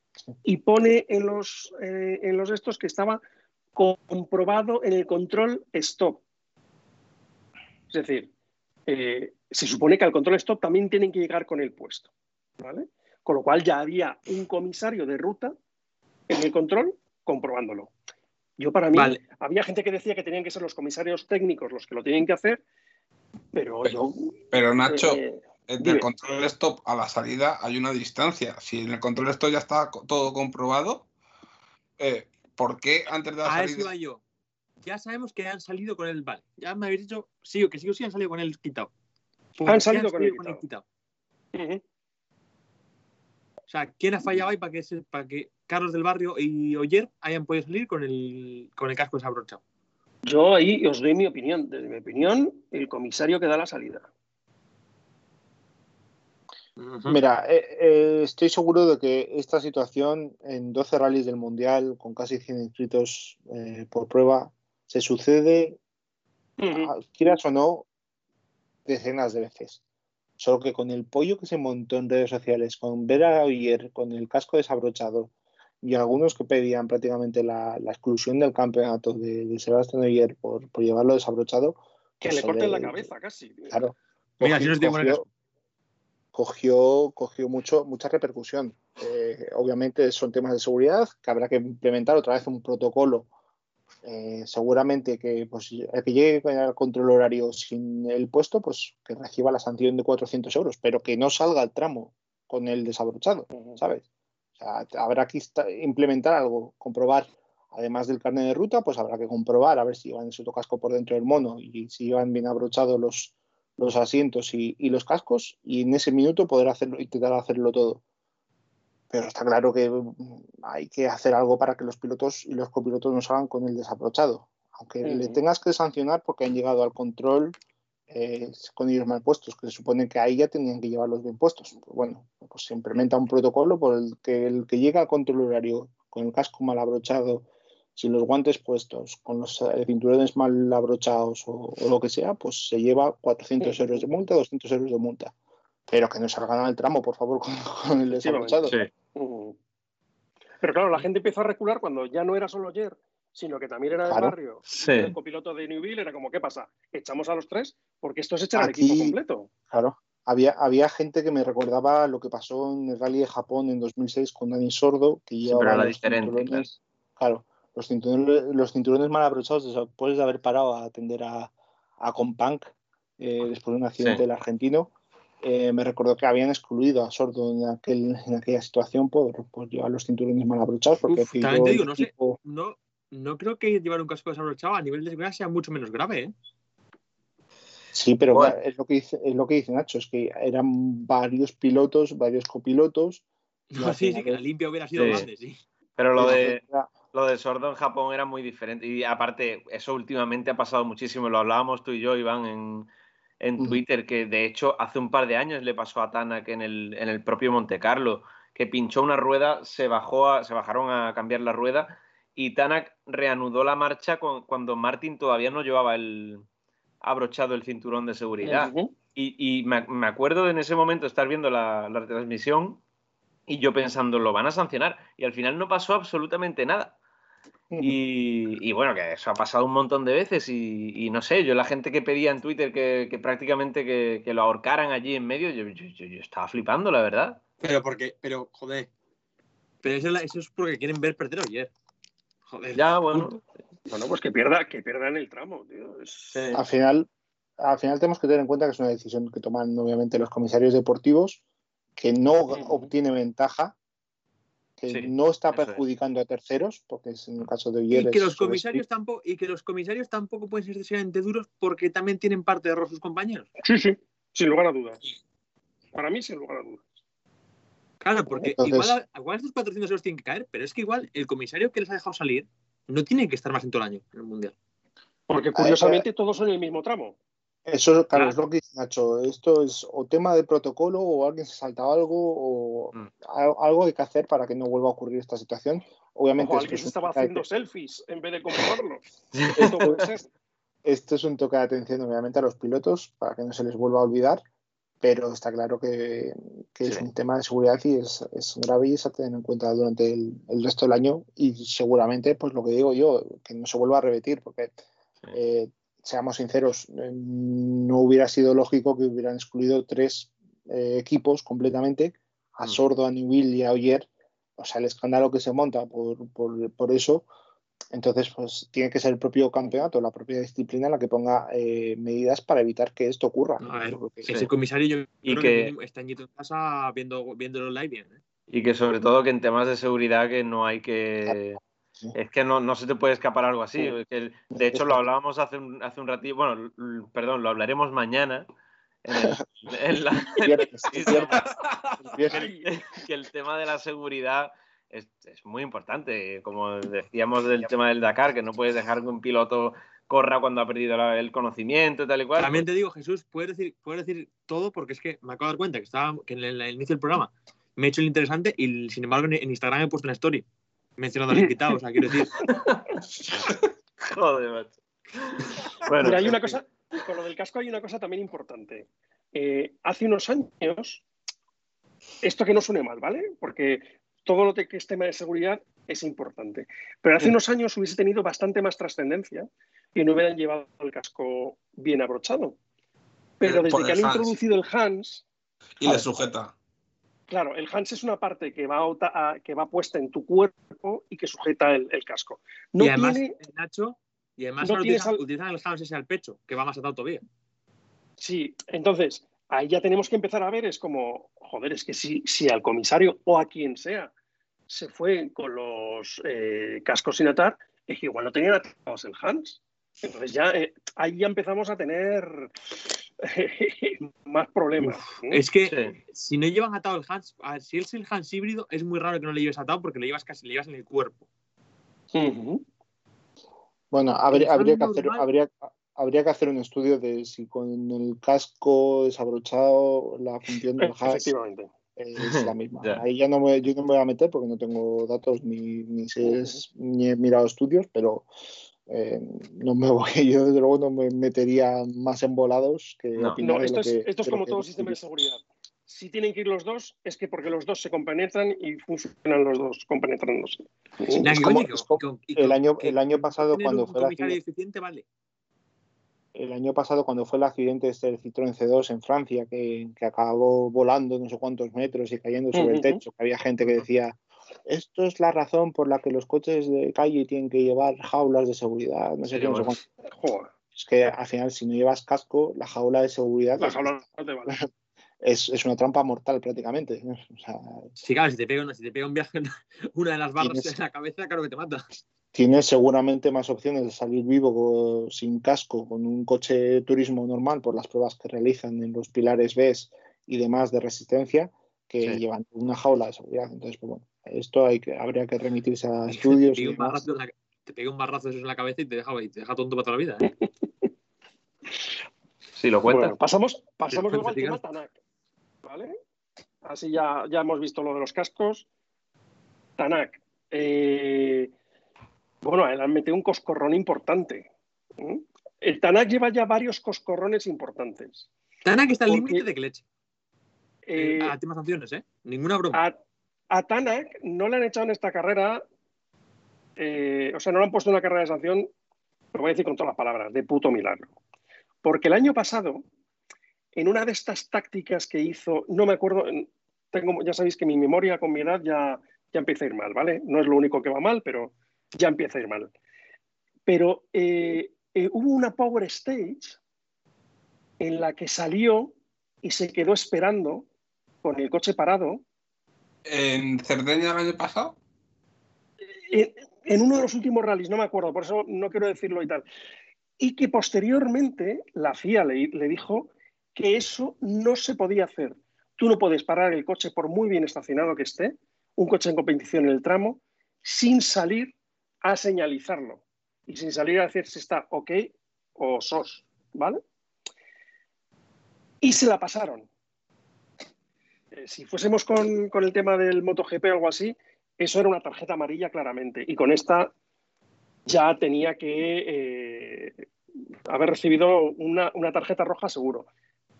Y pone en los, eh, en los estos que estaba comprobado en el control stop. Es decir, eh, se supone que al control stop también tienen que llegar con el puesto. ¿vale? Con lo cual ya había un comisario de ruta en el control comprobándolo. Yo para mí, Vale. había gente que decía que tenían que ser los comisarios técnicos los que lo tienen que hacer, pero yo... Pero Nacho, eh, del dime. control stop a la salida hay una distancia. Si en el control stop ya está todo comprobado, eh, ¿por qué antes de la A eso salida? iba yo. Ya sabemos que han salido con el vale. Ya me habéis dicho, sí o que sí o sí han salido con el quitado. ¿Por Han salido con el quitado? O sea, ¿quién ha fallado ahí para que, se- para que Carlos del Barrio y Oyer hayan podido salir con el, con el casco desabrochado? Yo ahí os doy mi opinión. Desde mi opinión, el comisario que da la salida. Mira, eh, eh, estoy seguro de que esta situación en 12 rallies del Mundial, con casi 100 inscritos eh, por prueba, se sucede, ah, quieras o no, decenas de veces. Solo que con el pollo que se montó en redes sociales, con ver a Oyer con el casco desabrochado y algunos que pedían prácticamente la, la exclusión del campeonato de, de Sebastián Oyer por, por llevarlo desabrochado, Que pues le corten la cabeza casi. tío. Claro. Mira, no os digo el cogió, cogió, mucho, mucha repercusión. Eh, obviamente son temas de seguridad que habrá que implementar otra vez un protocolo. Eh, seguramente que pues, el que llegue al control horario sin el puesto, pues que reciba la sanción de 400 euros, pero que no salga al tramo con el desabrochado. ¿sabes? O sea, habrá que implementar algo, comprobar, además del carnet de ruta, pues habrá que comprobar a ver si llevan el sotocasco por dentro del mono y si llevan bien abrochados los, los asientos y, y los cascos, y en ese minuto poder hacerlo, intentar hacerlo todo. Pero está claro que mm, hay que hacer algo para que los pilotos y los copilotos no salgan con el desabrochado. Aunque le tengas que sancionar porque han llegado al control eh, con ellos mal puestos, que se supone que ahí ya tenían que llevarlos bien puestos. Pues bueno, pues se implementa un protocolo por el que el que llega al control horario con el casco mal abrochado, sin los guantes puestos, con los eh, cinturones mal abrochados o, o lo que sea, pues se lleva 400 euros de multa, 200 euros de multa. Pero que no salgan al tramo, por favor, con, con el desabrochado. Sí. Pero claro, la gente empezó a recular cuando ya no era solo ayer, sino que también era del Claro. barrio. Sí. El copiloto de Newville era como, ¿qué pasa? ¿Echamos a los tres? Porque esto es echar al equipo completo. Claro. Había, había gente que me recordaba lo que pasó en el Rally de Japón en 2006 con Dani Sordo, que Sí, llevaba pero era los diferente, cinturones, claro, los cinturones, los cinturones mal abrochados después de haber parado a atender a, a Compank eh, después de un accidente Sí. del argentino. eh, me recordó que habían excluido a Sordo en, aquel, en aquella situación por, por llevar los cinturones mal abrochados. Porque Uf, pidió también te digo, el no sé. No, no creo que llevar un casco desabrochado a nivel de seguridad sea mucho menos grave, ¿eh? Sí, pero Bueno. es, lo que dice, es lo que dice Nacho, es que eran varios pilotos, varios copilotos. No, sí, sí, que la limpia hubiera sido Sí. grande, sí. Pero lo Pero de, sordo en Japón era muy diferente. Y aparte, eso últimamente ha pasado muchísimo. Lo hablábamos tú y yo, Iván, en, en. Twitter, que de hecho hace un par de años le pasó a Tanak en el, en el propio Monte Carlo, que pinchó una rueda, se, bajó a- se bajaron a cambiar la rueda y Tanak reanudó la marcha con- cuando Martin todavía no llevaba el abrochado el cinturón de seguridad. Y, y me, me acuerdo en ese momento estar viendo la, la retransmisión y yo pensando, lo van a sancionar. Y al final no pasó absolutamente nada. Y, y bueno, que eso ha pasado un montón de veces y, y no sé, yo la gente que pedía en Twitter que, que prácticamente que, que lo ahorcaran allí en medio, yo, yo- yo- yo estaba flipando, la verdad. Pero porque, pero, joder. Pero eso, es la- eso es porque quieren ver perder a Oyer. Joder. Ya, bueno. Bueno, pues que pierda, que pierda en el tramo, tío. Es- Sí. al final, al final tenemos que tener en cuenta que es una decisión que toman obviamente los comisarios deportivos, que no obtiene ventaja, que Sí, no está es. perjudicando a terceros, porque es en el caso de Oyer Y que es los comisarios tampoco, y que los comisarios tampoco pueden ser excesivamente duros porque también tienen parte de error sus compañeros. Sí, sí, sin lugar a dudas. Para mí, sin lugar a dudas. Claro, porque Entonces- igual, igual estos 400 euros tienen que caer, pero es que igual el comisario que les ha dejado salir no tiene que estar más en todo el año en el mundial. Porque curiosamente todos son en el mismo tramo. Eso, claro, es lo que dice Nacho. Esto es o tema de protocolo o alguien se salta algo o Mm. al- algo hay que hacer para que no vuelva a ocurrir esta situación. Obviamente, esto alguien es, se estaba de- haciendo selfies en vez de comprobarlo. Esto es un toque de atención, obviamente, a los pilotos para que no se les vuelva a olvidar. pero está claro que, que es un tema de seguridad y es, es grave y es a tener en cuenta durante el, el resto del año y seguramente, pues lo que digo yo, que no se vuelva a repetir, porque eh, seamos sinceros, eh, no hubiera sido lógico que hubieran excluido tres eh, equipos completamente, a Mm. Sordo, a Newell y a Oyer, o sea, el escándalo que se monta por, por, por eso, entonces pues tiene que ser el propio campeonato, la propia disciplina la que ponga eh, medidas para evitar que esto ocurra. A ver, Sí. ese comisario yo Y creo que- que está en casa viendo, viéndolo live bien. ¿eh? Y que sobre todo que en temas de seguridad que no hay que... Sí. Es que no, no se te puede escapar algo así. Sí. De hecho, lo hablábamos hace un, hace un ratito, bueno, perdón, lo hablaremos mañana. En el- en la- Viernes, Sí, viernes, que el, que el tema de la seguridad es, es muy importante. Como decíamos del tema del Dakar, que no puedes dejar que un piloto corra cuando ha perdido la- el conocimiento y tal y cual. También te digo, Jesús, puedes decir, puedes decir todo porque es que me acabo de dar cuenta que, estaba, que en el, el inicio del programa me he hecho el interesante y sin embargo en, en Instagram he puesto una story mencionando al invitado. O sea, quiero decir, Joder, macho. Bueno, Mira, hay una cosa, con lo del casco hay una cosa también importante. Eh, hace unos años, esto que no suene mal, ¿vale? Porque todo lo que es tema de seguridad es importante. Pero hace unos años hubiese tenido bastante más trascendencia y no hubieran llevado el casco bien abrochado. Pero desde por que han Hans. introducido el Hans, Y le sujeta. Claro, el Hans es una parte que va, a- que va puesta en tu cuerpo y que sujeta el, el casco. No y además, tiene, el Nacho, y además no utilizan, al- utilizan el Hans ese al pecho, que va más atado todavía. Sí, entonces ahí ya tenemos que empezar a ver, es como, joder, es que si, si al comisario o a quien sea se fue con los eh, cascos sin atar, es que igual no tenían atados el Hans. Entonces ya eh, ahí ya empezamos a tener más problemas. ¿no? Es que Sí. si no llevan atado el Hans, a ver, si es el Hans híbrido, es muy raro que no le lleves atado porque le llevas casi le llevas en el cuerpo. Bueno, habría, habría, que hacer, habría, habría que hacer un estudio de si con el casco desabrochado la función del Hans es la misma. Ahí ya no me, yo no me voy a meter porque no tengo datos ni, ni he mirado estudios, pero eh, no me voy, yo desde luego no me metería más embolados que No. esto lo es, que- esto como que todo hemos sistema de seguridad. Si tienen que ir los dos, es que porque los dos se compenetran y funcionan los dos compenetrándose. Sí, Nah, es que, como- oye, que- es como que- y el que- año- que- el año pasado cuando fue la vale. el año pasado cuando fue el accidente este del Citroën C2 en Francia, que, que acabó volando no sé cuántos metros y cayendo sobre el techo, que había gente que decía, esto es la razón por la que los coches de calle tienen que llevar jaulas de seguridad, no sé Sí, qué, no sé Es que al final, si no llevas casco, la jaula de seguridad la es, jaula no te vale. es- es una trampa mortal prácticamente. O sea, Sí, claro, si te pega, una- si te pega un viaje una de las barras Tienes- en la cabeza, claro que te mata. tienes seguramente más opciones de salir vivo sin casco con un coche de turismo normal por las pruebas que realizan en los pilares B y demás de resistencia que Sí. llevan una jaula de seguridad. Entonces, pues bueno, esto hay que, habría que remitirse a estudios te, pega un barrazo en la, te pega un barrazo de esos en la cabeza y te deja, y te deja tonto para toda la vida. ¿eh? Sí, lo cuentas. Bueno, pasamos, pasamos luego al tema Tanak. ¿Vale? Así ya, ya hemos visto lo de los cascos. Tanak. eh, bueno, él han metido un coscorrón importante. ¿Mm? El Tanak lleva ya varios coscorrones importantes. Tanak está al límite de leche. Eh, a temas sanciones, ¿eh? Ninguna broma. a, a Tanak no le han echado en esta carrera, eh, o sea, no le han puesto una carrera de sanción, lo voy a decir con todas las palabras, de puto milagro. Porque el año pasado, en una de estas tácticas que hizo, no me acuerdo, tengo, ya sabéis que mi memoria con mi edad ya, ya empieza a ir mal, ¿vale? No es lo único que va mal, pero ya empieza a ir mal. Pero eh, eh, hubo una Power Stage en la que salió y se quedó esperando con el coche parado En Cerdeña el año pasado, en, en uno de los últimos rallies, no me acuerdo, por eso no quiero decirlo y tal. Y que posteriormente la FIA le, le dijo que eso no se podía hacer. Tú no puedes parar el coche por muy bien estacionado que esté, un coche en competición en el tramo, sin salir a señalizarlo y sin salir a decir si está ok o sos, ¿vale? Y se la pasaron. Eh, si fuésemos con, con el tema del MotoGP o algo así, eso era una tarjeta amarilla claramente. Y con esta ya tenía que eh, haber recibido una, una tarjeta roja seguro.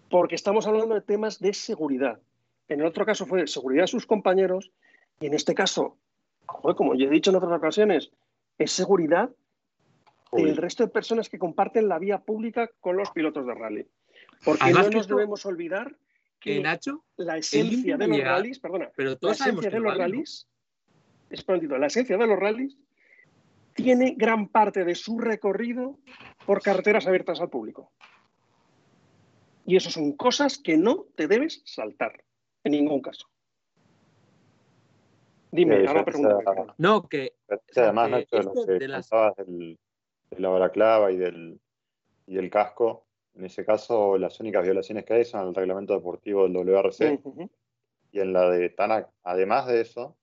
porque estamos hablando de temas de seguridad. En el otro caso fue seguridad de sus compañeros y en este caso, como ya he dicho en otras ocasiones, es seguridad del resto de personas que comparten la vía pública con los pilotos de rally. Porque no nos debemos olvidar que Nacho, la esencia de los rallies, perdona, pero todos la esencia de los vale, rallies, ¿no? la esencia de los rallies tiene gran parte de su recorrido por carreteras abiertas al público. Y eso son cosas que no te debes saltar, en ningún caso. Dime, Sí, ahora pregunta. sea- No, que además, que Nacho, de esto lo que de las- del, de la balaclava y del, y del casco, en ese caso las únicas violaciones que hay son el reglamento deportivo del WRC Ujú. y en la de TANAC. Además de eso,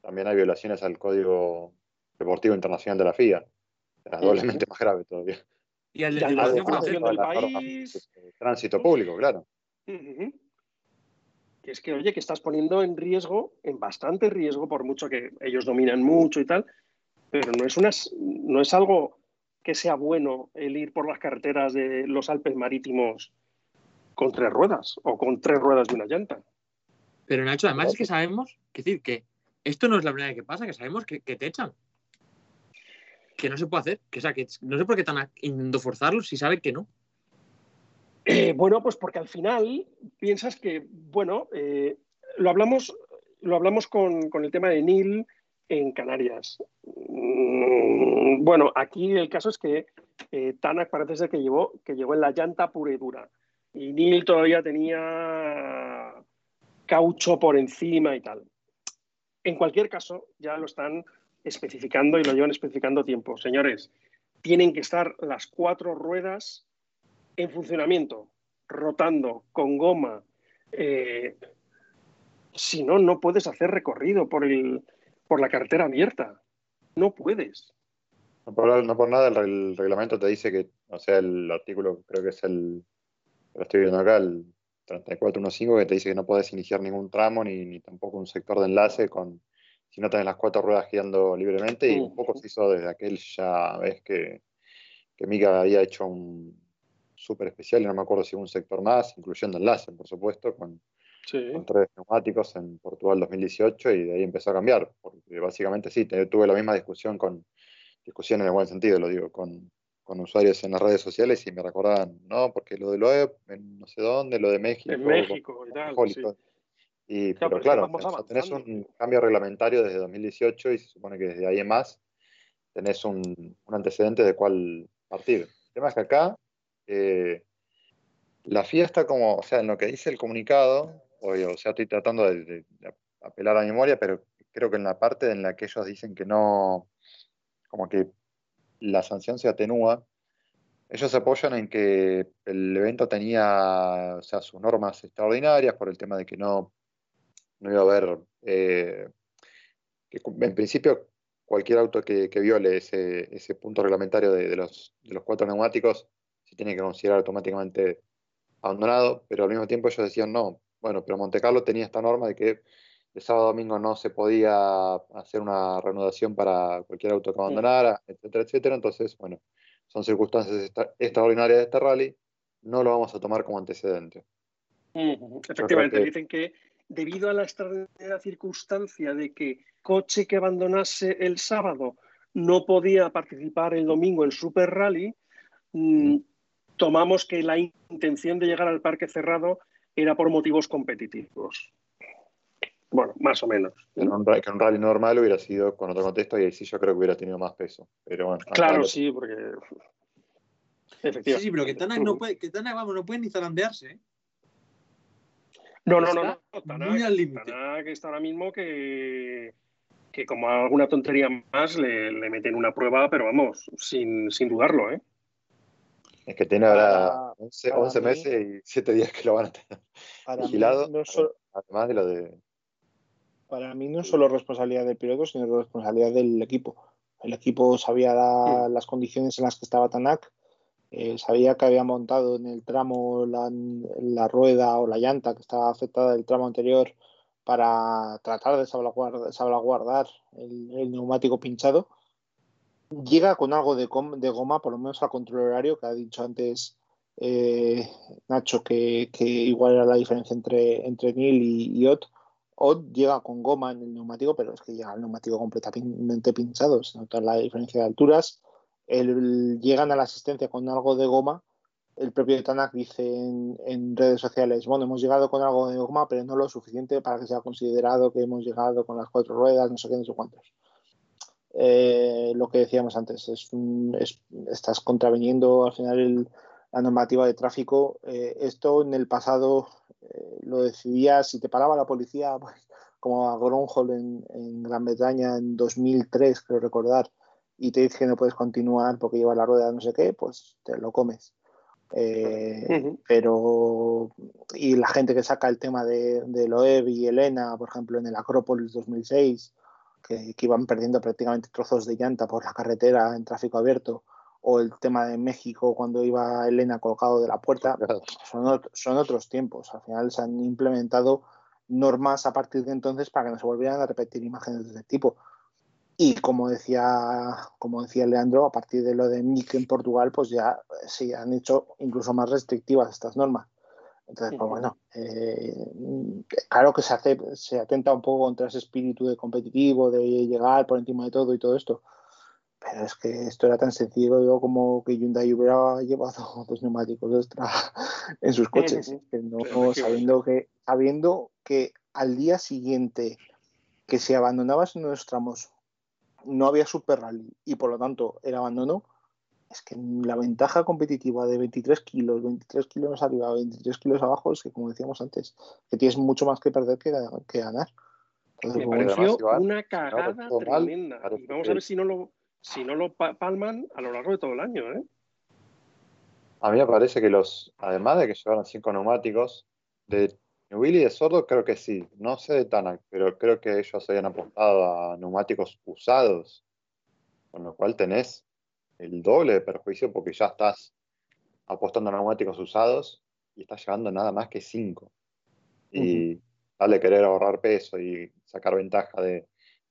también hay violaciones al Código Deportivo Internacional de la FIA. O sea, Ujú. doblemente más grave todavía. y al de francesa. del las país. de Tránsito público, claro. Ujú. Que es que, oye, que estás poniendo en riesgo, en bastante riesgo, por mucho que ellos dominan mucho y tal, pero no es, una, no es algo que sea bueno el ir por las carreteras de los Alpes marítimos con tres ruedas o con tres ruedas de una llanta. Pero Nacho, además es que sabemos, que decir, que esto no es la primera vez que pasa, que sabemos que, que te echan. Que no se puede hacer. Que, o sea, que no sé por qué están intentando forzarlo si saben que no. Eh, bueno, pues porque al final piensas que, bueno, eh, lo hablamos, lo hablamos con, con el tema de Nil en Canarias. Mm, Bueno, aquí el caso es que eh, Tanak parece ser que llevó, que llegó en la llanta pura y dura. Y Neil todavía tenía caucho por encima y tal. En cualquier caso, ya lo están especificando y lo llevan especificando tiempo. Señores, tienen que estar las cuatro ruedas en funcionamiento, rotando, con goma. Eh, si no, no puedes hacer recorrido por, el, por la carretera abierta. No puedes. No por, no por nada el, el reglamento te dice que, o sea, el artículo creo que es el, lo estoy viendo acá, el 3415, que te dice que no puedes iniciar ningún tramo ni, ni tampoco un sector de enlace con si no tenés las cuatro ruedas girando libremente y un poco se hizo desde aquel ya ves que, que Mika había hecho un súper especial y no me acuerdo si un sector más, incluyendo enlace, por supuesto, con, Sí. con tres neumáticos en Portugal 2018 y de ahí empezó a cambiar, porque básicamente sí, tuve la misma discusión con, discusión en el buen sentido, lo digo, con, con usuarios en las redes sociales y me recordaban, no, porque lo de Loeb, en no sé dónde, lo de México. En México y tal, Alcohol y sí. todo. Y, Claro, pero claro, vamos o sea, tenés un cambio reglamentario desde 2018 y se supone que desde ahí en más tenés un, un antecedente de cuál partir. El tema es que acá eh, la FIA está como, o sea, en lo que dice el comunicado, obvio, o sea, estoy tratando de, apelar a la memoria, pero creo que en la parte en la que ellos dicen que no, como que la sanción se atenúa, ellos se apoyan en que el evento tenía, o sea, sus normas extraordinarias por el tema de que no, no iba a haber, eh, que en principio cualquier auto que, viole ese, punto reglamentario de los cuatro neumáticos se tiene que considerar automáticamente abandonado, pero al mismo tiempo ellos decían no, bueno, pero Monte Carlo tenía esta norma de que de sábado a domingo no se podía hacer una reanudación para cualquier auto que abandonara, etcétera, etcétera, entonces, bueno, son circunstancias extra- extraordinarias de este rally, no lo vamos a tomar como antecedente. Efectivamente, que- dicen que debido a la extraordinaria circunstancia de que coche que abandonase el sábado no podía participar el domingo en Super Rally, mm, tomamos que la intención de llegar al parque cerrado era por motivos competitivos. Bueno, más o menos. Que en un, que rally normal hubiera sido con otro contexto y ahí sí yo creo que hubiera tenido más peso. Pero bueno, Claro, lo- sí, porque. Sí, Efectivamente. sí, pero que Tanak no puede, que Tanak, vamos, no puede ni zarandearse. ¿eh? No, no, no, no. muy Tanak, al límite. Tanak está ahora mismo que, que como alguna tontería más le, le meten una prueba, pero vamos, sin, sin dudarlo, ¿eh? Es que tiene ahora Para- 11, para 11 mí- meses y 7 días que lo van a tener Para mí, vigilado, no además de lo de... para mí no es solo responsabilidad del piloto, sino responsabilidad del equipo. El equipo sabía la- las condiciones en las que estaba Tanak, eh, sabía que había montado en el tramo la, la rueda o la llanta que estaba afectada del tramo anterior para tratar de salvaguardar, salvaguardar el, el neumático pinchado. Llega con algo de, de goma, por lo menos al control horario, que ha dicho antes eh, Nacho que, que, igual era la diferencia entre, entre Neil y, y Ott. Ott llega con goma en el neumático, pero es que llega el neumático completamente pinchado. Se nota la diferencia de alturas. El, llegan a la asistencia con algo de goma. El propio Tanak dice en, en, redes sociales, bueno, hemos llegado con algo de goma, pero no lo suficiente para que sea considerado que hemos llegado con las cuatro ruedas, no sé qué, no sé cuántos. Eh, lo que decíamos antes, es, un, es estás contraveniendo al final el, la normativa de tráfico. Eh, esto en el pasado eh, lo decidía si te paraba la policía, pues, como a Gronholm en, en, Gran Bretaña en 2003, creo recordar, y te dice que no puedes continuar porque lleva la rueda no sé qué, pues te lo comes. Eh, uh -huh. Pero, y la gente que saca el tema de, de Loeb y Elena, por ejemplo, en el Acrópolis 2006, que, que, iban perdiendo prácticamente trozos de llanta por la carretera en tráfico abierto, o el tema de México cuando iba Elena colgado de la puerta, son, son otros tiempos. Al final se han implementado normas a partir de entonces para que no se volvieran a repetir imágenes de este tipo. Y como decía, como decía Leandro, a partir de lo de MIC en Portugal, pues ya se han hecho incluso más restrictivas estas normas. Entonces, pues bueno, eh, claro que se, hace, se atenta un poco contra ese espíritu de competitivo, de llegar por encima de todo y todo esto. Pero es que esto era tan sencillo como que Hyundai hubiera llevado dos neumáticos extra en sus coches, que no, sabiendo, que, sabiendo que al día siguiente que se abandonaba en unos tramos no había Super Rally y por lo tanto era abandono, es que la ventaja competitiva de 23 kilos, 23 kilos arriba, 23 kilos abajo, es que como decíamos antes, que tienes mucho más que perder que, que ganar. Entonces, Me pareció una cagada tremenda. Y vamos a ver si no lo si no lo palman a lo largo de todo el año. ¿eh? A mí me parece que los, además de que llevaron cinco neumáticos, de Willy y de Sordo creo que sí, no sé de Tanak, pero creo que ellos habían apostado a neumáticos usados, con lo cual tenés el doble de perjuicio porque ya estás apostando a neumáticos usados y estás llevando nada más que cinco. Y uh -huh. darle querer ahorrar peso y sacar ventaja de,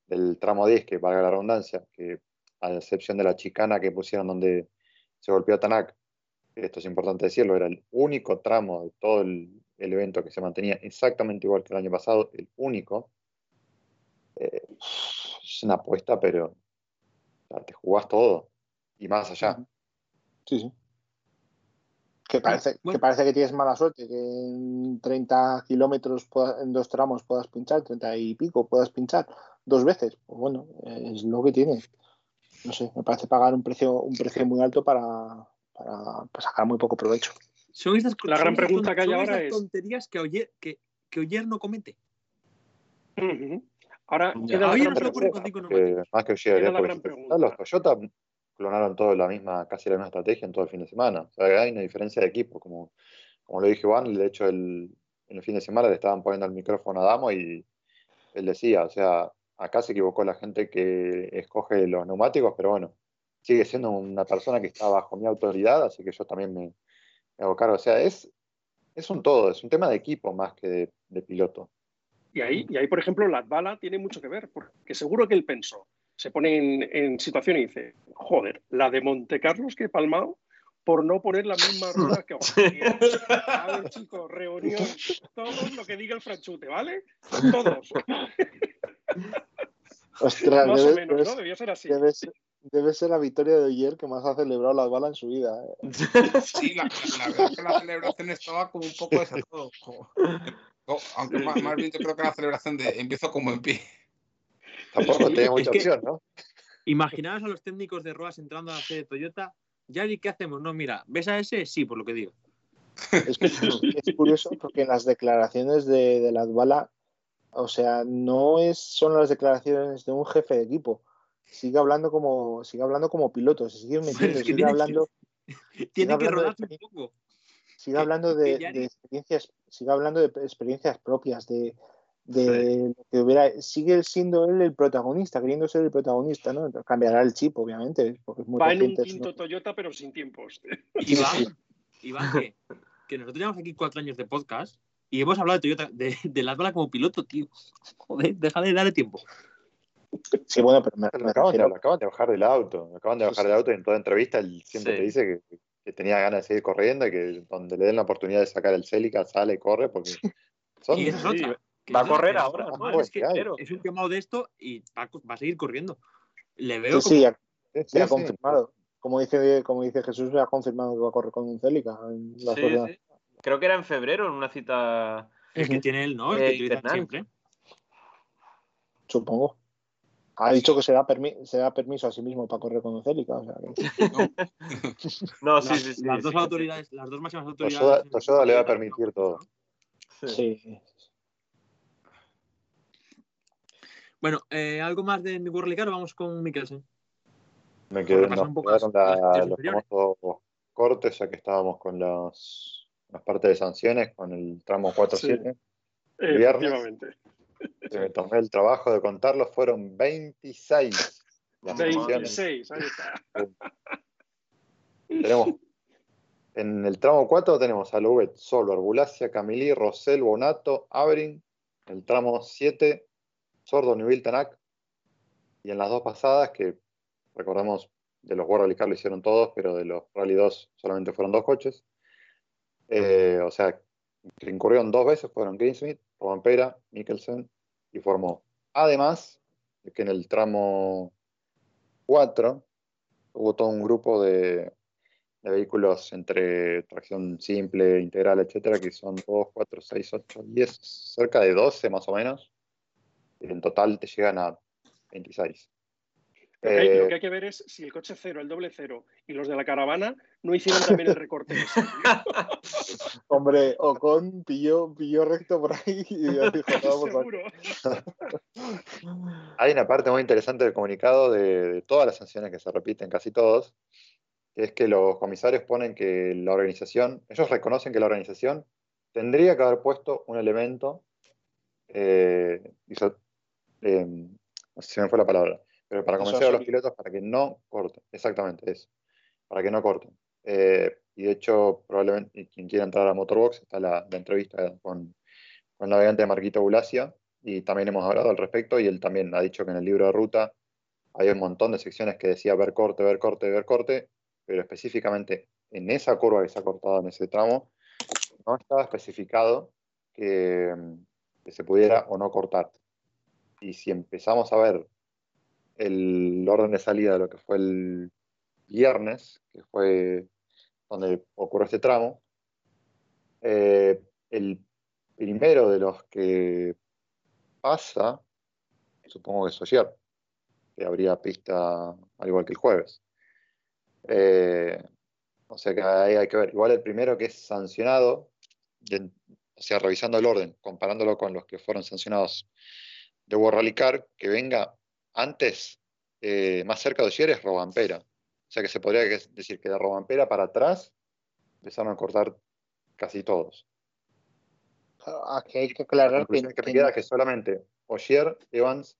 del tramo 10, que valga la redundancia, que a excepción de la chicana que pusieron donde se golpeó a Tanak, esto es importante decirlo, era el único tramo de todo el, el evento que se mantenía exactamente igual que el año pasado, el único. Eh, es una apuesta, pero te jugás todo y más allá. Sí, sí. Que parece, bueno. que parece que tienes mala suerte, que en 30 kilómetros en dos tramos puedas pinchar, 30 y pico puedas pinchar dos veces. Pues bueno, es lo que tienes no sé, me parece pagar un precio, un precio muy alto para, para, para sacar muy poco provecho. Son estas, la gran pregunta que hay ahora es tonterías que Oyer, que, que Oyer no comete. Uh -huh. Ahora, ya, queda Oyer no se lo ocurre contigo, no que, Más que Oyer, los Toyota clonaron todo la misma, casi la misma estrategia en todo el fin de semana. O sea, hay una diferencia de equipo, como, como lo dije Juan, de hecho el, en el fin de semana le estaban poniendo el micrófono a Damo y él decía, o sea, acá se equivocó la gente que escoge los neumáticos, pero bueno, sigue siendo una persona que está bajo mi autoridad, así que yo también me, me hago cargo. O sea, es, es un todo, es un tema de equipo más que de, piloto. Y ahí, y ahí, por ejemplo, la bala tiene mucho que ver, porque seguro que él pensó, se pone en, en situación y dice, joder, la de Monte Carlos que he palmado por no poner la misma rueda que A ver, chicos, reunión, todos lo que diga el franchute, ¿vale? Todos. Ostras, más debe, o menos, debe, ¿no? Debió ser así. Debe ser, debe ser, la victoria de ayer que más ha celebrado las balas en su vida. ¿eh? Sí, la, la, verdad es que la celebración estaba como un poco de todo. Como, aunque más, más, bien yo creo que la celebración de empiezo como en pie. Tampoco tiene mucha es opción, ¿no? Imaginaos a los técnicos de Roas entrando a la sede de Toyota. Yari, ¿qué hacemos? No, mira, ¿ves a ese? Sí, por lo que digo. Es, que es curioso porque en las declaraciones de, de la bala o sea, no es, son las declaraciones de un jefe de equipo. Sigue hablando como, sigue hablando como piloto, se sigue metiendo, sigue hablando. Que, tiene sigue que rodarse un poco. Sigue hablando de, de, experiencias, sigue hablando de experiencias propias, de, de sí. que hubiera, sigue siendo él el protagonista, queriendo ser el protagonista, ¿no? Cambiará el chip, obviamente, porque es muy Va en un quinto ¿no? Toyota, pero sin tiempos. Iván, Iván que, que nosotros llevamos aquí cuatro años de podcast y hemos hablado de Toyota, de, de las balas como piloto, tío. Joder, deja de darle tiempo. Sí, bueno, pero me, me acaban, de, acaban, de, bajar del auto. Me acaban de bajar sí, del auto y en toda entrevista él siempre sí. te dice que, que tenía ganas de seguir corriendo y que donde le den la oportunidad de sacar el Celica sale y corre porque son, Y esa es otra. Que Va a es correr ahora, es es que Claro. es un quemado de esto y va, a- va a seguir corriendo. Le veo Sí, sí, ya, Sí, ya ha sí. confirmado. Como dice, como dice Jesús, ya ha confirmado que va a correr con un Celica. En Sí. Creo que era en febrero, en una cita. el que tiene él, ¿no? El Eh, que utiliza Internal. siempre. Supongo. Ha dicho que se da, permi- se da permiso a sí mismo para correr con un Celica. O sea que- No, sí, las, sí, sí. las dos sí. autoridades, las dos máximas autoridades. Toyoda le va a permitir todo. Sí. sí. Bueno, eh, algo más de mi Car, vamos con Mikkelsen. Me quedé, nos un poco las- la- los famosos cortes, ya que estábamos con las, las partes de sanciones, con el tramo 4-7. El viernes. Efectivamente. que me tomé el trabajo de contarlos, fueron 26 las sanciones. 26, ahí está. Tenemos, en el tramo 4 tenemos a Louet, Solo, Arbulacia, Camilí, Rosel, Bonato, Abrin. En el tramo 7, Sordo, Newell, Tanak. Y en las dos pasadas, que recordemos, de los World Rally Car lo hicieron todos, pero de los Rally 2 solamente fueron dos coches. Eh, o sea, que incurrieron dos veces, fueron Greensmith, Robampera, Mikkelsen y formó. Además, de que en el tramo 4 hubo todo un grupo de, de vehículos entre tracción simple, integral, etcétera, que son 2, 4, 6, 8, 10, cerca de 12 más o menos. En total te llegan a 26. Lo que, hay, Eh, lo que hay que ver es si el coche cero, el doble cero y los de la caravana no hicieron también el recorte. ese. Hombre, Ocon pilló, pilló recto por ahí y ya dijo, vamos a- Seguro. Hay una parte muy interesante del comunicado de, de todas las sanciones que se repiten, casi todos, que es que los comisarios ponen que la organización, ellos reconocen que la organización tendría que haber puesto un elemento, eh, hizo- eh, no sé si me fue la palabra, pero para convencer a los pilotos para que no corten, exactamente eso, para que no corten. Eh, y de hecho, probablemente quien quiera entrar a Motorbox, está la, la entrevista con, con el navegante Marquito Bulacia, y también hemos hablado al respecto, y él también ha dicho que en el libro de ruta hay un montón de secciones que decía ver corte, ver corte, ver corte, pero específicamente en esa curva que se ha cortado en ese tramo, no estaba especificado que, que se pudiera o no cortar. Y si empezamos a ver el orden de salida de lo que fue el viernes, que fue donde ocurrió este tramo, eh, el primero de los que pasa, supongo que es Ogier, que habría pista al igual que el jueves. Eh, o sea que ahí hay que ver. Igual el primero que es sancionado, o sea, revisando el orden, comparándolo con los que fueron sancionados de World Rally Car, que venga antes, eh, más cerca de Ogier es Robampera. O sea que se podría decir que de Robampera para atrás empezaron a cortar casi todos. Aquí hay que La aclarar que, que que queda es que solamente Ogier, Evans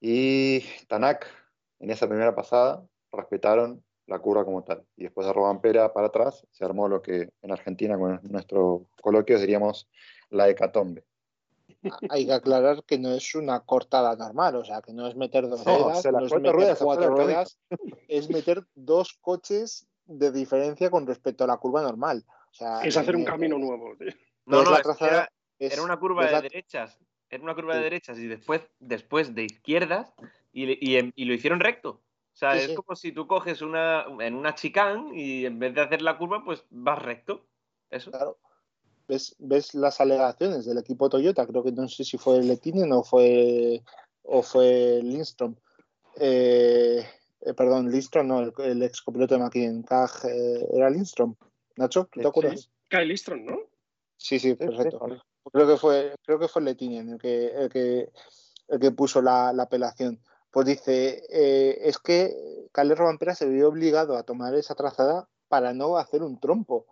y Tanak en esa primera pasada respetaron la curva como tal. Y después de Robampera para atrás se armó lo que en Argentina con nuestro coloquio diríamos la hecatombe. Hay que aclarar que no es una cortada normal, o sea, que no es meter dos No, ruedas, no es cuatro meter ruedas cuatro ruedas, es meter dos coches de diferencia con respecto a la curva normal. O sea, Es hacer un eh, camino nuevo. tío. No, no, trazada- era, es- era una curva de la- derechas. Era una curva de derechas y después, después de izquierdas y, y lo hicieron recto. O sea, Sí, es sí. como si tú coges una en una chicane y en vez de hacer la curva, pues vas recto. Eso. Claro. ¿Ves, ves las alegaciones del equipo Toyota? Creo que no sé si fue Letinen o fue, o fue Lindstrom. Eh, eh, perdón, Lindstrom no, el, el ex copiloto de. Caj, eh, ¿Era Lindstrom? Nacho, ¿tú te acuerdas? Sí. Kyle Eastron, ¿no? Sí, sí, perfecto. sí, sí. Creo que fue, creo que fue Letinen el que, el que, el que puso la, la apelación. Pues dice, eh, es que Calero Vampera se vio obligado a tomar esa trazada para no hacer un trompo.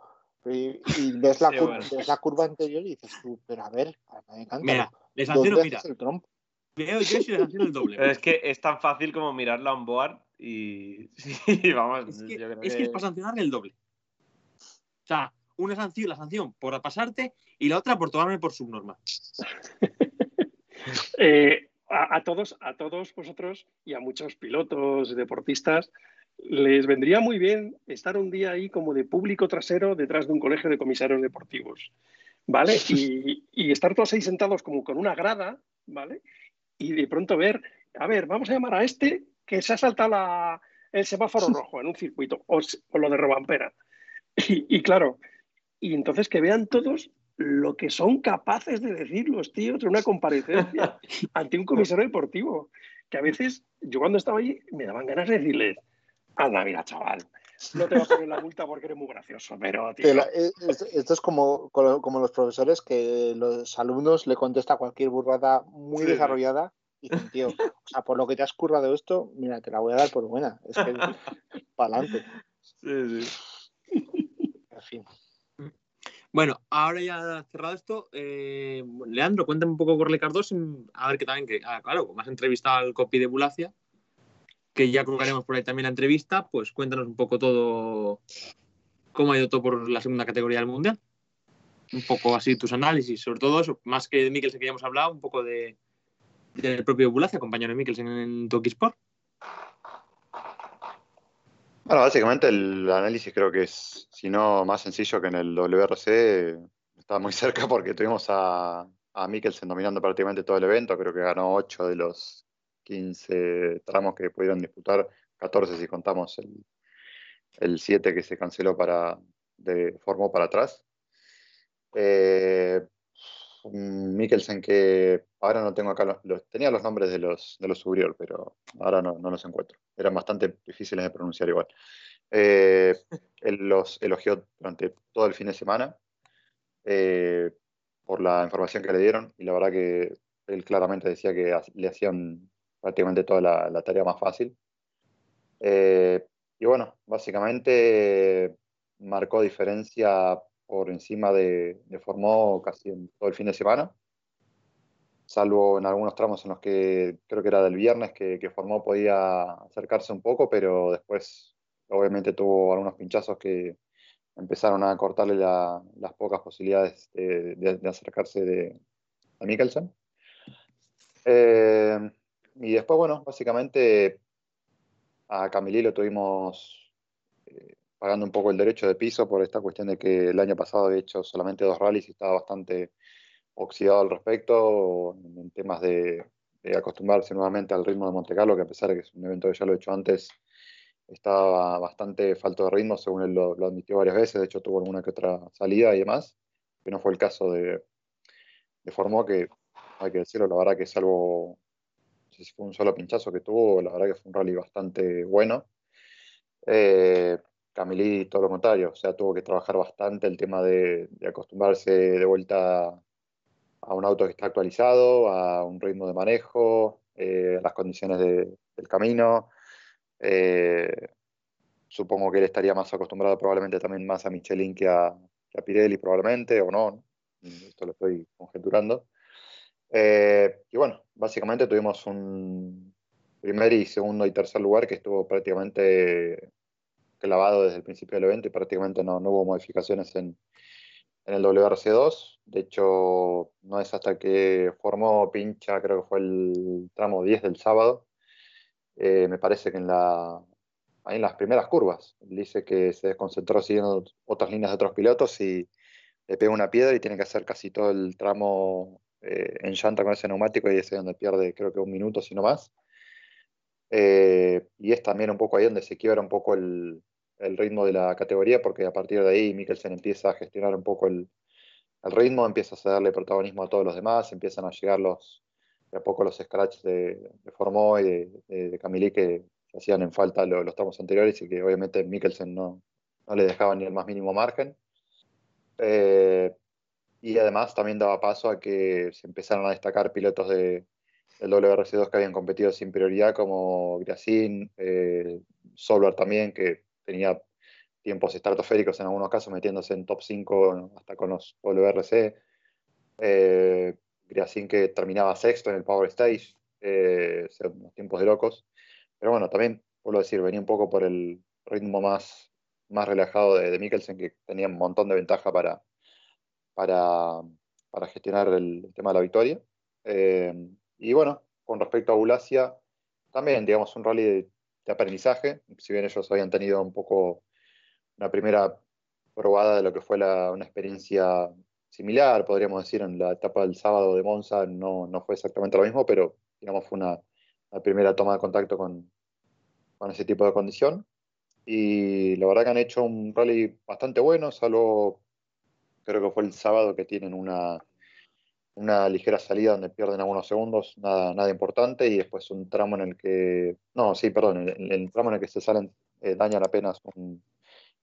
Y, y ves, la Sí, curva, bueno. ves la curva anterior y dices tú, pero a ver, a me Mira, le sanciono, ¿dónde mira. haces el trompo? Veo yo si le sanciono el doble. Pero es que es tan fácil como mirarla on board y sí, vamos. Es que, yo creo es, que es para sancionarle el doble. O sea, una sanción, la sanción por pasarte y la otra por tomarme por subnorma. Eh, a, a todos, a todos vosotros y a muchos pilotos y deportistas, les vendría muy bien estar un día ahí como de público trasero detrás de un colegio de comisarios deportivos, ¿vale? Y, y estar todos ahí sentados como con una grada, ¿vale? Y de pronto ver, a ver, vamos a llamar a este que se ha saltado la, el semáforo rojo en un circuito, o, o lo de Robampera. Y, y, claro, y entonces que vean todos lo que son capaces de decir los tíos en una comparecencia ante un comisario deportivo. Que a veces, yo cuando estaba allí, me daban ganas de decirles, anda, mira, chaval, no te va a poner la multa porque eres muy gracioso, pero... Tío, eh, esto, es como, como los profesores que los alumnos le contesta cualquier burrada muy Sí, desarrollada y dicen, tío, o sea, por lo que te has currado esto, mira, te la voy a dar por buena. Es que para adelante. Sí, sí. En fin. Bueno, ahora ya cerrado esto, eh, Leandro, cuéntame un poco por Ricardo, sin- a ver qué también, que, ah, claro, como has entrevistado al copy de Bulacia, que ya colgaremos por ahí también la entrevista, pues cuéntanos un poco todo, cómo ha ido todo por la segunda categoría del Mundial. Un poco así tus análisis, sobre todo eso, más que de Mikkelsen que ya hemos hablado, un poco de del propio Bulacia, compañero de Mikkelsen en Toki Sport. Bueno, básicamente el análisis creo que es, si no más sencillo que en el WRC, está muy cerca porque tuvimos a, a Mikkelsen dominando prácticamente todo el evento, creo que ganó 8 de los 15 tramos que pudieron disputar, 14 si contamos el, el 7 que se canceló para, de, formó para atrás. Eh, un Mikkelsen que ahora no tengo acá los, los- tenía los nombres de los de los superior, pero ahora no, no los encuentro. Eran bastante difíciles de pronunciar igual. Eh, él los elogió durante todo el fin de semana eh, por la información que le dieron y la verdad que él claramente decía que le hacían prácticamente toda la, tarea más fácil. Eh, y bueno, básicamente marcó diferencia por encima de, Formó casi en todo el fin de semana, salvo en algunos tramos en los que creo que era del viernes que, Formó podía acercarse un poco, pero después obviamente tuvo algunos pinchazos que empezaron a cortarle la- las pocas posibilidades de, de- de acercarse de, a Mikkelsen. Eh, y después, bueno, básicamente a Camilí lo tuvimos eh, pagando un poco el derecho de piso por esta cuestión de que el año pasado había hecho solamente dos rallies y estaba bastante oxidado al respecto, en, temas de, acostumbrarse nuevamente al ritmo de Monte Carlo, que a pesar de que es un evento que ya lo he hecho antes, estaba bastante falto de ritmo, según él lo, lo admitió varias veces, de hecho tuvo alguna que otra salida y demás, que no fue el caso de, de Formó, que hay que decirlo, la verdad que salvo, sé si fue un solo pinchazo que tuvo, la verdad que fue un rally bastante bueno. Eh, Camilí, todo lo contrario, o sea, tuvo que trabajar bastante el tema de, de acostumbrarse de vuelta a un auto que está actualizado, a un ritmo de manejo, eh, a las condiciones de- del camino. Eh, supongo que él estaría más acostumbrado probablemente también más a Michelin que a, que a Pirelli, probablemente, o no. Esto lo estoy conjeturando. Eh, y bueno, básicamente tuvimos un primer y segundo y tercer lugar que estuvo prácticamente clavado desde el principio del evento y prácticamente no, no hubo modificaciones en, en el WRC2. De hecho, no es hasta que formó pincha, creo que fue el tramo 10 del sábado. Eh, me parece que en la, en las primeras curvas. Dice que se desconcentró siguiendo otras líneas de otros pilotos y le pega una piedra y tiene que hacer casi todo el tramo eh, en llanta con ese neumático y es donde pierde creo que un minuto, si no más. Eh, y es también un poco ahí donde se quiebra un poco el, el ritmo de la categoría, porque a partir de ahí Mikkelsen empieza a gestionar un poco el, el ritmo, empieza a darle protagonismo a todos los demás, empiezan a llegar los, de a poco los scratches de, de Formó y de, de, de Camilí que hacían en falta los, los tramos anteriores y que obviamente Mikkelsen no, no le dejaba ni el más mínimo margen. Eh, y además también daba paso a que se empezaran a destacar pilotos de, del WRC2 que habían competido sin prioridad, como Gracin, eh, también, que tenía tiempos estratosféricos en algunos casos, metiéndose en top 5 hasta con los WRC. Eh, que terminaba sexto en el Power Stage, eh, unos tiempos de locos. Pero bueno, también, puedo decir, venía un poco por el ritmo más, más relajado de, de Mikkelsen, que tenía un montón de ventaja para, para, para gestionar el, tema de la victoria. Eh, y bueno, con respecto a Bulacia, también, digamos, un rally de, aprendizaje. Si bien ellos habían tenido un poco una primera probada de lo que fue una experiencia similar, podríamos decir, en la etapa del sábado de Monza, no, no fue exactamente lo mismo, pero digamos fue una, primera toma de contacto con, con ese tipo de condición. Y la verdad que han hecho un rally bastante bueno, salvo creo que fue el sábado que tienen una, una ligera salida donde pierden algunos segundos, nada, nada importante, y después un tramo en el que, no, sí, perdón, el, tramo en el que se salen, eh, dañan apenas un,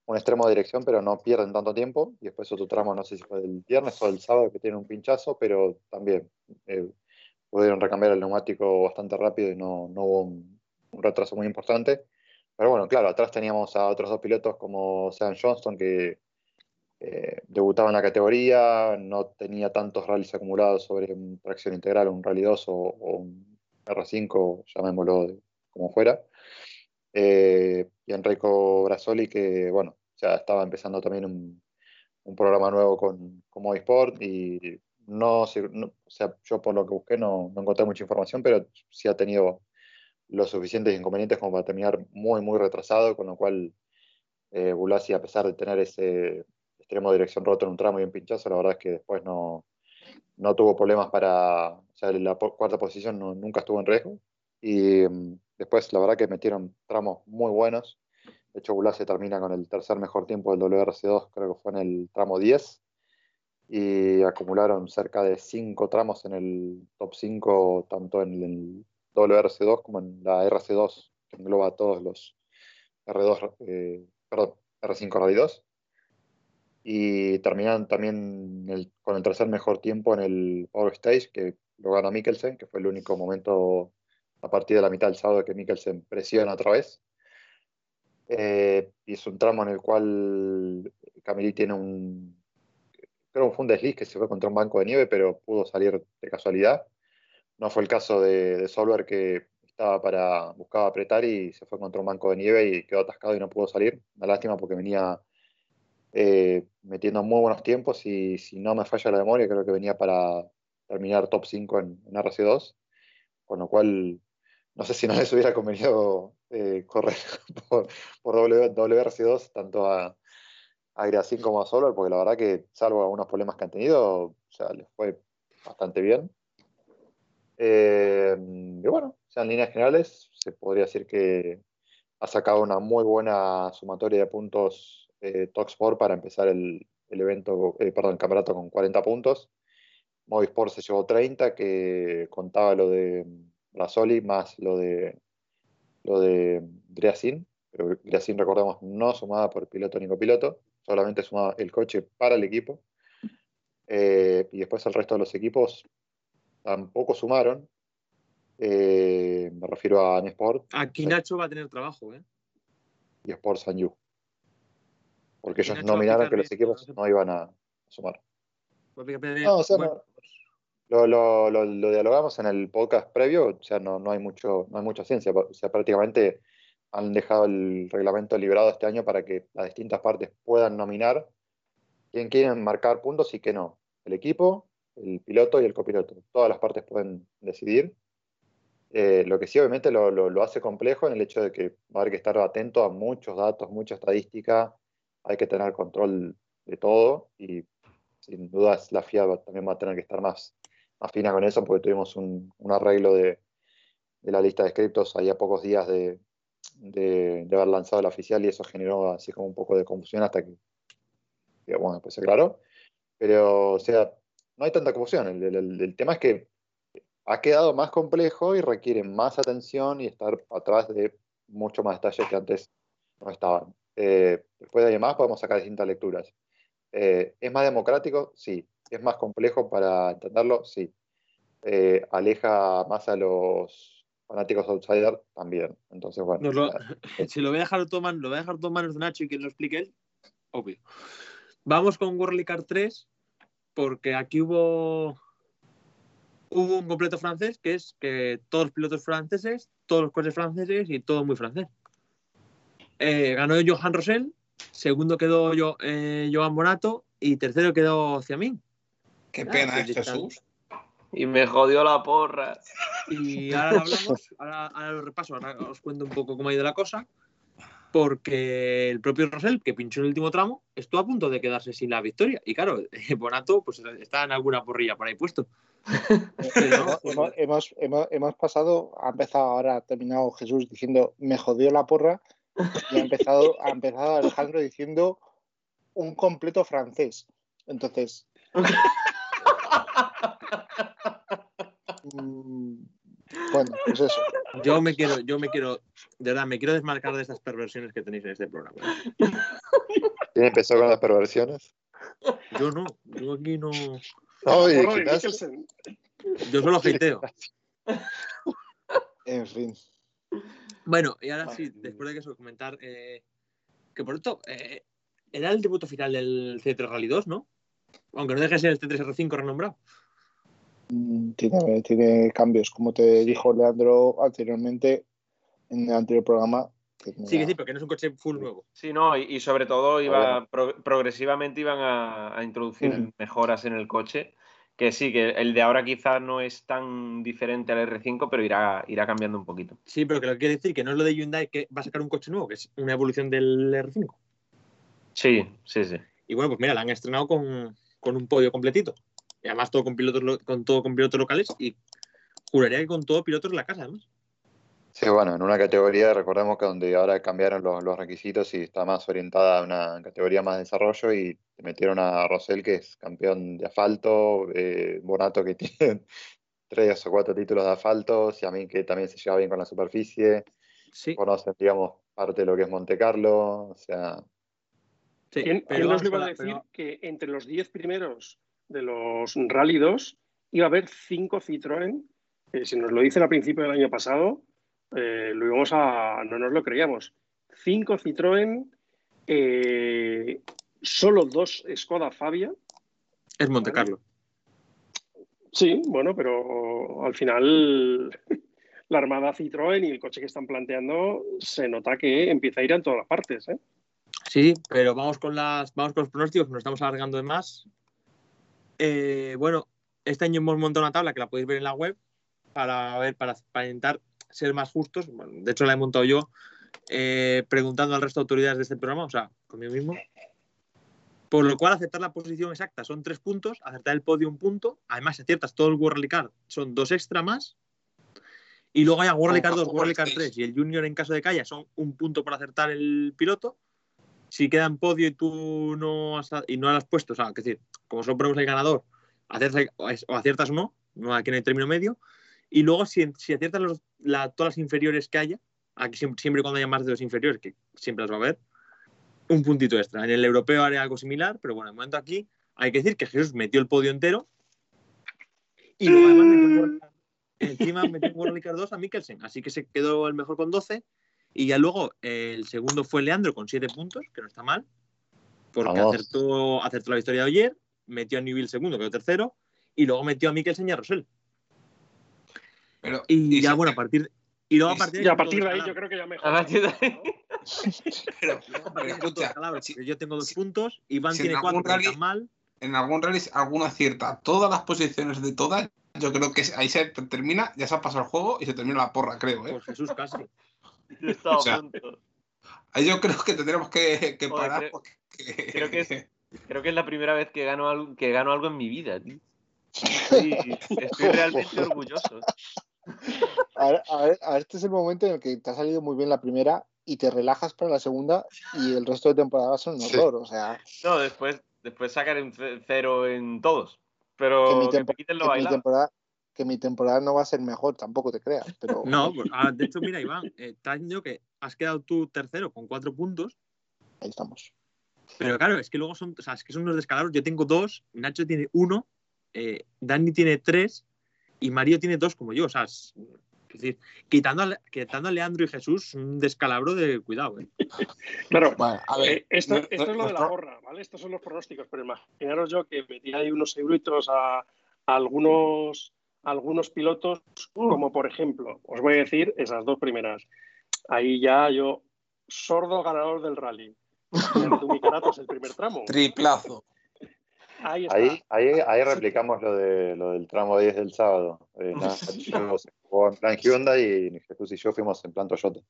un, extremo de dirección, pero no pierden tanto tiempo, y después otro tramo, no sé si fue del viernes o del sábado, que tiene un pinchazo, pero también eh, pudieron recambiar el neumático bastante rápido y no, no hubo un, retraso muy importante. Pero bueno, claro, atrás teníamos a otros dos pilotos como Sean Johnston, que eh, debutaba en la categoría, no tenía tantos rallies acumulados sobre tracción integral, un Rally 2 o, un R5, llamémoslo como fuera. Eh, y Enrico Brasoli, que bueno, ya estaba empezando también un, programa nuevo con, con Movisport y no, o sea, yo por lo que busqué no, no, encontré mucha información, pero sí ha tenido los suficientes inconvenientes como para terminar muy, muy retrasado, con lo cual eh, Bulasi, a pesar de tener ese, extremo dirección roto en un tramo y un pinchazo, la verdad es que después no, no tuvo problemas para, o sea, la cuarta posición nunca estuvo en riesgo. Y mm, después, la verdad que metieron tramos muy buenos. De hecho, se termina con el tercer mejor tiempo del WRC2, creo que fue en el tramo 10. Y acumularon cerca de 5 tramos en el top 5, tanto en el WRC2 como en la RC2, que engloba todos los R2, eh, perdón, R5 Rally 2 y terminaron también con el tercer mejor tiempo en el Power Stage, que lo gana Mikkelsen, que fue el único momento a partir de la mitad del sábado que Mikkelsen presiona otra vez. Eh, y es un tramo en el cual Camille tiene un, creo que fue un desliz que se fue contra un banco de nieve, pero pudo salir de casualidad. No fue el caso de, de Solver que estaba para, buscaba apretar y se fue contra un banco de nieve y quedó atascado y no pudo salir. Una lástima porque venía eh, metiendo muy buenos tiempos y si no me falla la memoria, creo que venía para terminar top 5 en, RC2, con lo cual no sé si no les hubiera convenido eh, correr por, por WRC2 tanto a, a 5 como a Solar, porque la verdad que salvo algunos problemas que han tenido, o les fue bastante bien. Eh, y bueno, en líneas generales se podría decir que ha sacado una muy buena sumatoria de puntos eh, Talksport para empezar el, evento, eh, perdón, el campeonato con 40 puntos. Movisport se llevó 30, que contaba lo de Brasoli más lo de lo de Dreasin, pero recordemos, no sumaba por piloto ni copiloto, solamente sumaba el coche para el equipo. Eh, y después el resto de los equipos tampoco sumaron. me refiero a Nesport. Aquí Nacho va a tener trabajo, ¿eh? Y Sport Sanyu porque ellos nominaron que los equipos no iban a sumar. No, o sea, lo, lo, lo, dialogamos en el podcast previo, o sea, no, no, hay mucho, no hay mucha ciencia, o sea, prácticamente han dejado el reglamento liberado este año para que las distintas partes puedan nominar quién quieren marcar puntos y qué no. El equipo, el piloto y el copiloto. Todas las partes pueden decidir. Eh, lo que sí, obviamente, lo, lo, hace complejo en el hecho de que va a haber que estar atento a muchos datos, mucha estadística, hay que tener control de todo y sin duda la FIA también va a tener que estar más, afina con eso porque tuvimos un, arreglo de, la lista de scriptos ahí a pocos días de, haber lanzado la oficial y eso generó así como un poco de confusión hasta que, bueno, pues se aclaró. Pero, o sea, no hay tanta confusión. El, tema es que ha quedado más complejo y requiere más atención y estar atrás de mucho más detalles que antes no estaban. Eh, después de ahí más podemos sacar distintas lecturas. Eh, ¿Es más democrático? Sí. ¿Es más complejo para entenderlo? Sí. Eh, ¿Aleja más a los fanáticos outsiders? También. Entonces, bueno. si lo voy a dejar todo lo voy a dejar todo manos de Nacho y que lo explique él, obvio. Vamos con World Car 3, porque aquí hubo hubo un completo francés, que es que todos los pilotos franceses, todos los coches franceses y todo muy francés. Eh, ganó Johan Rosell, segundo quedó yo, eh, Joan Bonato y tercero quedó Ciamín. Qué pena, es, Jesús. Y me jodió la porra. Y ahora hablamos, ahora, ahora lo repaso, ahora os cuento un poco cómo ha ido la cosa. Porque el propio Rosell, que pinchó en el último tramo, estuvo a punto de quedarse sin la victoria. Y claro, Bonato pues, está en alguna porrilla por ahí puesto. hemos, hemos, hemos, hemos, pasado, ha empezado ahora, ha terminado Jesús diciendo me jodió la porra y ha empezado, ha empezado Alejandro diciendo un completo francés. Entonces. mm, bueno, pues eso. Yo me quiero, yo me quiero, de verdad, me quiero desmarcar de estas perversiones que tenéis en este programa. ¿Quién empezó con las perversiones? Yo no, yo aquí no. Oye, quizás-. Yo solo hateo. En fin. Bueno, y ahora sí, después de que eso, comentar eh, que por esto eh, era el debut final del C3 Rally 2, ¿no? Aunque no deje de ser el C3R5 renombrado. Mm, Tiene, tiene cambios, como te dijo Leandro anteriormente en el anterior programa. tenía- Sí, que sí, pero que no es un coche full nuevo. Sí, no, y, y sobre todo iba pro- progresivamente iban a, a introducir Ujú. mejoras en el coche. Que sí, que el de ahora quizás no es tan diferente al R5, pero irá, irá cambiando un poquito. Sí, pero que lo que quiere decir que no es lo de Hyundai que va a sacar un coche nuevo, que es una evolución del R5. Sí, sí, sí. Y bueno, pues mira, la han estrenado con, con un podio completito. Y además todo con pilotos lo- con todo con pilotos locales y juraría que con todo pilotos en la casa, además. Sí, bueno, en una categoría, recordemos que donde ahora cambiaron los, los requisitos y está más orientada a una categoría más de desarrollo y te metieron a Rosell, que es campeón de asfalto, eh, Bonato, que tiene tres o cuatro títulos de asfalto, y a mí que también se lleva bien con la superficie, Sí, conocen, digamos, parte de lo que es Monte Carlo, o sea, sí. ¿Quién, pero quién nos iba a decir pero- que entre los 10 primeros de los Rally 2 iba a haber 5 Citroën? que si nos lo dicen al principio del año pasado, eh, lo íbamos a. no nos lo creíamos. 5 Citroën, eh, solo dos Skoda Fabia. es Monte. Carlo. Sí, bueno, pero al final la armada Citroën y el coche que están planteando se nota que empieza a ir en todas las partes. ¿eh? Sí, pero vamos con las vamos con los pronósticos, nos estamos alargando de más. Eh, bueno, este año hemos montado una tabla que la podéis ver en la web para ver, para, para intentar ser más justos. De hecho, la he montado yo eh, preguntando al resto de autoridades de este programa, o sea, conmigo mismo. Por lo cual, aceptar la posición exacta son tres puntos, acertar el podio un punto. Además, si aciertas todo el World Rally Car, son dos extra más. Y luego hay a World Rally Car 2, World Rally Car 3 y el Junior en caso de haya son un punto por acertar el piloto si queda en podio y tú no has, y no has puesto, o sea, decir, como solo ponemos el ganador, aciertas, o aciertas no, no aquí no hay término medio, y luego si, si aciertas los- la- todas las inferiores que haya, aquí siempre, siempre cuando haya más de dos inferiores, que siempre las va a haber, un puntito extra. En el europeo haré algo similar, pero bueno, de momento aquí hay que decir que Jesús metió el podio entero y luego además metió un encima metió un World Rally Car 2 a Mikkelsen, así que se quedó el mejor con 12 y ya luego eh, el segundo fue Leandro con 7 puntos, que no está mal, porque acertó, acertó la victoria de ayer, metió a Newville segundo, quedó tercero, y luego metió a Mikkelsen y a Rosell. Pero, Y, y ya, si- bueno, a partir, y luego a partir Y a son partir de ahí yo creo que ya mejor. A partir de ahí- pero- escucha, si- yo tengo dos si- puntos, Iván tiene cuatro, rally- está mal. en algún rally alguno acierta todas las posiciones de todas, yo creo que ahí se termina, ya se ha pasado el juego y se termina la porra, creo. ¿eh? Pues Jesús casi. O sea. Ahí yo creo que tendremos que, que Joder, parar creo- porque... creo que es- Creo que es la primera vez que gano algo, que gano algo en mi vida, tío. Estoy realmente orgulloso. A ver, a ver, a ver, este es el momento en el que te ha salido muy bien la primera y te relajas para la segunda y el resto de temporada son un Sí. horror. O sea, No, después, después sacaré un ce- cero en todos. que Pero mi, que, tempo- me quiten lo que mi temporada, que mi temporada no va a ser mejor, tampoco te creas. Pero No, pues, ah, de hecho, mira, Iván, eh, te has dicho que has quedado tú tercero con cuatro puntos, ahí estamos. pero claro, es que luego son, o sea, es que son unos descalabros. Yo tengo dos, Nacho tiene uno, eh, Dani tiene tres y Mario tiene dos como yo. O sea, es, es decir, quitando a, quitando a Leandro y Jesús, un descalabro de cuidado. ¿eh? Claro, Bueno, a ver, Eh, esto, no- esto es lo de la porra, ¿vale? Estos son los pronósticos, pero imaginaros yo que metí ahí unos euritos a, a algunos, a algunos pilotos, como por ejemplo, os voy a decir esas dos primeras. Ahí ya yo, sordo ganador del rally. El primer tramo. Triplazo. Ahí está. Ahí, ahí, ahí replicamos lo, de, lo del tramo 10 del sábado. Eh, se jugó en plan Hyundai y Jesús y yo fuimos en plan Toyota.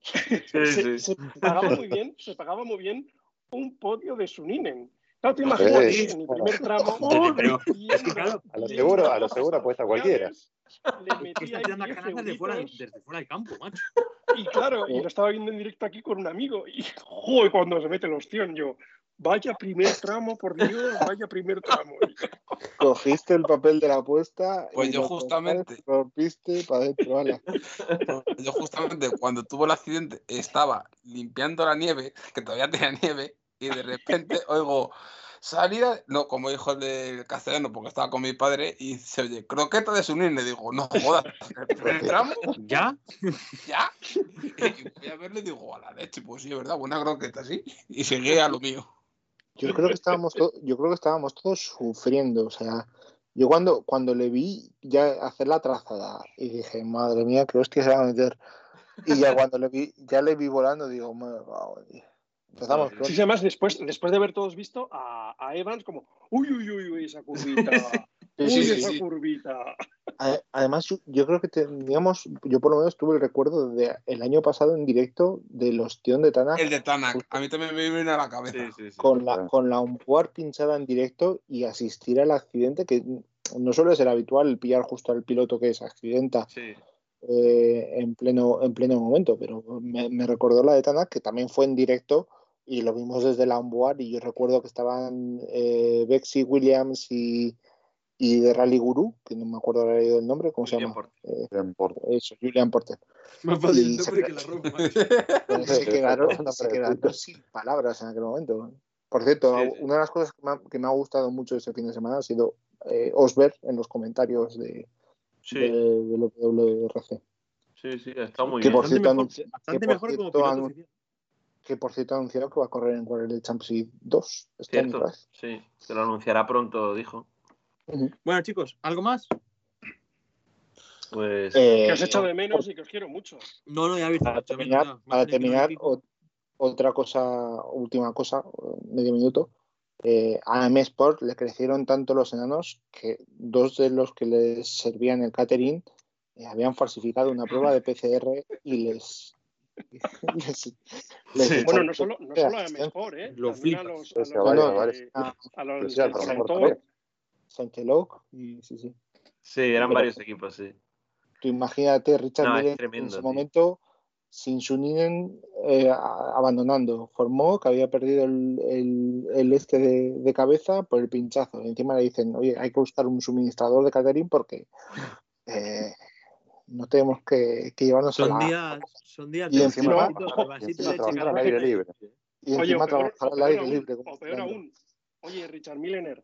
Sí, se, sí. se pagaba muy bien, se pagaba muy bien un podio de Suninen. Claro, te imaginas en el primer tramo. Pero, es que claro, A lo seguro, a lo seguro apuesta cualquiera. Le metía tirando 10 canastas de fuera, euritos. desde fuera del campo, macho. Y claro, y lo estaba viendo en directo aquí con un amigo. Y joder, cuando se mete el ostión, yo, vaya primer tramo, por Dios, vaya primer tramo. Cogiste el papel de la apuesta Pues y yo lo justamente. rompiste para adentro, ala. Yo justamente cuando tuvo el accidente estaba limpiando la nieve, que todavía tenía nieve, y de repente oigo salida, no, como dijo el del castellano, porque estaba con mi padre, y se oye, croqueta de Sunir, le digo, no jodas, tramo, ¿Ya? ya. Y voy a verle y digo, a la leche, pues sí, es verdad, buena croqueta, sí. Y seguí a lo mío. Yo creo que estábamos to- yo creo que estábamos todos sufriendo, o sea, yo cuando, cuando le vi ya hacer la trazada y dije, madre mía, qué hostia se va a meter. Y ya cuando le vi, ya le vi volando, digo, en Dios". Empezamos Sí, pronto. sí, además, después, después de haber todos visto a, a Evans como, uy, uy, uy, uy, esa curvita, Sí, uy, sí, esa sí. curvita. Además, yo, creo que teníamos, yo por lo menos tuve el recuerdo de el año pasado en directo del ostión de Tanak El de Tanak, a mí también me vino a la cabeza. Sí, sí, sí. con la, con la onboard pinchada en directo y asistir al accidente, que no suele ser habitual el pillar justo al piloto que se accidenta Sí. eh, en, pleno, en pleno momento, pero me, me recordó la de Tanak, que también fue en directo y lo vimos desde la onboard y yo recuerdo que estaban eh, Bexy Williams y, y de Rally Guru, que no me acuerdo ahora del nombre, ¿cómo se llama? Porter. Eh, Bien, por- eso, Julian Porter. Más fácil el nombre que la ropa. Se quedaron, se quedaron sin palabras en aquel momento. Por cierto, Sí, sí. una de las cosas que me, ha, que me ha gustado mucho este fin de semana ha sido eh, Osber en los comentarios de, Sí, de, del WRC. sí, sí, está muy Que bien. por Bastante cierto, mejor, bastante que por mejor como piloto. Que por cierto ha anunciado que va a correr en World Championship 2 este año Cierto, sí, se lo anunciará pronto, dijo. Bueno, chicos, ¿algo más? Pues Eh, Que os echo no, de menos y que os quiero mucho. No, no, ya habéis para terminar, para o- otra cosa, última cosa, medio minuto. Eh, a M Sport le crecieron tanto los enanos que dos de los que les servían el catering eh, habían falsificado una prueba de PCR y les. Les- les Sí. Bueno, no solo, no solo a asistencia. mejor, ¿eh? Lo También a los, a Sí, los. Ah, a los del. Saint-Eloc y sí, sí. sí, eran Pero- varios equipos, sí. Tú imagínate Richard No, en ese tío. momento sin Suninen eh, abandonando. Formó que había perdido el, el- el este de, de cabeza por el pinchazo. Y encima le dicen, oye, hay que buscar un suministrador de catering porque eh, no tenemos que, que llevarnos a Son la... días, son días Y de encima- y trabajar al aire libre. Y Oye, encima trabajar al aire libre. como o peor estudiante. aún. Oye, Richard Millener,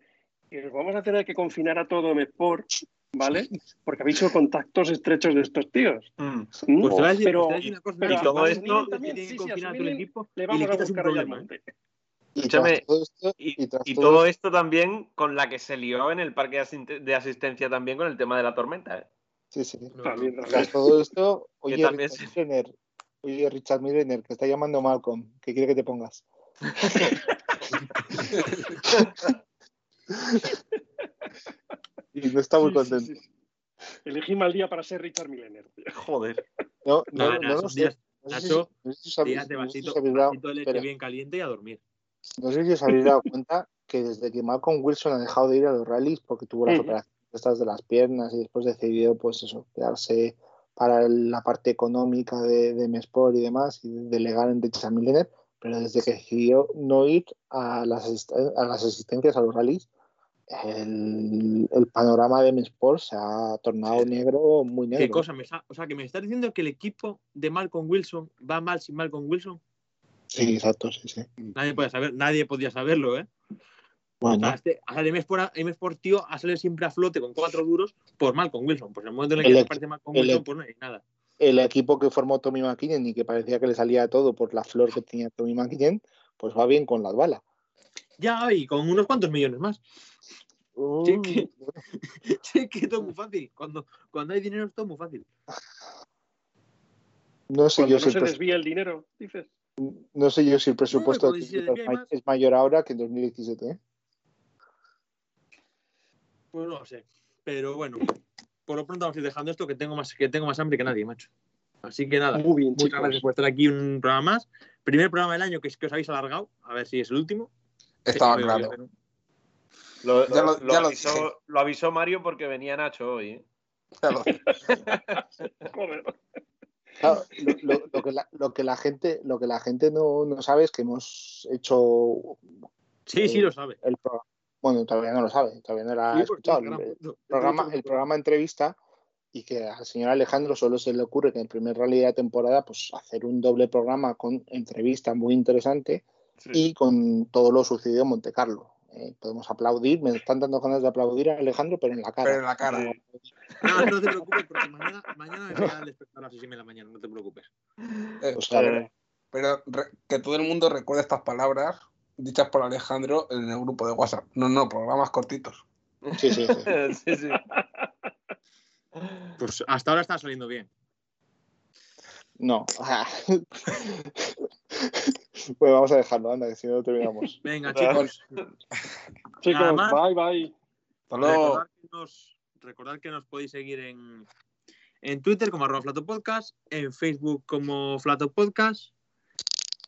que nos vamos a tener que confinar a todo Sport, ¿vale? Porque habéis hecho contactos estrechos de estos tíos. Mm. ¿Mm? Pues te voy a decir, Pero- a cosa. a todo a esto- también, que sí, sí, a a Sumilin equipo Le y vamos le a quitas un buscar al problema. ¿eh? Y Escúchame, todo esto, Y, y y todo esto- también con la que se lió en el parque de asistencia también con el tema de la tormenta. ¿eh? Sí, sí. No, También, no. también. Tras todo esto, oye, Richard se- Millener, oye, Richard Millener, que está llamando Malcolm, que quiere que te pongas. y no está muy Sí, sí, contento. sí, sí. Elegí mal día para ser Richard Millener. tío. Joder. No, no, No, no, no, No sé si- Nacho, no sé si os habéis- días de no sé si os vasito, vasito de leche espera, bien caliente y a dormir. no sé si os habéis dado cuenta que desde que Malcolm Wilson ha dejado de ir a los rallies porque tuvo las Ujú. operaciones estas de las piernas y después decidió pues eso, quedarse para la parte económica de, de M-Sport y demás y delegar en Richard Millener, pero desde que decidió no ir a las, a las asistencias a los rallies, el, el panorama de M-Sport se ha tornado negro, muy negro. ¿Qué cosa? Me sa- o sea, que me estás diciendo que el equipo de Malcolm Wilson va mal sin Malcolm Wilson. Sí, exacto, sí, sí. Nadie puede saber, nadie podía saberlo, ¿eh? Bueno, O sea, este, o sea, el M-Sport, M-Sport, tío, ha salido siempre a flote con cuatro duros por Malcolm Wilson. Pues en el momento en el que El aparece Malcolm el Wilson, pues no hay nada. el equipo que formó Tommy McKinnon y que parecía que le salía todo por la flor que tenía Tommy McKinnon, pues va bien con las balas. Ya, y con unos cuantos millones más. Sí, que- Sí, que todo muy fácil. Cuando, cuando hay dinero es todo muy fácil. No sé, Cuando yo no si el se pres- desvía el dinero, dices. no sé yo si el presupuesto No, de pues es mayor ahora que en 2017. ¿eh? Pues no lo sé. Pero bueno, por lo pronto vamos a ir dejando esto que tengo más, que tengo más hambre que nadie, macho. Así que nada, Muy bien, muchas chicos. gracias por estar aquí un programa más. Primer programa del año que, que os habéis alargado, a ver si es el último. Estaba Eso claro. Lo, Ya lo- lo ya lo avisó, dije. lo avisó Mario porque venía Nacho hoy. ¿eh? Lo- Joder. Claro, lo, lo- lo que la, lo que la gente, lo que la gente no, no sabe es que hemos hecho Sí, sí, lo sabe. el programa. Bueno, todavía no lo sabe, todavía no lo ha Sí, escuchado. es gran El, programa, el programa entrevista y que al señor Alejandro solo se le ocurre que en el primer rally de la temporada pues hacer un doble programa con entrevista muy interesante y con todo lo sucedido en Monte Carlo. Eh, podemos aplaudir, me están dando ganas de aplaudir a Alejandro, pero en la cara. Pero en la cara. No, no te preocupes, porque mañana, mañana me queda el espectador a las 6 y media de la mañana, no te preocupes. Eh, O sea, Eh, pero re- que todo el mundo recuerde estas palabras dichas por Alejandro en el grupo de WhatsApp. No, no, programas cortitos. sí, sí, sí. sí, sí. Pues hasta ahora está saliendo bien. No. pues vamos a dejarlo, anda, que si no terminamos. Venga, chicos. Chicos, Nada más. bye, bye. Hasta luego. Recordad que, nos, recordad que nos podéis seguir en, en Twitter como arroba Flato Podcast, en Facebook como Flato Podcast,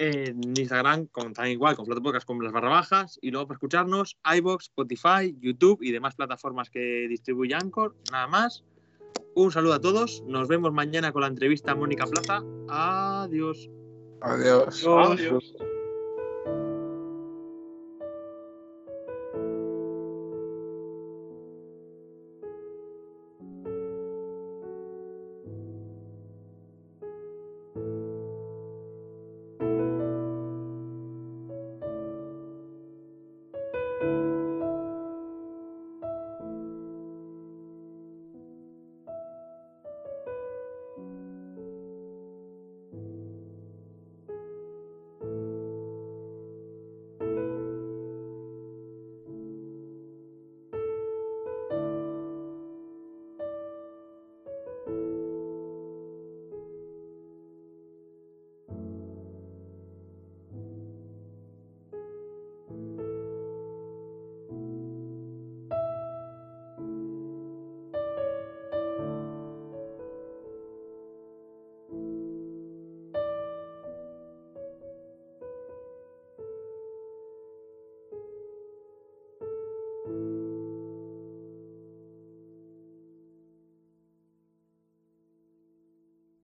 en Instagram con, también igual con Flato Podcast con las barra bajas y luego para escucharnos iBox, Spotify, YouTube y demás plataformas que distribuye Anchor. Nada más. Un saludo a todos. Nos vemos mañana con la entrevista a Mónica Plaza. Adiós. Adiós. Adiós.